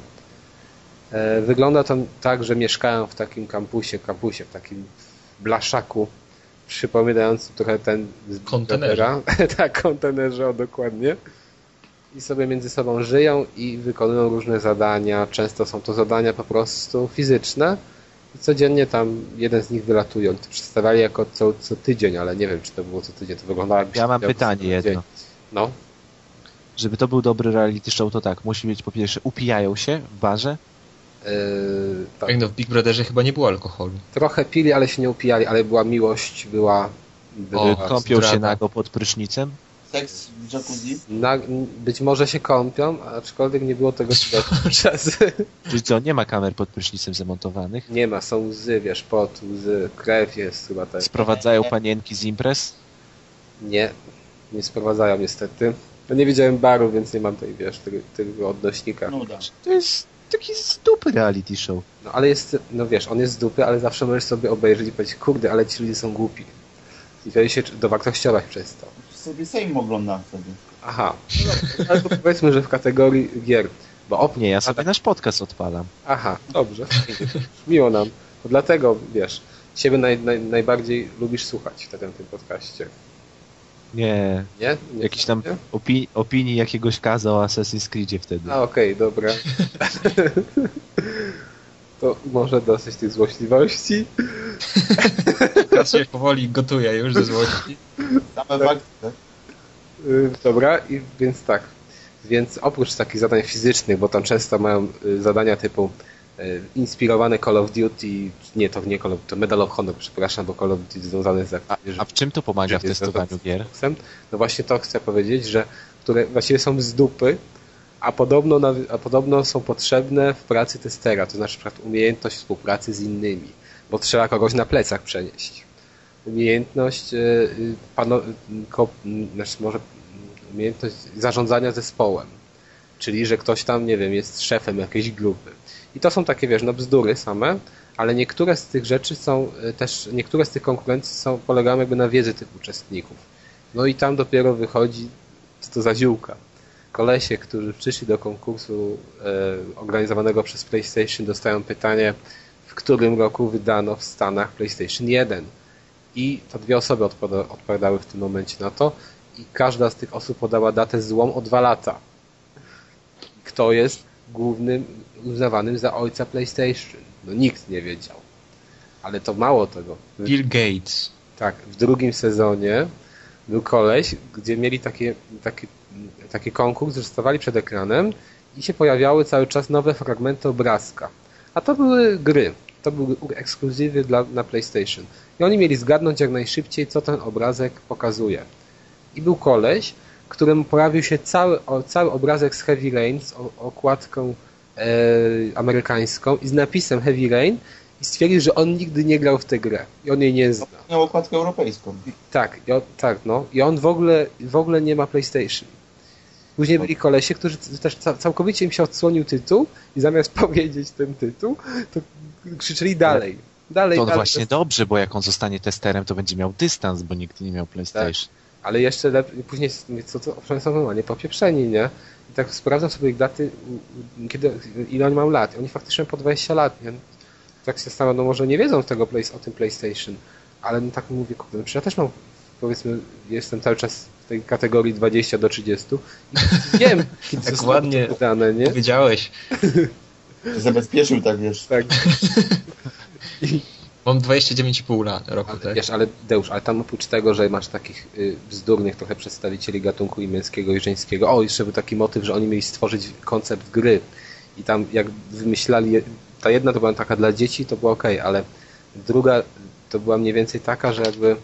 S1: E, Wygląda to tak, że mieszkają w takim kampusie, kampusie, w takim blaszaku, przypominającym trochę ten. Bigotera. tak, kontenerze, o, dokładnie. I sobie między sobą żyją i wykonują różne zadania. Często są to zadania po prostu fizyczne. I codziennie tam jeden z nich wylatuje. Oni to przedstawiali jako co, co tydzień, ale nie wiem, czy to było co tydzień. To wyglądało jakby
S2: Ja mam pytanie jedno.
S1: No.
S2: Żeby to był dobry reality show, to tak, musi być po pierwsze upijają się w barze,
S1: Yy, tak.
S5: Jak no w Big Brotherze chyba nie było alkoholu.
S1: Trochę pili, ale się nie upijali, ale była miłość, była
S5: O,
S2: Kąpią się nago pod prysznicem?
S6: Seks w jacuzzi?
S1: Na, być może się kąpią, aczkolwiek nie było tego podczas...
S2: Czyli co, nie ma kamer pod prysznicem zamontowanych?
S1: Nie ma, są łzy, wiesz, pot, łzy, krew jest chyba też.
S2: Sprowadzają panienki z imprez?
S1: Nie, nie sprowadzają niestety. No nie widziałem baru, więc nie mam tej, wiesz, tego, tego odnośnika.
S6: Nuda.
S2: To jest taki z dupy reality show.
S1: No ale jest, no wiesz, on jest z dupy, ale zawsze możesz sobie obejrzeć i powiedzieć, kurde, ale ci ludzie są głupi. I wtedy się dowartościować przez to.
S6: Sobie Sejm oglądam wtedy.
S1: Aha, no, ale to powiedzmy, że w kategorii gier. Bo op...
S2: Nie, ja sobie nasz podcast odpalam.
S1: Aha, dobrze. Miło nam. To dlatego, wiesz, siebie naj, naj, najbardziej lubisz słuchać na tym podcaście.
S2: Nie,
S1: Nie? nie
S2: jakiś tam
S1: nie?
S2: opi- opinii jakiegoś kaza o Assassin's Creedzie wtedy.
S1: A okej, dobra. to może dosyć tych złośliwości.
S5: Teraz się powoli gotuje już ze złości.
S6: Same tak?
S1: Y, Dobra, i więc tak. Więc oprócz takich zadań fizycznych, bo tam często mają y, zadania typu inspirowane Call of Duty, nie to nie Call of to Medal of Honor, przepraszam, bo Call of Duty związane z
S2: A, w czym to pomaga w testowaniu gier?
S1: No właśnie to chcę powiedzieć, że które właściwie są z dupy, a podobno, a podobno są potrzebne w pracy testera, to znaczy na przykład umiejętność współpracy z innymi, bo trzeba kogoś na plecach przenieść. Umiejętność, y, pano, ko, znaczy może umiejętność zarządzania zespołem, czyli że ktoś tam, nie wiem, jest szefem jakiejś grupy. I to są takie, wiesz, no bzdury same, ale niektóre z tych rzeczy są y, też, niektóre z tych konkurencji są, polegają jakby na wiedzy tych uczestników. No i tam dopiero wychodzi, to za ziółka. Kolesie, którzy przyszli do konkursu e, organizowanego przez PlayStation dostają pytanie, w którym roku wydano w Stanach PlayStation 1. I to dwie osoby odpowiadały w tym momencie na to i każda z tych osób podała datę złą o dwa lata. Kto jest głównym uznawanym za ojca PlayStation? No nikt nie wiedział. Ale to mało tego.
S5: Bill Gates.
S1: Tak, w drugim sezonie był koleś, gdzie mieli takie, taki, taki konkurs, że stawali przed ekranem i się pojawiały cały czas nowe fragmenty obrazka. A to były gry. To były ekskluzywy dla, na PlayStation. I oni mieli zgadnąć jak najszybciej, co ten obrazek pokazuje. I był koleś, któremu pojawił się cały, cały obrazek z Heavy Rain, z okładką amerykańską i z napisem Heavy Rain i stwierdził, że on nigdy nie grał w tę grę. I on jej nie zna.
S6: Miał okładkę europejską.
S1: Tak, i on, tak, no. I on w ogóle, w ogóle nie ma PlayStation. Później byli kolesie, którzy też ca- całkowicie im się odsłonił tytuł i zamiast powiedzieć ten tytuł, to krzyczeli dalej. Dalej,
S2: To on
S1: dalej.
S2: właśnie dobrze, bo jak on zostanie testerem, to będzie miał dystans, bo nigdy nie miał PlayStation.
S1: Ale jeszcze lepiej, później co to są normalnie popieprzeni, nie? I tak sprawdzam sobie ich daty, u- kiedy, ile oni mają lat. I Oni faktycznie po 20 lat, nie? Tak się zastanawiam, no może nie wiedzą tego play, o tym PlayStation, ale no tak mówię, kurde, no przecież ja też mam, powiedzmy, jestem cały czas w tej kategorii 20 do 30 i wiem, kiedy
S5: Tak
S1: zostało
S5: ładnie.
S1: to wydane, nie?
S5: Powiedziałeś.
S6: Zabezpieczył tak, wiesz.
S1: Tak.
S5: Mam 29,5 lat roku,
S1: Ale,
S5: tak?
S1: wiesz, ale Deusz, ale tam oprócz tego, że masz takich y, bzdurnych trochę przedstawicieli gatunku i męskiego i żeńskiego, o, jeszcze był taki motyw, że oni mieli stworzyć koncept gry i tam jak wymyślali, ta jedna to była taka dla dzieci, to była okej, ale druga to była mniej więcej taka, że jakby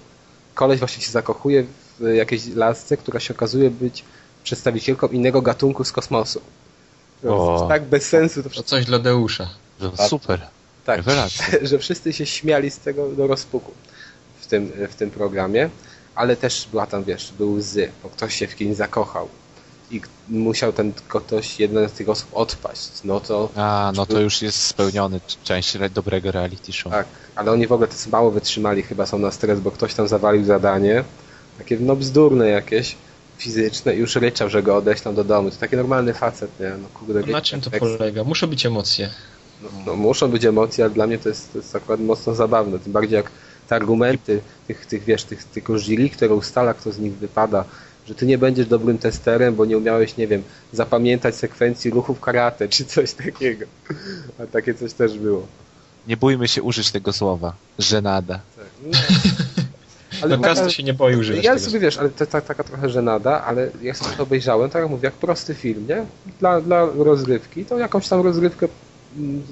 S1: koleś właśnie się zakochuje w jakiejś lasce, która się okazuje być przedstawicielką innego gatunku z kosmosu.
S2: O.
S1: Tak bez sensu to wszystko.
S5: coś dla Deusza.
S2: Super.
S1: Tak,
S2: Rewelacja.
S1: że wszyscy się śmiali z tego do rozpuku w tym, w tym programie, ale też była tam, wiesz, były łzy, bo ktoś się w kimś zakochał i musiał ten ktoś, jedna z tych osób odpaść. No to
S2: A, no to już jest spełniony część re- dobrego reality show.
S1: tak, ale oni w ogóle tacy mało wytrzymali, chyba są na stres, bo ktoś tam zawalił zadanie, takie no bzdurne jakieś, fizyczne i już ryczał, że go odeślą do domu. To taki normalny facet, nie? No kurde,
S5: Na czym to
S1: jak-
S5: polega? Muszą być emocje.
S1: No, no muszą być emocje, ale dla mnie to jest, to jest akurat mocno zabawne. Tym bardziej jak te argumenty tych, tych wiesz, tych, tylko jury, które ustala, kto z nich wypada, że ty nie będziesz dobrym testerem, bo nie umiałeś, nie wiem, zapamiętać sekwencji ruchów karate, czy coś takiego. A takie coś też było.
S2: Nie bójmy się użyć tego słowa. Żenada.
S1: Tak. No, ale
S5: No każdy się nie boi używać
S1: Ja
S5: tego.
S1: sobie wiesz, ale to ta, taka trochę żenada, ale jak sobie to obejrzałem, tak jak mówię, jak prosty film, nie? Dla, dla rozrywki, to jakąś tam rozrywkę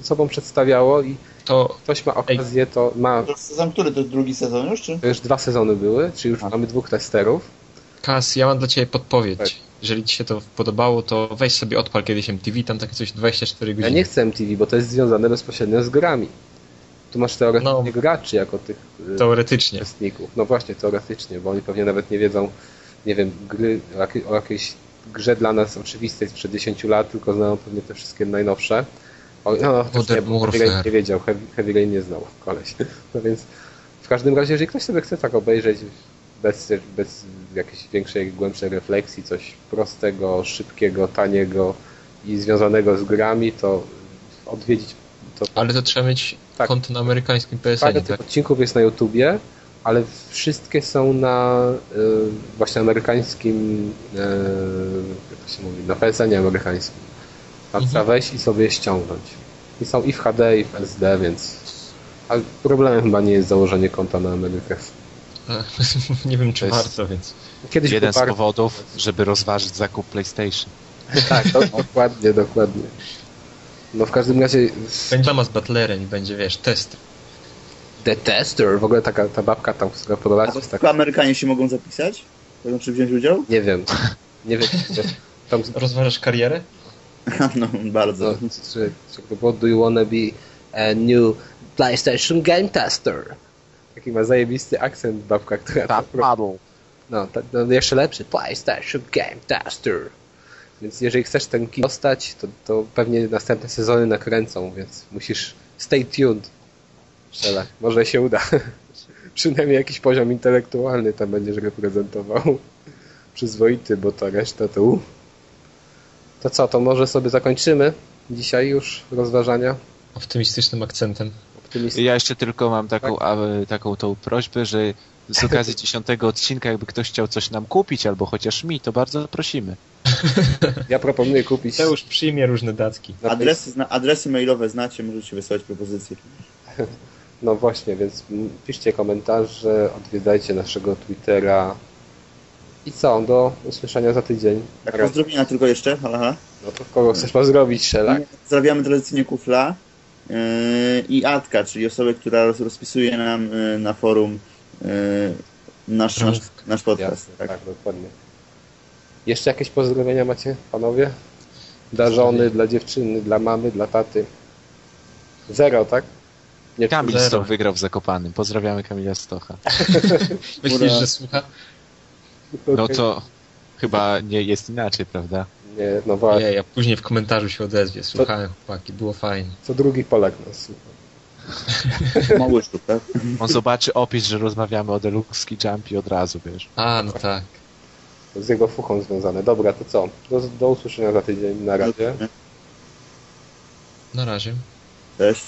S1: sobą przedstawiało i
S5: To
S1: ktoś ma okazję, to ma...
S6: To jest sezon który? To drugi sezon już, czy?
S1: To już dwa sezony były, czy już
S6: A.
S1: mamy dwóch testerów.
S5: Kas, ja mam dla ciebie podpowiedź.
S1: Tak.
S5: Jeżeli ci się to podobało, to weź sobie odpal kiedyś MTV, tam takie coś 24
S1: Ja
S5: godziny.
S1: nie chcę MTV, bo to jest związane bezpośrednio z grami. Tu masz teoretycznie
S5: No.
S1: graczy jako tych y,
S5: Teoretycznie.
S1: uczestników. No właśnie, teoretycznie, bo oni pewnie nawet nie wiedzą, nie wiem, gry o jakiejś grze dla nas oczywistej sprzed 10 lat, tylko znają pewnie te wszystkie najnowsze. O, no,
S5: Modern
S1: nie, Heavy Rain nie wiedział, Heavy, Heavy Rain nie znał koleś. No więc w każdym razie, jeżeli ktoś sobie chce tak obejrzeć bez, bez jakiejś większej, głębszej refleksji, coś prostego, szybkiego, taniego i związanego z grami, to odwiedzić to
S5: Ale to trzeba mieć
S1: Tak.
S5: konto na amerykańskim PSN,
S1: Parę
S5: tak?
S1: tych odcinków jest na YouTubie, ale wszystkie są na y, właśnie amerykańskim, y, jak to się mówi, na PSN amerykańskim. Tam
S5: Mhm.
S1: trzeba wejść i sobie ściągnąć. I są i w HD, i w SD, więc... Ale problemem chyba nie jest założenie konta na Amerykę.
S5: nie wiem, czy
S2: To jest-
S5: warto, więc...
S1: Kiedyś
S2: Jeden z powodów, żeby rozważyć zakup PlayStation.
S1: Tak, to, dokładnie, dokładnie. No w każdym razie
S5: Będzie mama z Butlerem i będzie, wiesz, test.
S1: The Tester, w ogóle taka ta babka tam, która
S4: A
S1: prowadzi,
S4: to
S1: jest tak,
S4: tylko Amerykanie się mogą zapisać? To znaczy wziąć udział?
S1: nie wiem, nie wiem, tam
S5: Rozważasz karierę?
S4: No, bardzo.
S1: Czy, czy to było Do you wanna be a new PlayStation Game Tester? Taki ma zajebisty akcent babka, która to pro- No, ta, no, jeszcze lepszy. PlayStation Game Tester. Więc jeżeli chcesz ten kij dostać, to, to pewnie następne sezony nakręcą, więc musisz stay tuned. Szelak. Może się uda. Przynajmniej jakiś poziom intelektualny tam będziesz reprezentował. Przyzwoity, bo ta reszta to... To co, to może sobie zakończymy dzisiaj już rozważania?
S5: Optymistycznym akcentem.
S1: Optymistycznie.
S2: Ja jeszcze tylko mam taką, a, taką tą prośbę, że z okazji dziesiątego odcinka, jakby ktoś chciał coś nam kupić, albo chociaż mi, to bardzo prosimy.
S1: Ja proponuję kupić...
S5: To już przyjmie różne datki.
S4: Adresy, zna, adresy mailowe znacie, możecie wysyłać propozycje.
S1: No właśnie, więc piszcie komentarze, odwiedzajcie naszego Twittera. I co, do usłyszenia za tydzień.
S4: Tak, pozdrowienia tylko jeszcze. Halo, halo.
S1: No to kogo chcesz pozdrowić, Szelak?
S4: Pozdrawiamy tradycyjnie Kufla yy, i Atka, czyli osobę, która roz- rozpisuje nam yy, na forum yy, nasz, nasz, nasz podcast.
S1: Jasne,
S4: Tak.
S1: tak, dokładnie. Jeszcze jakieś pozdrowienia macie, panowie? Dla żony, dla dziewczyny, dla mamy, dla taty. Zero, tak? Nie
S2: Kamil. Stoch wygrał w Zakopanym. Pozdrawiamy Kamila Stocha.
S5: Myślisz, że słucha?
S2: No to chyba nie jest inaczej, prawda?
S1: Nie, no właśnie,
S5: Nie, ja później w komentarzu się odezwie. Słuchałem, chłopaki, było fajnie.
S1: co drugi Polak nas słucha.
S4: Mały sztuk, tak?
S2: On zobaczy opis, że rozmawiamy o Deluxe Ski Jump i od razu, wiesz.
S5: A, no tak.
S1: Z jego fuchą związane. Dobra, to co? Do, do usłyszenia za tydzień. Na razie.
S5: Na razie.
S4: Cześć.